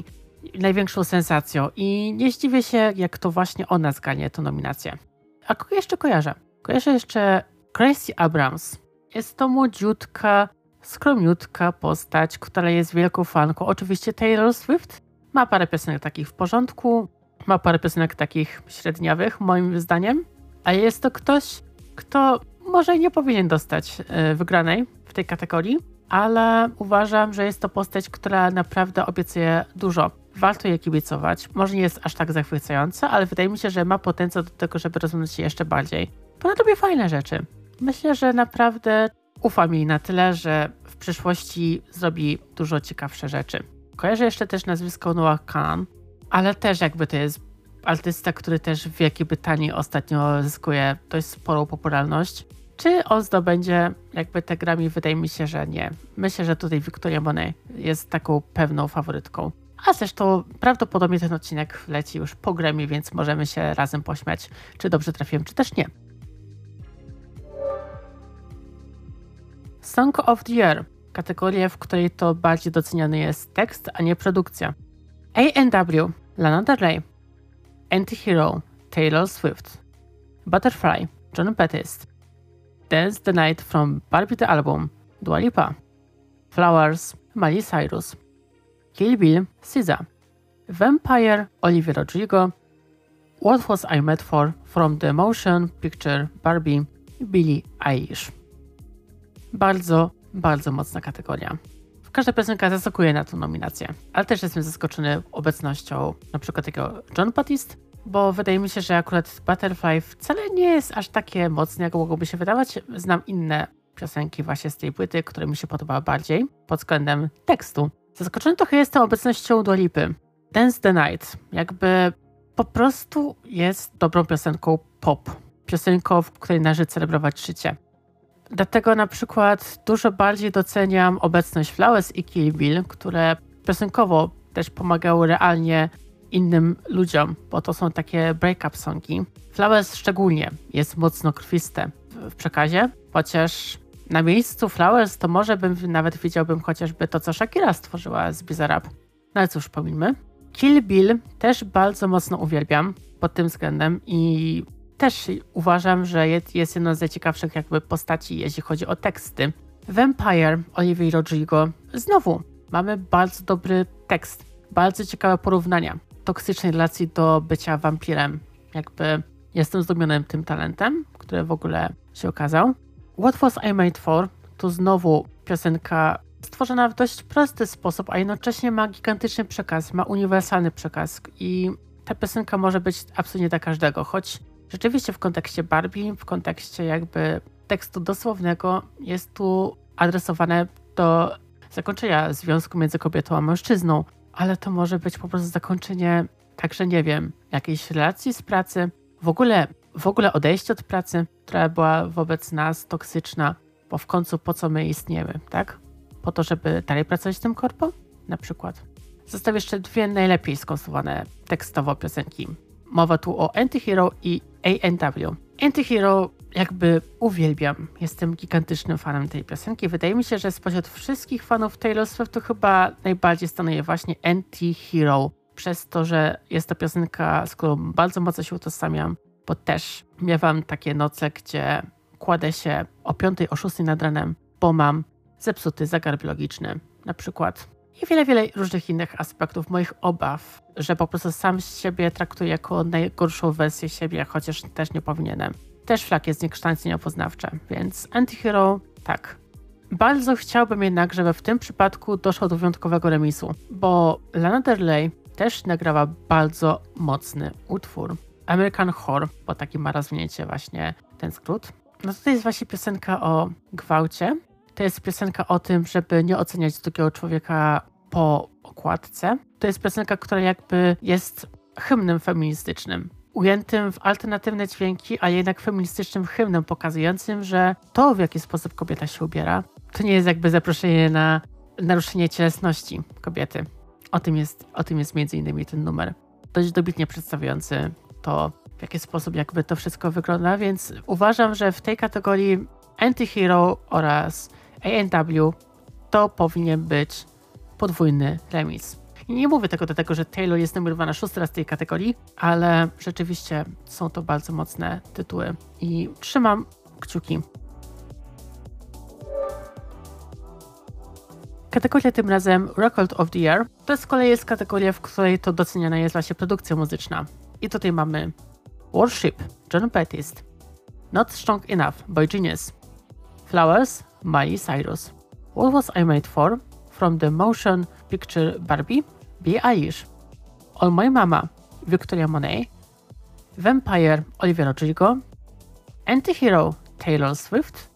Największą sensacją i nie zdziwię się, jak to właśnie ona zganie tę nominację. A kogo jeszcze kojarzę? Kojarzę jeszcze Gracie Abrams. Jest to młodziutka, skromiutka postać, która jest wielką fanką. Oczywiście Taylor Swift ma parę piosenek takich w porządku, ma parę piosenek takich średniawych, moim zdaniem, a jest to ktoś, kto może nie powinien dostać e, wygranej w tej kategorii, ale uważam, że jest to postać, która naprawdę obiecuje dużo. Warto jej kibicować. Może nie jest aż tak zachwycająca, ale wydaje mi się, że ma potencjał do tego, żeby rozwinąć się jeszcze bardziej. Ona robi fajne rzeczy. Myślę, że naprawdę ufam jej na tyle, że w przyszłości zrobi dużo ciekawsze rzeczy. Kojarzę jeszcze też nazwisko Noah Khan, ale też jakby to jest artysta, który też w Wielkiej Brytanii ostatnio zyskuje dość sporą popularność. Czy on zdobędzie jakby te grami? Wydaje mi się, że nie. Myślę, że tutaj Victoria Monet jest taką pewną faworytką. A zresztą prawdopodobnie ten odcinek leci już po Grammy, więc możemy się razem pośmiać, czy dobrze trafiłem, czy też nie. Song of the Year. Kategorię, w której to bardziej doceniany jest tekst, a nie produkcja. A&W, Lana Del Rey. Antihero, Taylor Swift. Butterfly, John Baptiste. Dance the Night from Barbie the Album, Dua Lipa. Flowers, Miley Cyrus. Kill Bill, SZA. Vampire, Olivia Rodrigo. What Was I Made For from the motion picture Barbie, Billie Eilish. Bardzo, bardzo mocna kategoria. Każda piosenka zasługuje na tę nominację, ale też jestem zaskoczony obecnością na przykład takiego John Batiste, bo wydaje mi się, że akurat Butterfly wcale nie jest aż takie mocne, jak mogłoby się wydawać. Znam inne piosenki właśnie z tej płyty, które mi się podobały bardziej pod względem tekstu. Zaskoczony trochę jestem obecnością Dolipy. Dance the Night jakby po prostu jest dobrą piosenką pop. Piosenką, w której należy celebrować życie. Dlatego na przykład dużo bardziej doceniam obecność Flowers i Kill Bill, które piosenkowo też pomagały realnie innym ludziom, bo to są takie break-up songi. Flowers szczególnie jest mocno krwiste w przekazie, chociaż na miejscu Flowers to może bym nawet widziałbym chociażby to, co Shakira stworzyła z Bizarrap. No ale cóż, pomijmy. Kill Bill też bardzo mocno uwielbiam pod tym względem i też uważam, że jest jedną z najciekawszych jakby postaci, jeśli chodzi o teksty. Vampire Olivia Rodrigo. Znowu mamy bardzo dobry tekst, bardzo ciekawe porównania toksycznej relacji do bycia wampirem. Jakby jestem zdumiony tym talentem, który w ogóle się okazał. What Was I Made For to znowu piosenka stworzona w dość prosty sposób, a jednocześnie ma gigantyczny przekaz, ma uniwersalny przekaz i ta piosenka może być absolutnie dla każdego, choć Rzeczywiście w kontekście Barbie, w kontekście jakby tekstu dosłownego jest tu adresowane do zakończenia związku między kobietą a mężczyzną, ale to może być po prostu zakończenie także, nie wiem, jakiejś relacji z pracy, w ogóle, w ogóle odejście od pracy, która była wobec nas toksyczna, bo w końcu po co my istniemy, tak? Po to, żeby dalej pracować w tym korpo? Na przykład. Zostawię jeszcze dwie najlepiej skonstruowane tekstowo piosenki. Mowa tu o Antihero i ANW. Antihero jakby uwielbiam. Jestem gigantycznym fanem tej piosenki. Wydaje mi się, że spośród wszystkich fanów Taylor Swift to chyba najbardziej stanuje właśnie Anti-Hero. Przez to, że jest to piosenka, z którą bardzo mocno się utożsamiam, bo też miewam takie noce, gdzie kładę się o 5, o 6 nad ranem, bo mam zepsuty zegar biologiczny. Na przykład i wiele, wiele różnych innych aspektów moich obaw, że po prostu sam siebie traktuję jako najgorszą wersję siebie, chociaż też nie powinienem. Też flag jest zniekształcenie poznawcze, więc Antihero tak. Bardzo chciałbym jednak, żeby w tym przypadku doszło do wyjątkowego remisu, bo Lana Del Rey też nagrała bardzo mocny utwór. American Horror, bo taki ma rozwinięcie właśnie ten skrót. No to jest właśnie piosenka o gwałcie, to jest piosenka o tym, żeby nie oceniać drugiego człowieka po okładce. To jest piosenka, która jakby jest hymnem feministycznym. Ujętym w alternatywne dźwięki, a jednak feministycznym hymnem pokazującym, że to, w jaki sposób kobieta się ubiera, to nie jest jakby zaproszenie na naruszenie cielesności kobiety. O tym jest, o tym jest między innymi ten numer. Dość dobitnie przedstawiający to, w jaki sposób jakby to wszystko wygląda, więc uważam, że w tej kategorii Antihero oraz ANW to powinien być podwójny remis. I nie mówię tego dlatego, że Taylor jest numerowana szósty raz w tej kategorii, ale rzeczywiście są to bardzo mocne tytuły i trzymam kciuki. Kategoria tym razem Record of the Year to z kolei jest kategoria, w której to doceniana jest właśnie produkcja muzyczna. I tutaj mamy Worship, John Baptiste, Not Strong Enough, Boy Genius, Flowers, Miley Cyrus, What Was I Made For, from the motion picture Barbie, Billie Eilish, All My Mama, Victoria Monet, Vampire, Olivia Rodrigo, Anti-Hero, Taylor Swift,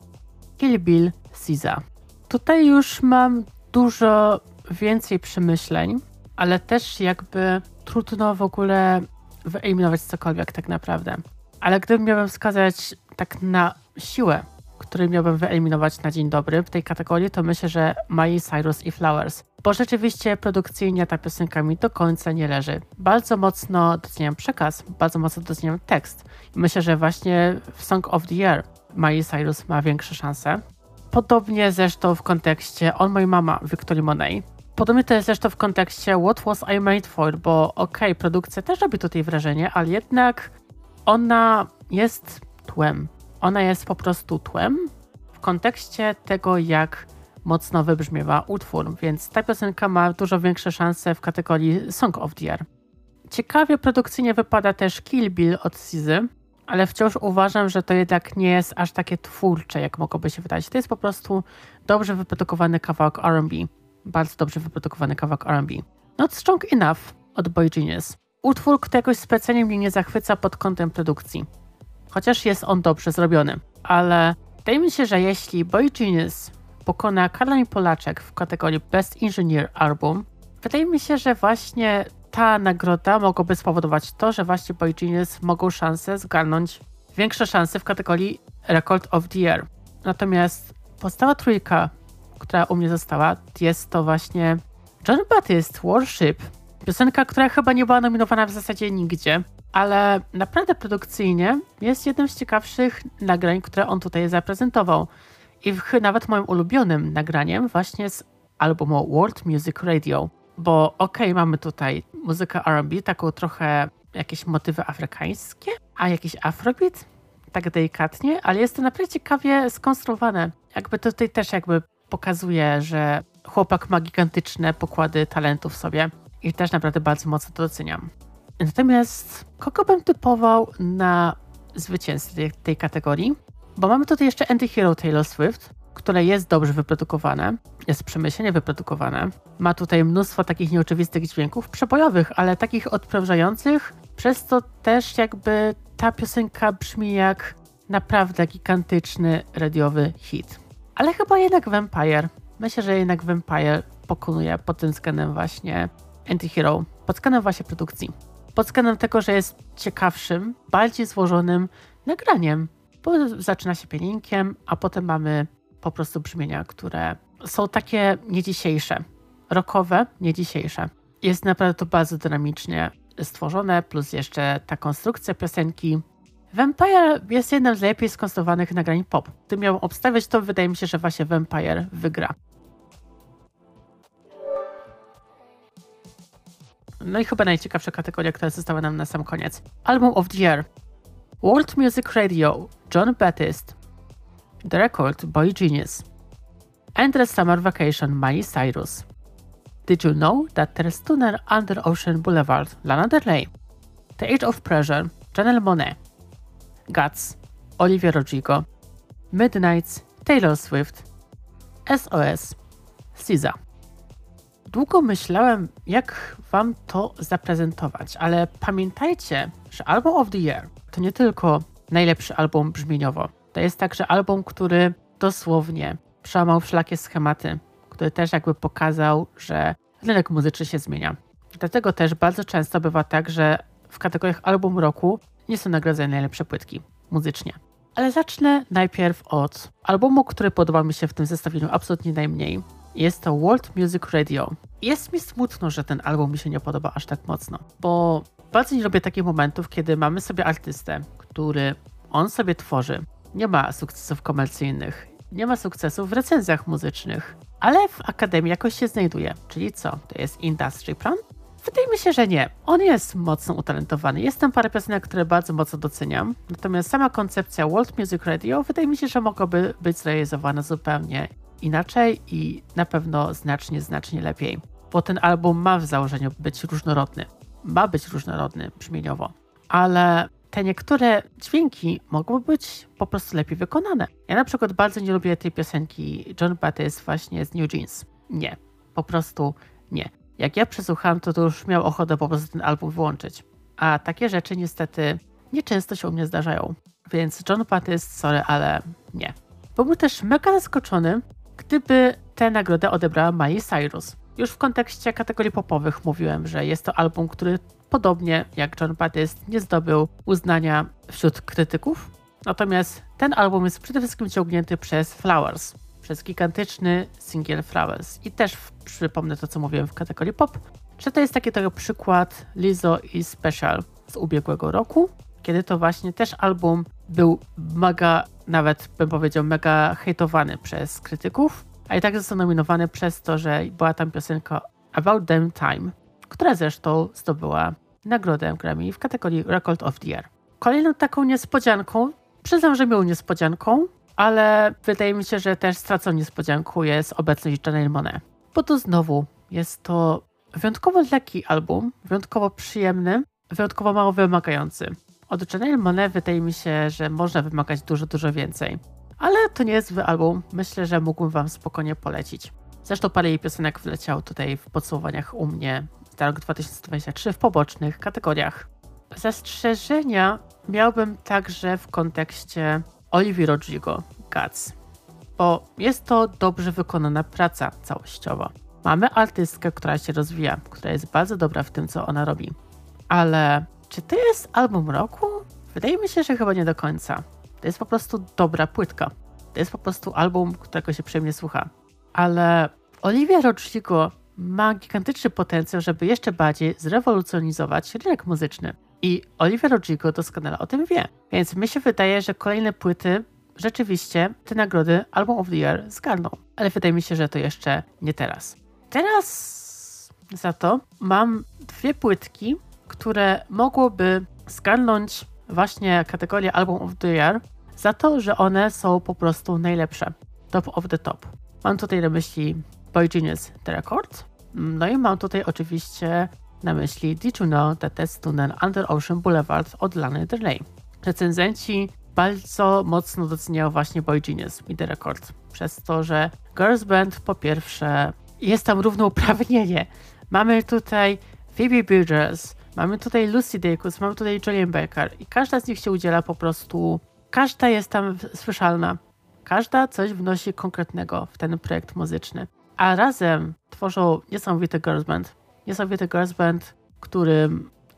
Kill Bill, SZA. Tutaj już mam dużo więcej przemyśleń, ale też jakby trudno w ogóle wyeliminować cokolwiek tak naprawdę. Ale gdybym miał wskazać tak na siłę, który miałbym wyeliminować na dzień dobry w tej kategorii, to myślę, że Miley Cyrus i Flowers. Bo rzeczywiście produkcyjnie ta piosenka mi do końca nie leży. Bardzo mocno doceniam przekaz, bardzo mocno doceniam tekst. Myślę, że właśnie w Song of the Year Miley Cyrus ma większe szanse. Podobnie zresztą w kontekście On My Mama Victoria Monet. Podobnie to jest zresztą w kontekście What Was I Made For, bo okej, okay, produkcja też robi tutaj wrażenie, ale jednak ona jest tłem. Ona jest po prostu tłem w kontekście tego, jak mocno wybrzmiewa utwór, więc ta piosenka ma dużo większe szanse w kategorii Song of the Year. Ciekawie produkcyjnie wypada też Kill Bill od Sizy, ale wciąż uważam, że to jednak nie jest aż takie twórcze, jak mogłoby się wydać. To jest po prostu dobrze wyprodukowany kawałek R&B. Bardzo dobrze wyprodukowany kawałek R&B. Not Strong Enough od Boy Genius. Utwór, który jakoś specjalnie mnie nie zachwyca pod kątem produkcji. Chociaż jest on dobrze zrobiony. Ale wydaje mi się, że jeśli Boy Genius pokona Karolin Polaczek w kategorii Best Engineer Album, wydaje mi się, że właśnie ta nagroda mogłaby spowodować to, że właśnie Boy Genius mogą szansę zgarnąć większe szanse w kategorii Record of the Year. Natomiast pozostała trójka, która u mnie została, jest to właśnie John Baptiste, Worship. Piosenka, która chyba nie była nominowana w zasadzie nigdzie, ale naprawdę produkcyjnie jest jednym z ciekawszych nagrań, które on tutaj zaprezentował. I nawet moim ulubionym nagraniem właśnie z albumu World Music Radio. Bo okej, okay, mamy tutaj muzykę R&B, taką trochę jakieś motywy afrykańskie, a jakiś afrobeat, tak delikatnie, ale jest to naprawdę ciekawie skonstruowane. Jakby tutaj też jakby pokazuje, że chłopak ma gigantyczne pokłady talentów w sobie i też naprawdę bardzo mocno to doceniam. Natomiast kogo bym typował na zwycięstwo tej, tej kategorii? Bo mamy tutaj jeszcze Anti-Hero Taylor Swift, które jest dobrze wyprodukowane, jest przemyślnie wyprodukowane. Ma tutaj mnóstwo takich nieoczywistych dźwięków, przebojowych, ale takich odprężających, przez to też jakby ta piosenka brzmi jak naprawdę gigantyczny radiowy hit. Ale chyba jednak Vampire. Myślę, że jednak Vampire pokonuje pod tym względem właśnie Anti-Hero, pod względem właśnie produkcji. Pod względem tego, że jest ciekawszym, bardziej złożonym nagraniem, bo zaczyna się pieninkiem, a potem mamy po prostu brzmienia, które są takie nie dzisiejsze, rockowe, nie dzisiejsze. Jest naprawdę to bardzo dynamicznie stworzone, plus jeszcze ta konstrukcja piosenki. Vampire jest jednym z lepiej skonstruowanych nagrań pop. Gdybym miał obstawiać, to wydaje mi się, że właśnie Vampire wygra. No i chyba najciekawsza kategoria, która została nam na sam koniec. Album of the Year. World Music Radio, John Baptiste. The Record, Boy Genius. Endless Summer Vacation, Miley Cyrus. Did you know that there's tunnel under Ocean Boulevard, Lana Del Rey? The Age of Pressure, Janelle Monet. Guts, Olivia Rodrigo. Midnights, Taylor Swift. SOS, SZA. Długo myślałem, jak wam to zaprezentować, ale pamiętajcie, że Album of the Year to nie tylko najlepszy album brzmieniowo. To jest także album, który dosłownie przełamał wszelakie schematy, który też jakby pokazał, że rynek muzyczny się zmienia. Dlatego też bardzo często bywa tak, że w kategoriach album roku nie są nagrodzone najlepsze płytki muzycznie. Ale zacznę najpierw od albumu, który podoba mi się w tym zestawieniu absolutnie najmniej. Jest to World Music Radio. Jest mi smutno, że ten album mi się nie podoba aż tak mocno, bo bardzo nie lubię takich momentów, kiedy mamy sobie artystę, który on sobie tworzy. Nie ma sukcesów komercyjnych, nie ma sukcesów w recenzjach muzycznych, ale w Akademii jakoś się znajduje. Czyli co? To jest Industry Plan? Wydaje mi się, że nie. On jest mocno utalentowany. Jest tam parę piosenek, które bardzo mocno doceniam. Natomiast sama koncepcja World Music Radio wydaje mi się, że mogłaby być zrealizowana zupełnie inaczej i na pewno znacznie, znacznie lepiej. Bo ten album ma w założeniu być różnorodny. Ma być różnorodny brzmieniowo. Ale te niektóre dźwięki mogłyby być po prostu lepiej wykonane. Ja na przykład bardzo nie lubię tej piosenki John Baptist właśnie z New Jeans. Nie. Po prostu nie. Jak ja przesłuchałem, to, to już miał ochotę po prostu ten album wyłączyć. A takie rzeczy niestety nieczęsto się u mnie zdarzają. Więc John Baptist, sorry, ale nie. Byłbym też mega zaskoczony, gdyby tę nagrodę odebrała Miley Cyrus. Już w kontekście kategorii popowych mówiłem, że jest to album, który podobnie jak John Baptist nie zdobył uznania wśród krytyków. Natomiast ten album jest przede wszystkim ciągnięty przez Flowers, przez gigantyczny singiel Flowers. I też przypomnę to, co mówiłem w kategorii pop, że to jest taki trochę przykład Lizzo i Special z ubiegłego roku, kiedy to właśnie też album był mega, nawet bym powiedział, mega hejtowany przez krytyków, a i tak został nominowany przez to, że była tam piosenka About Them Time, która zresztą zdobyła nagrodę Grammy w kategorii Record of the Year. Kolejną taką niespodzianką, przyznam, że miał niespodzianką, ale wydaje mi się, że też straconą niespodzianką jest obecność Janelle Monet. Bo to znowu jest to wyjątkowo lekki album, wyjątkowo przyjemny, wyjątkowo mało wymagający. Od Janelle Monet wydaje mi się, że można wymagać dużo, dużo więcej. Ale to nie jest zły album, myślę, że mógłbym wam spokojnie polecić. Zresztą parę jej piosenek wleciał tutaj w podsumowaniach u mnie za rok 2023 w pobocznych kategoriach. Zastrzeżenia miałbym także w kontekście Olivia Rodrigo, Guts, bo jest to dobrze wykonana praca całościowa. Mamy artystkę, która się rozwija, która jest bardzo dobra w tym, co ona robi. Ale czy to jest album roku? Wydaje mi się, że chyba nie do końca. To jest po prostu dobra płytka. To jest po prostu album, którego się przyjemnie słucha. Ale Olivia Rodrigo ma gigantyczny potencjał, żeby jeszcze bardziej zrewolucjonizować rynek muzyczny. I Oliver Rodrigo doskonale o tym wie. Więc mi się wydaje, że kolejne płyty rzeczywiście te nagrody Album of the Year zgarną. Ale wydaje mi się, że to jeszcze nie teraz. Teraz za to mam dwie płytki, które mogłoby zgarnąć właśnie kategorię Album of the Year za to, że one są po prostu najlepsze. Top of the top. Mam tutaj na myśli Boy Genius The Record. No i mam tutaj oczywiście na myśli Did You Know That That's Tunnel Under Ocean Boulevard od Lany Del Rey. Recenzenci bardzo mocno doceniają właśnie Boy Genius i The Record, przez to, że Girls Band po pierwsze jest tam równouprawnienie. Mamy tutaj Phoebe Bridgers, mamy tutaj Lucy Dacus, mamy tutaj Julian Baker i każda z nich się udziela po prostu, każda jest tam słyszalna. Każda coś wnosi konkretnego w ten projekt muzyczny a razem tworzą niesamowity girls band. Niesamowity girls band, który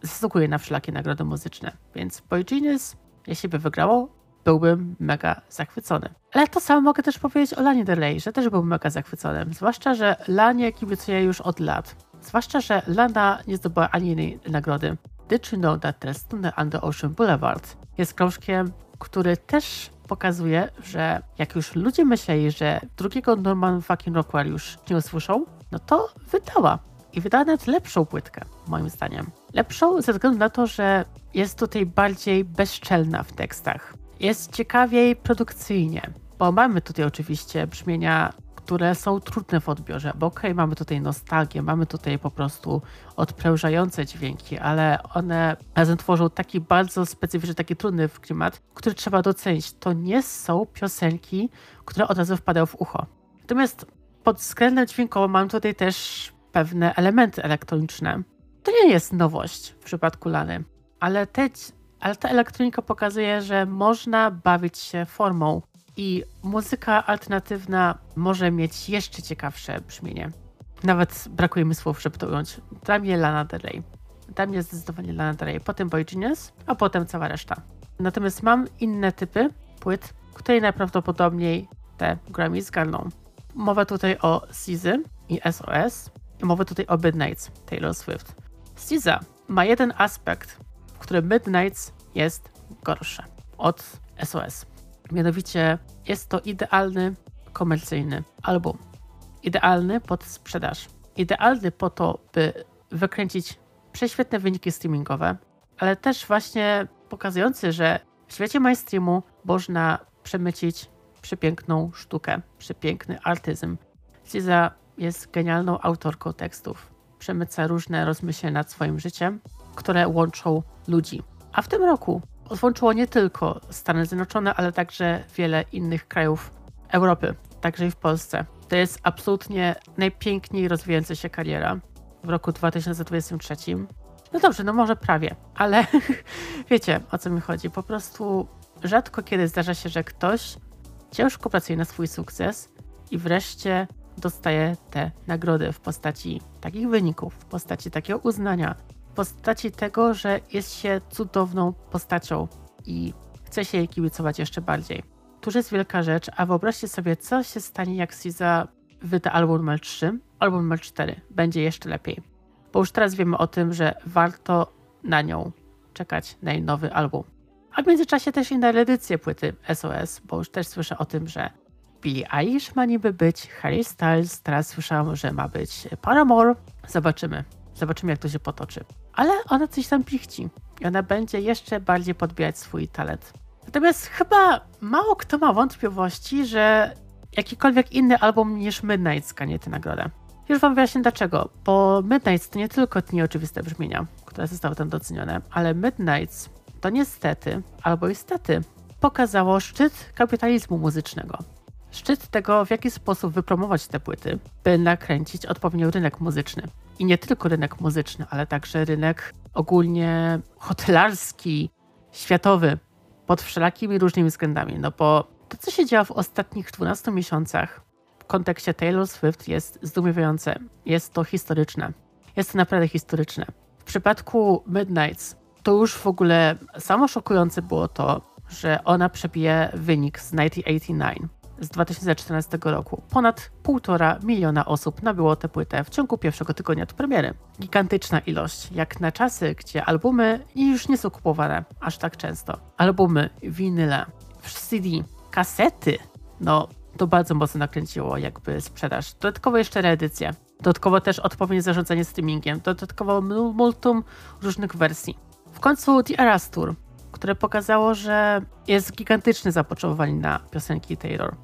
zasługuje na wszelakie nagrody muzyczne. Więc Boy Genius, jeśli by wygrało, byłbym mega zachwycony. Ale to samo mogę też powiedzieć o Lanie Del Rey, że też byłbym mega zachwycony. Zwłaszcza, że Lanie kibicuję już od lat. Zwłaszcza, że Lana nie zdobyła ani jednej nagrody. Did you know that there's Thunder under Ocean Boulevard jest krążkiem, który też pokazuje, że jak już ludzie myśleli, że drugiego Norman fucking Rockwell już nie usłyszą, no to wydała. I wydała nawet lepszą płytkę, moim zdaniem. Lepszą ze względu na to, że jest tutaj bardziej bezczelna w tekstach. Jest ciekawiej produkcyjnie, bo mamy tutaj oczywiście brzmienia które są trudne w odbiorze, bo okej, okay, mamy tutaj nostalgię, mamy tutaj po prostu odprężające dźwięki, ale one razem tworzą taki bardzo specyficzny, taki trudny klimat, który trzeba docenić. To nie są piosenki, które od razu wpadają w ucho. Natomiast pod względem dźwiękowym mam tutaj też pewne elementy elektroniczne. To nie jest nowość w przypadku Lany, ale, te, ale ta elektronika pokazuje, że można bawić się formą i muzyka alternatywna może mieć jeszcze ciekawsze brzmienie. Nawet brakuje mi słów, żeby to ująć. Dla mnie Lana Del Rey. Dla mnie zdecydowanie Lana Del Rey, potem Boy Genius, a potem cała reszta. Natomiast mam inne typy płyt, które najprawdopodobniej te Grammy zgarną. Mowa tutaj o Sizy i SOS, i mowa tutaj o Midnights Taylor Swift. Siza ma jeden aspekt, w którym Midnights jest gorsze od SOS. Mianowicie jest to idealny, komercyjny album. idealny pod sprzedaż. Idealny po to, by wykręcić prześwietne wyniki streamingowe, ale też właśnie pokazujący, że w świecie mainstreamu można przemycić przepiękną sztukę, przepiękny artyzm. Ciza jest genialną autorką tekstów. Przemyca różne rozmyślenia nad swoim życiem, które łączą ludzi. A w tym roku odłączyło nie tylko Stany Zjednoczone, ale także wiele innych krajów Europy, także i w Polsce. To jest absolutnie najpiękniej rozwijająca się kariera w roku 2023. No dobrze, no może prawie, ale [LAUGHS] wiecie o co mi chodzi. Po prostu rzadko kiedy zdarza się, że ktoś ciężko pracuje na swój sukces i wreszcie dostaje te nagrody w postaci takich wyników, w postaci takiego uznania, postaci tego, że jest się cudowną postacią i chce się jej kibicować jeszcze bardziej. Tuż jest wielka rzecz, a wyobraźcie sobie, co się stanie, jak SZA wyda album numer 3, album numer 4. Będzie jeszcze lepiej. Bo już teraz wiemy o tym, że warto na nią czekać, na jej nowy album. A w międzyczasie też inne edycje płyty SOS, bo już też słyszę o tym, że Billie Eilish ma niby być, Harry Styles, teraz słyszałam, że ma być Paramore. Zobaczymy. Zobaczymy, jak to się potoczy. Ale ona coś tam pichci i ona będzie jeszcze bardziej podbijać swój talent. Natomiast chyba mało kto ma wątpliwości, że jakikolwiek inny album niż Midnight skanie tę nagrodę. Już wam wyjaśnię dlaczego, bo Midnight to nie tylko te nieoczywiste brzmienia, które zostały tam docenione, ale Midnight to niestety, albo istety, pokazało szczyt kapitalizmu muzycznego. Szczyt tego, w jaki sposób wypromować te płyty, by nakręcić odpowiednio rynek muzyczny. I nie tylko rynek muzyczny, ale także rynek ogólnie hotelarski, światowy, pod wszelakimi różnymi względami. No bo to, co się działo w ostatnich 12 miesiącach w kontekście Taylor Swift jest zdumiewające. Jest to historyczne. Jest to naprawdę historyczne. W przypadku Midnights to już w ogóle samo szokujące było to, że ona przebije wynik z 1989 z 2014 roku. Ponad 1,5 miliona osób nabyło tę płytę w ciągu pierwszego tygodnia od premiery. Gigantyczna ilość, jak na czasy, gdzie albumy już nie są kupowane aż tak często. Albumy, winyle, CD, kasety, no to bardzo mocno nakręciło jakby sprzedaż. Dodatkowo jeszcze reedycje. Dodatkowo też odpowiednie zarządzanie streamingiem. Dodatkowo multum różnych wersji. W końcu The Eras Tour, które pokazało, że jest gigantyczne zapotrzebowanie na piosenki Taylor.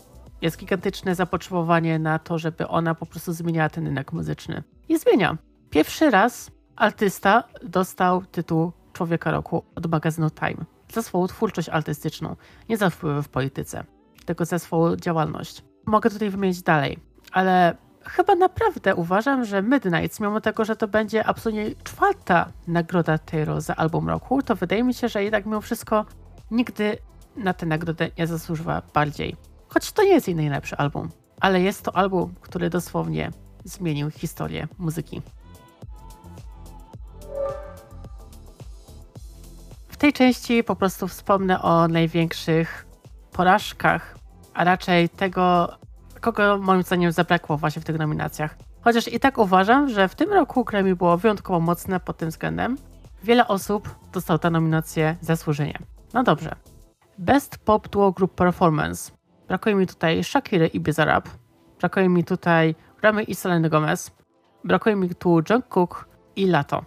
Jest gigantyczne zapotrzebowanie na to, żeby ona po prostu zmieniała ten rynek muzyczny. I zmienia. Pierwszy raz artysta dostał tytuł Człowieka Roku od magazynu Time za swoją twórczość artystyczną, nie za wpływy w polityce, tylko za swoją działalność. Mogę tutaj wymienić dalej, ale chyba naprawdę uważam, że Midnight, mimo tego, że to będzie absolutnie czwarta nagroda Taylor za album roku, to wydaje mi się, że jednak mimo wszystko nigdy na tę nagrodę nie zasłużyła bardziej. Choć to nie jest jej najlepszy album, ale jest to album, który dosłownie zmienił historię muzyki. W tej części po prostu wspomnę o największych porażkach, a raczej tego, kogo moim zdaniem zabrakło właśnie w tych nominacjach. Chociaż i tak uważam, że w tym roku Grammy było wyjątkowo mocne pod tym względem. Wiele osób dostało tę nominację zasłużenie. No dobrze. Best Pop Duo Group Performance. Brakuje mi tutaj Shakiry i Bizarrap. Brakuje mi tutaj Ramy i Selena Gomez. Brakuje mi tu Jungkook i Lato.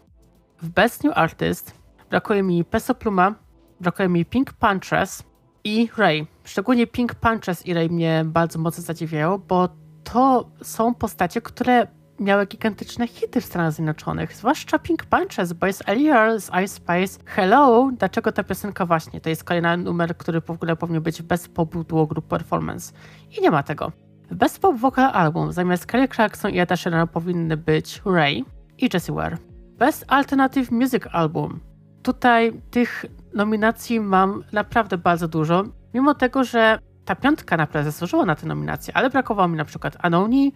W Best New Artist brakuje mi Peso Pluma, brakuje mi Pink Puntress i Ray. Szczególnie Pink Punches i Ray mnie bardzo mocno zadziwiają, bo to są postacie, które miały gigantyczne hity w Stanach Zjednoczonych, zwłaszcza Pink Punches, bo jest Aliyah z Ice Spice. Hello, dlaczego ta piosenka właśnie? To jest kolejny numer, który w ogóle powinien być bez Pop Duo Group Performance. I nie ma tego. W Best Pop Vocal Album zamiast Kelly Clarkson i Eda Sheeran powinny być Ray i Jessie Ware. Best Alternative Music Album. Tutaj tych nominacji mam naprawdę bardzo dużo, mimo tego, że ta piątka naprawdę zasłużyła na tę nominację, ale brakowało mi na przykład Anoni,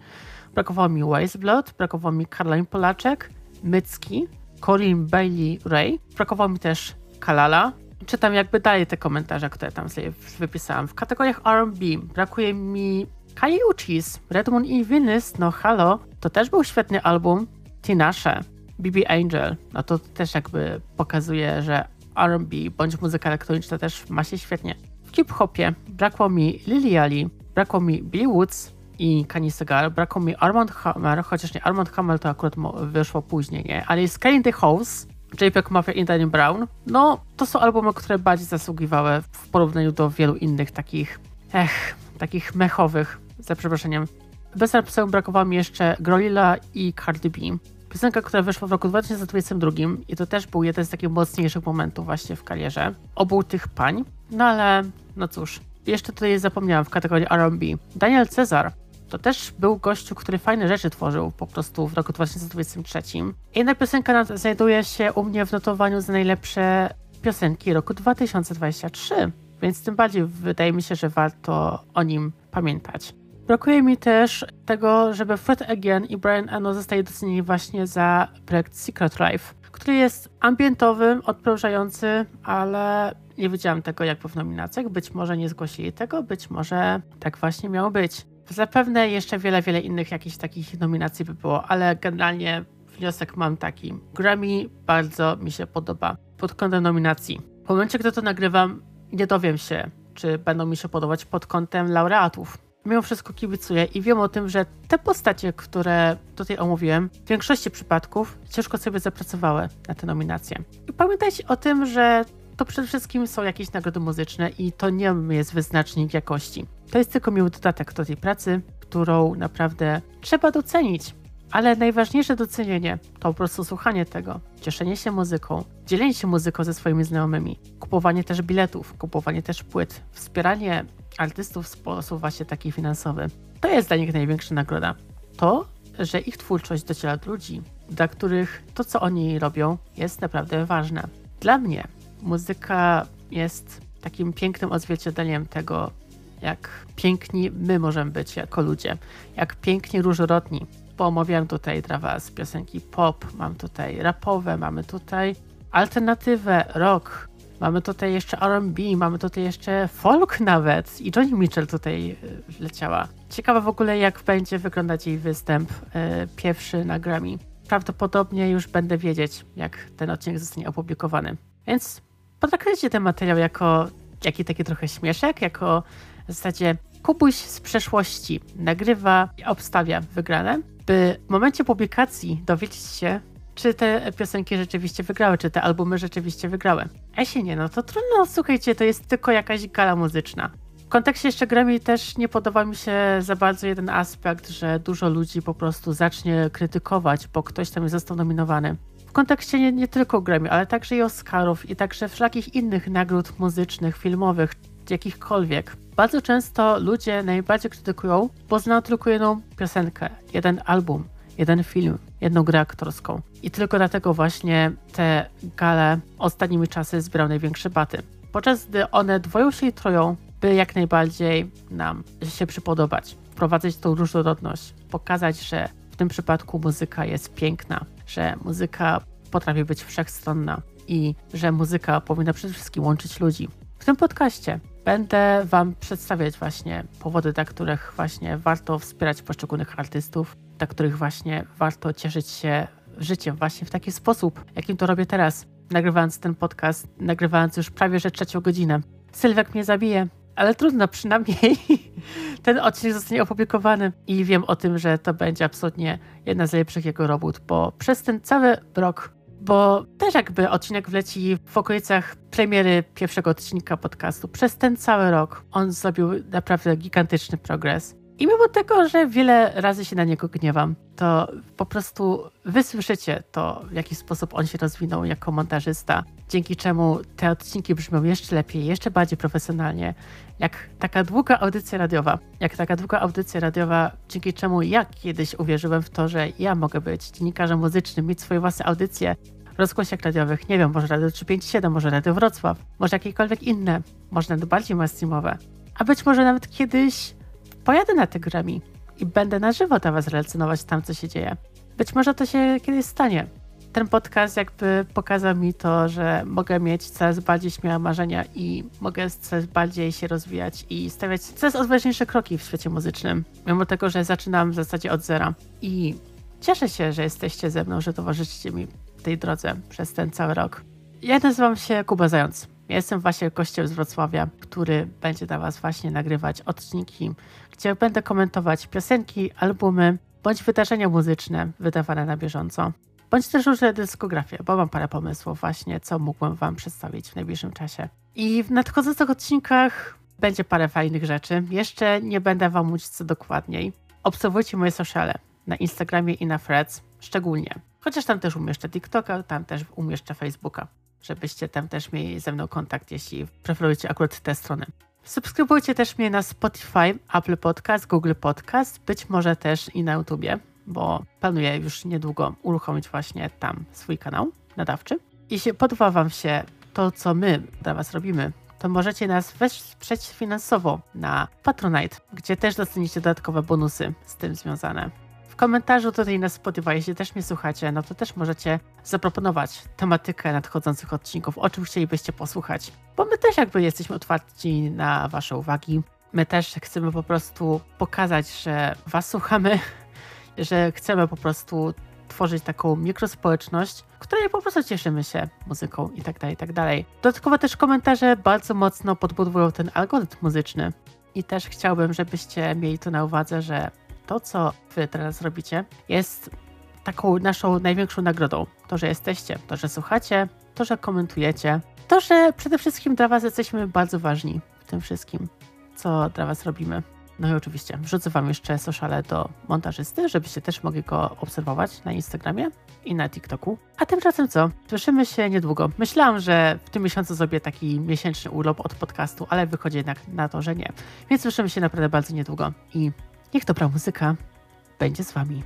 brakowało mi Wazeblood, brakowało mi Caroline Polaczek, Mycki, Corinne Bailey Ray, brakowało mi też Kalala. Czytam jakby dalej te komentarze, które tam sobie wypisałam. W kategoriach R&B brakuje mi Kali Uchis, Redmond i Venus, no halo, to też był świetny album. Tinashe, BB Angel, no to też jakby pokazuje, że R&B bądź muzyka elektroniczna też ma się świetnie. W hip-hopie brakło mi Lily Ali, brakło mi Billy Woods i Kanye Segal. Brakło mi Armand Hammer, chociaż nie, Armand Hammer to akurat wyszło później, nie? Ale jest Kanye the House, JPEG Mafia i Danny Brown. No, to są albumy, które bardziej zasługiwały w porównaniu do wielu innych takich, ech, takich mechowych, za przeproszeniem. Bez napisałem brakowało mi jeszcze Grolila i Cardi B. Piosenka, która wyszła w roku 2022 i to też był jeden z takich mocniejszych momentów właśnie w karierze obu tych pań. No ale, no cóż, jeszcze tutaj zapomniałam w kategorii R&B. Daniel Cezar to też był gościu, który fajne rzeczy tworzył po prostu w roku 2023. Jedna piosenka znajduje się u mnie w notowaniu za najlepsze piosenki roku 2023, więc tym bardziej wydaje mi się, że warto o nim pamiętać. Brakuje mi też tego, żeby Fred Again i Brian Eno zostali docenieni właśnie za projekt Secret Life, który jest ambientowy, odprężający, ale nie widziałam tego jakby w nominacjach. Być może nie zgłosili tego, być może tak właśnie miało być. Zapewne jeszcze wiele, wiele innych jakichś takich nominacji by było, ale generalnie wniosek mam taki. Grammy bardzo mi się podoba pod kątem nominacji. W momencie, gdy to nagrywam, nie dowiem się, czy będą mi się podobać pod kątem laureatów. Mimo wszystko kibicuję i wiem o tym, że te postacie, które tutaj omówiłem, w większości przypadków ciężko sobie zapracowały na te nominacje. I pamiętajcie o tym, że to przede wszystkim są jakieś nagrody muzyczne i to nie jest wyznacznik jakości. To jest tylko miły dodatek do tej pracy, którą naprawdę trzeba docenić. Ale najważniejsze docenienie to po prostu słuchanie tego, cieszenie się muzyką, dzielenie się muzyką ze swoimi znajomymi, kupowanie też biletów, kupowanie też płyt, wspieranie artystów sposób właśnie taki finansowy. To jest dla nich największa nagroda. To, że ich twórczość dociera do ludzi, dla których to, co oni robią, jest naprawdę ważne. Dla mnie muzyka jest takim pięknym odzwierciedleniem tego, jak piękni my możemy być jako ludzie, jak pięknie różnorodni. Bo omawiam tutaj dla Was piosenki pop, mam tutaj rapowe, mamy tutaj alternatywę, rock, mamy tutaj jeszcze R&B, mamy tutaj jeszcze folk nawet i Johnny Mitchell tutaj y, leciała. Ciekawe w ogóle jak będzie wyglądać jej występ e, pierwszy na Grammy. Prawdopodobnie już będę wiedzieć, jak ten odcinek zostanie opublikowany. Więc potraktujcie ten materiał jako jaki taki trochę śmieszek, jako w zasadzie kubuś z przeszłości nagrywa i obstawia wygrane, by w momencie publikacji dowiedzieć się, czy te piosenki rzeczywiście wygrały, czy te albumy rzeczywiście wygrały. A jeśli nie, no to trudno, słuchajcie, to jest tylko jakaś gala muzyczna. W kontekście jeszcze Grammy też nie podoba mi się za bardzo jeden aspekt, że dużo ludzi po prostu zacznie krytykować, bo ktoś tam został nominowany. W kontekście nie, nie tylko Grammy, ale także i Oscarów i także wszelkich innych nagród muzycznych, filmowych, jakichkolwiek. Bardzo często ludzie najbardziej krytykują, bo znają tylko jedną piosenkę, jeden album, jeden film, jedną grę aktorską. I tylko dlatego właśnie te gale ostatnimi czasy zbierały największe baty. Podczas gdy one dwoją się i troją, by jak najbardziej nam się przypodobać, wprowadzać tą różnorodność, pokazać, że w tym przypadku muzyka jest piękna, że muzyka potrafi być wszechstronna i że muzyka powinna przede wszystkim łączyć ludzi. W tym podcaście będę Wam przedstawiać właśnie powody, dla których właśnie warto wspierać poszczególnych artystów, dla których właśnie warto cieszyć się życiem właśnie w taki sposób, jakim to robię teraz, nagrywając ten podcast, nagrywając już prawie że trzecią godzinę. Sylwek mnie zabije, ale trudno, przynajmniej [LAUGHS] ten odcinek zostanie opublikowany i wiem o tym, że to będzie absolutnie jedna z najlepszych jego robót, bo przez ten cały rok bo też jakby odcinek wleci w okolicach premiery pierwszego odcinka podcastu. Przez ten cały rok on zrobił naprawdę gigantyczny progres. I mimo tego, że wiele razy się na niego gniewam, to po prostu wysłyszycie to, w jaki sposób on się rozwinął jako montażysta, dzięki czemu te odcinki brzmią jeszcze lepiej, jeszcze bardziej profesjonalnie, jak taka długa audycja radiowa. Jak taka długa audycja radiowa, dzięki czemu ja kiedyś uwierzyłem w to, że ja mogę być dziennikarzem muzycznym, mieć swoje własne audycje rozgłosiach radiowych. Nie wiem, może Radio 357, może Radio Wrocław, może jakiekolwiek inne, może nawet bardziej mainstreamowe. A być może nawet kiedyś pojadę na te Grammy i będę na żywo dla Was relacjonować tam, co się dzieje. Być może to się kiedyś stanie. Ten podcast jakby pokazał mi to, że mogę mieć coraz bardziej śmiałe marzenia i mogę coraz bardziej się rozwijać i stawiać coraz odważniejsze kroki w świecie muzycznym. Mimo tego, że zaczynam w zasadzie od zera. I cieszę się, że jesteście ze mną, że towarzyszycie mi w tej drodze przez ten cały rok. Ja nazywam się Kuba Zając. Jestem właśnie gościem z Wrocławia, który będzie dla Was właśnie nagrywać odcinki, gdzie będę komentować piosenki, albumy bądź wydarzenia muzyczne wydawane na bieżąco. Bądź też różne dyskografie, bo mam parę pomysłów właśnie, co mógłbym Wam przedstawić w najbliższym czasie. I w nadchodzących odcinkach będzie parę fajnych rzeczy. Jeszcze nie będę Wam mówić co dokładniej. Obserwujcie moje sociale na Instagramie i na Threads szczególnie. Chociaż tam też umieszczę TikToka, tam też umieszczę Facebooka, żebyście tam też mieli ze mną kontakt, jeśli preferujecie akurat tę stronę. Subskrybujcie też mnie na Spotify, Apple Podcast, Google Podcast, być może też i na YouTubie, bo planuję już niedługo uruchomić właśnie tam swój kanał nadawczy. Jeśli podoba Wam się to, co my dla Was robimy, to możecie nas wesprzeć finansowo na Patronite, gdzie też dostaniecie dodatkowe bonusy z tym związane. Komentarzu tutaj na Spotify, jeśli też mnie słuchacie, no to też możecie zaproponować tematykę nadchodzących odcinków, o czym chcielibyście posłuchać, bo my też jakby jesteśmy otwarci na Wasze uwagi. My też chcemy po prostu pokazać, że Was słuchamy, [LAUGHS] że chcemy po prostu tworzyć taką mikrospołeczność, której po prostu cieszymy się muzyką i tak dalej, i tak dalej. Dodatkowo też komentarze bardzo mocno podbudowują ten algorytm muzyczny i też chciałbym, żebyście mieli to na uwadze, że to, co wy teraz robicie, jest taką naszą największą nagrodą. To, że jesteście, to, że słuchacie, to, że komentujecie, to, że przede wszystkim dla was jesteśmy bardzo ważni w tym wszystkim, co dla was robimy. No i oczywiście wrzucę Wam jeszcze sociale do montażysty, żebyście też mogli go obserwować na Instagramie i na TikToku. A tymczasem co? Słyszymy się niedługo. Myślałam, że w tym miesiącu zrobię taki miesięczny urlop od podcastu, ale wychodzi jednak na to, że nie. Więc słyszymy się naprawdę bardzo niedługo i niech dobra muzyka będzie z Wami.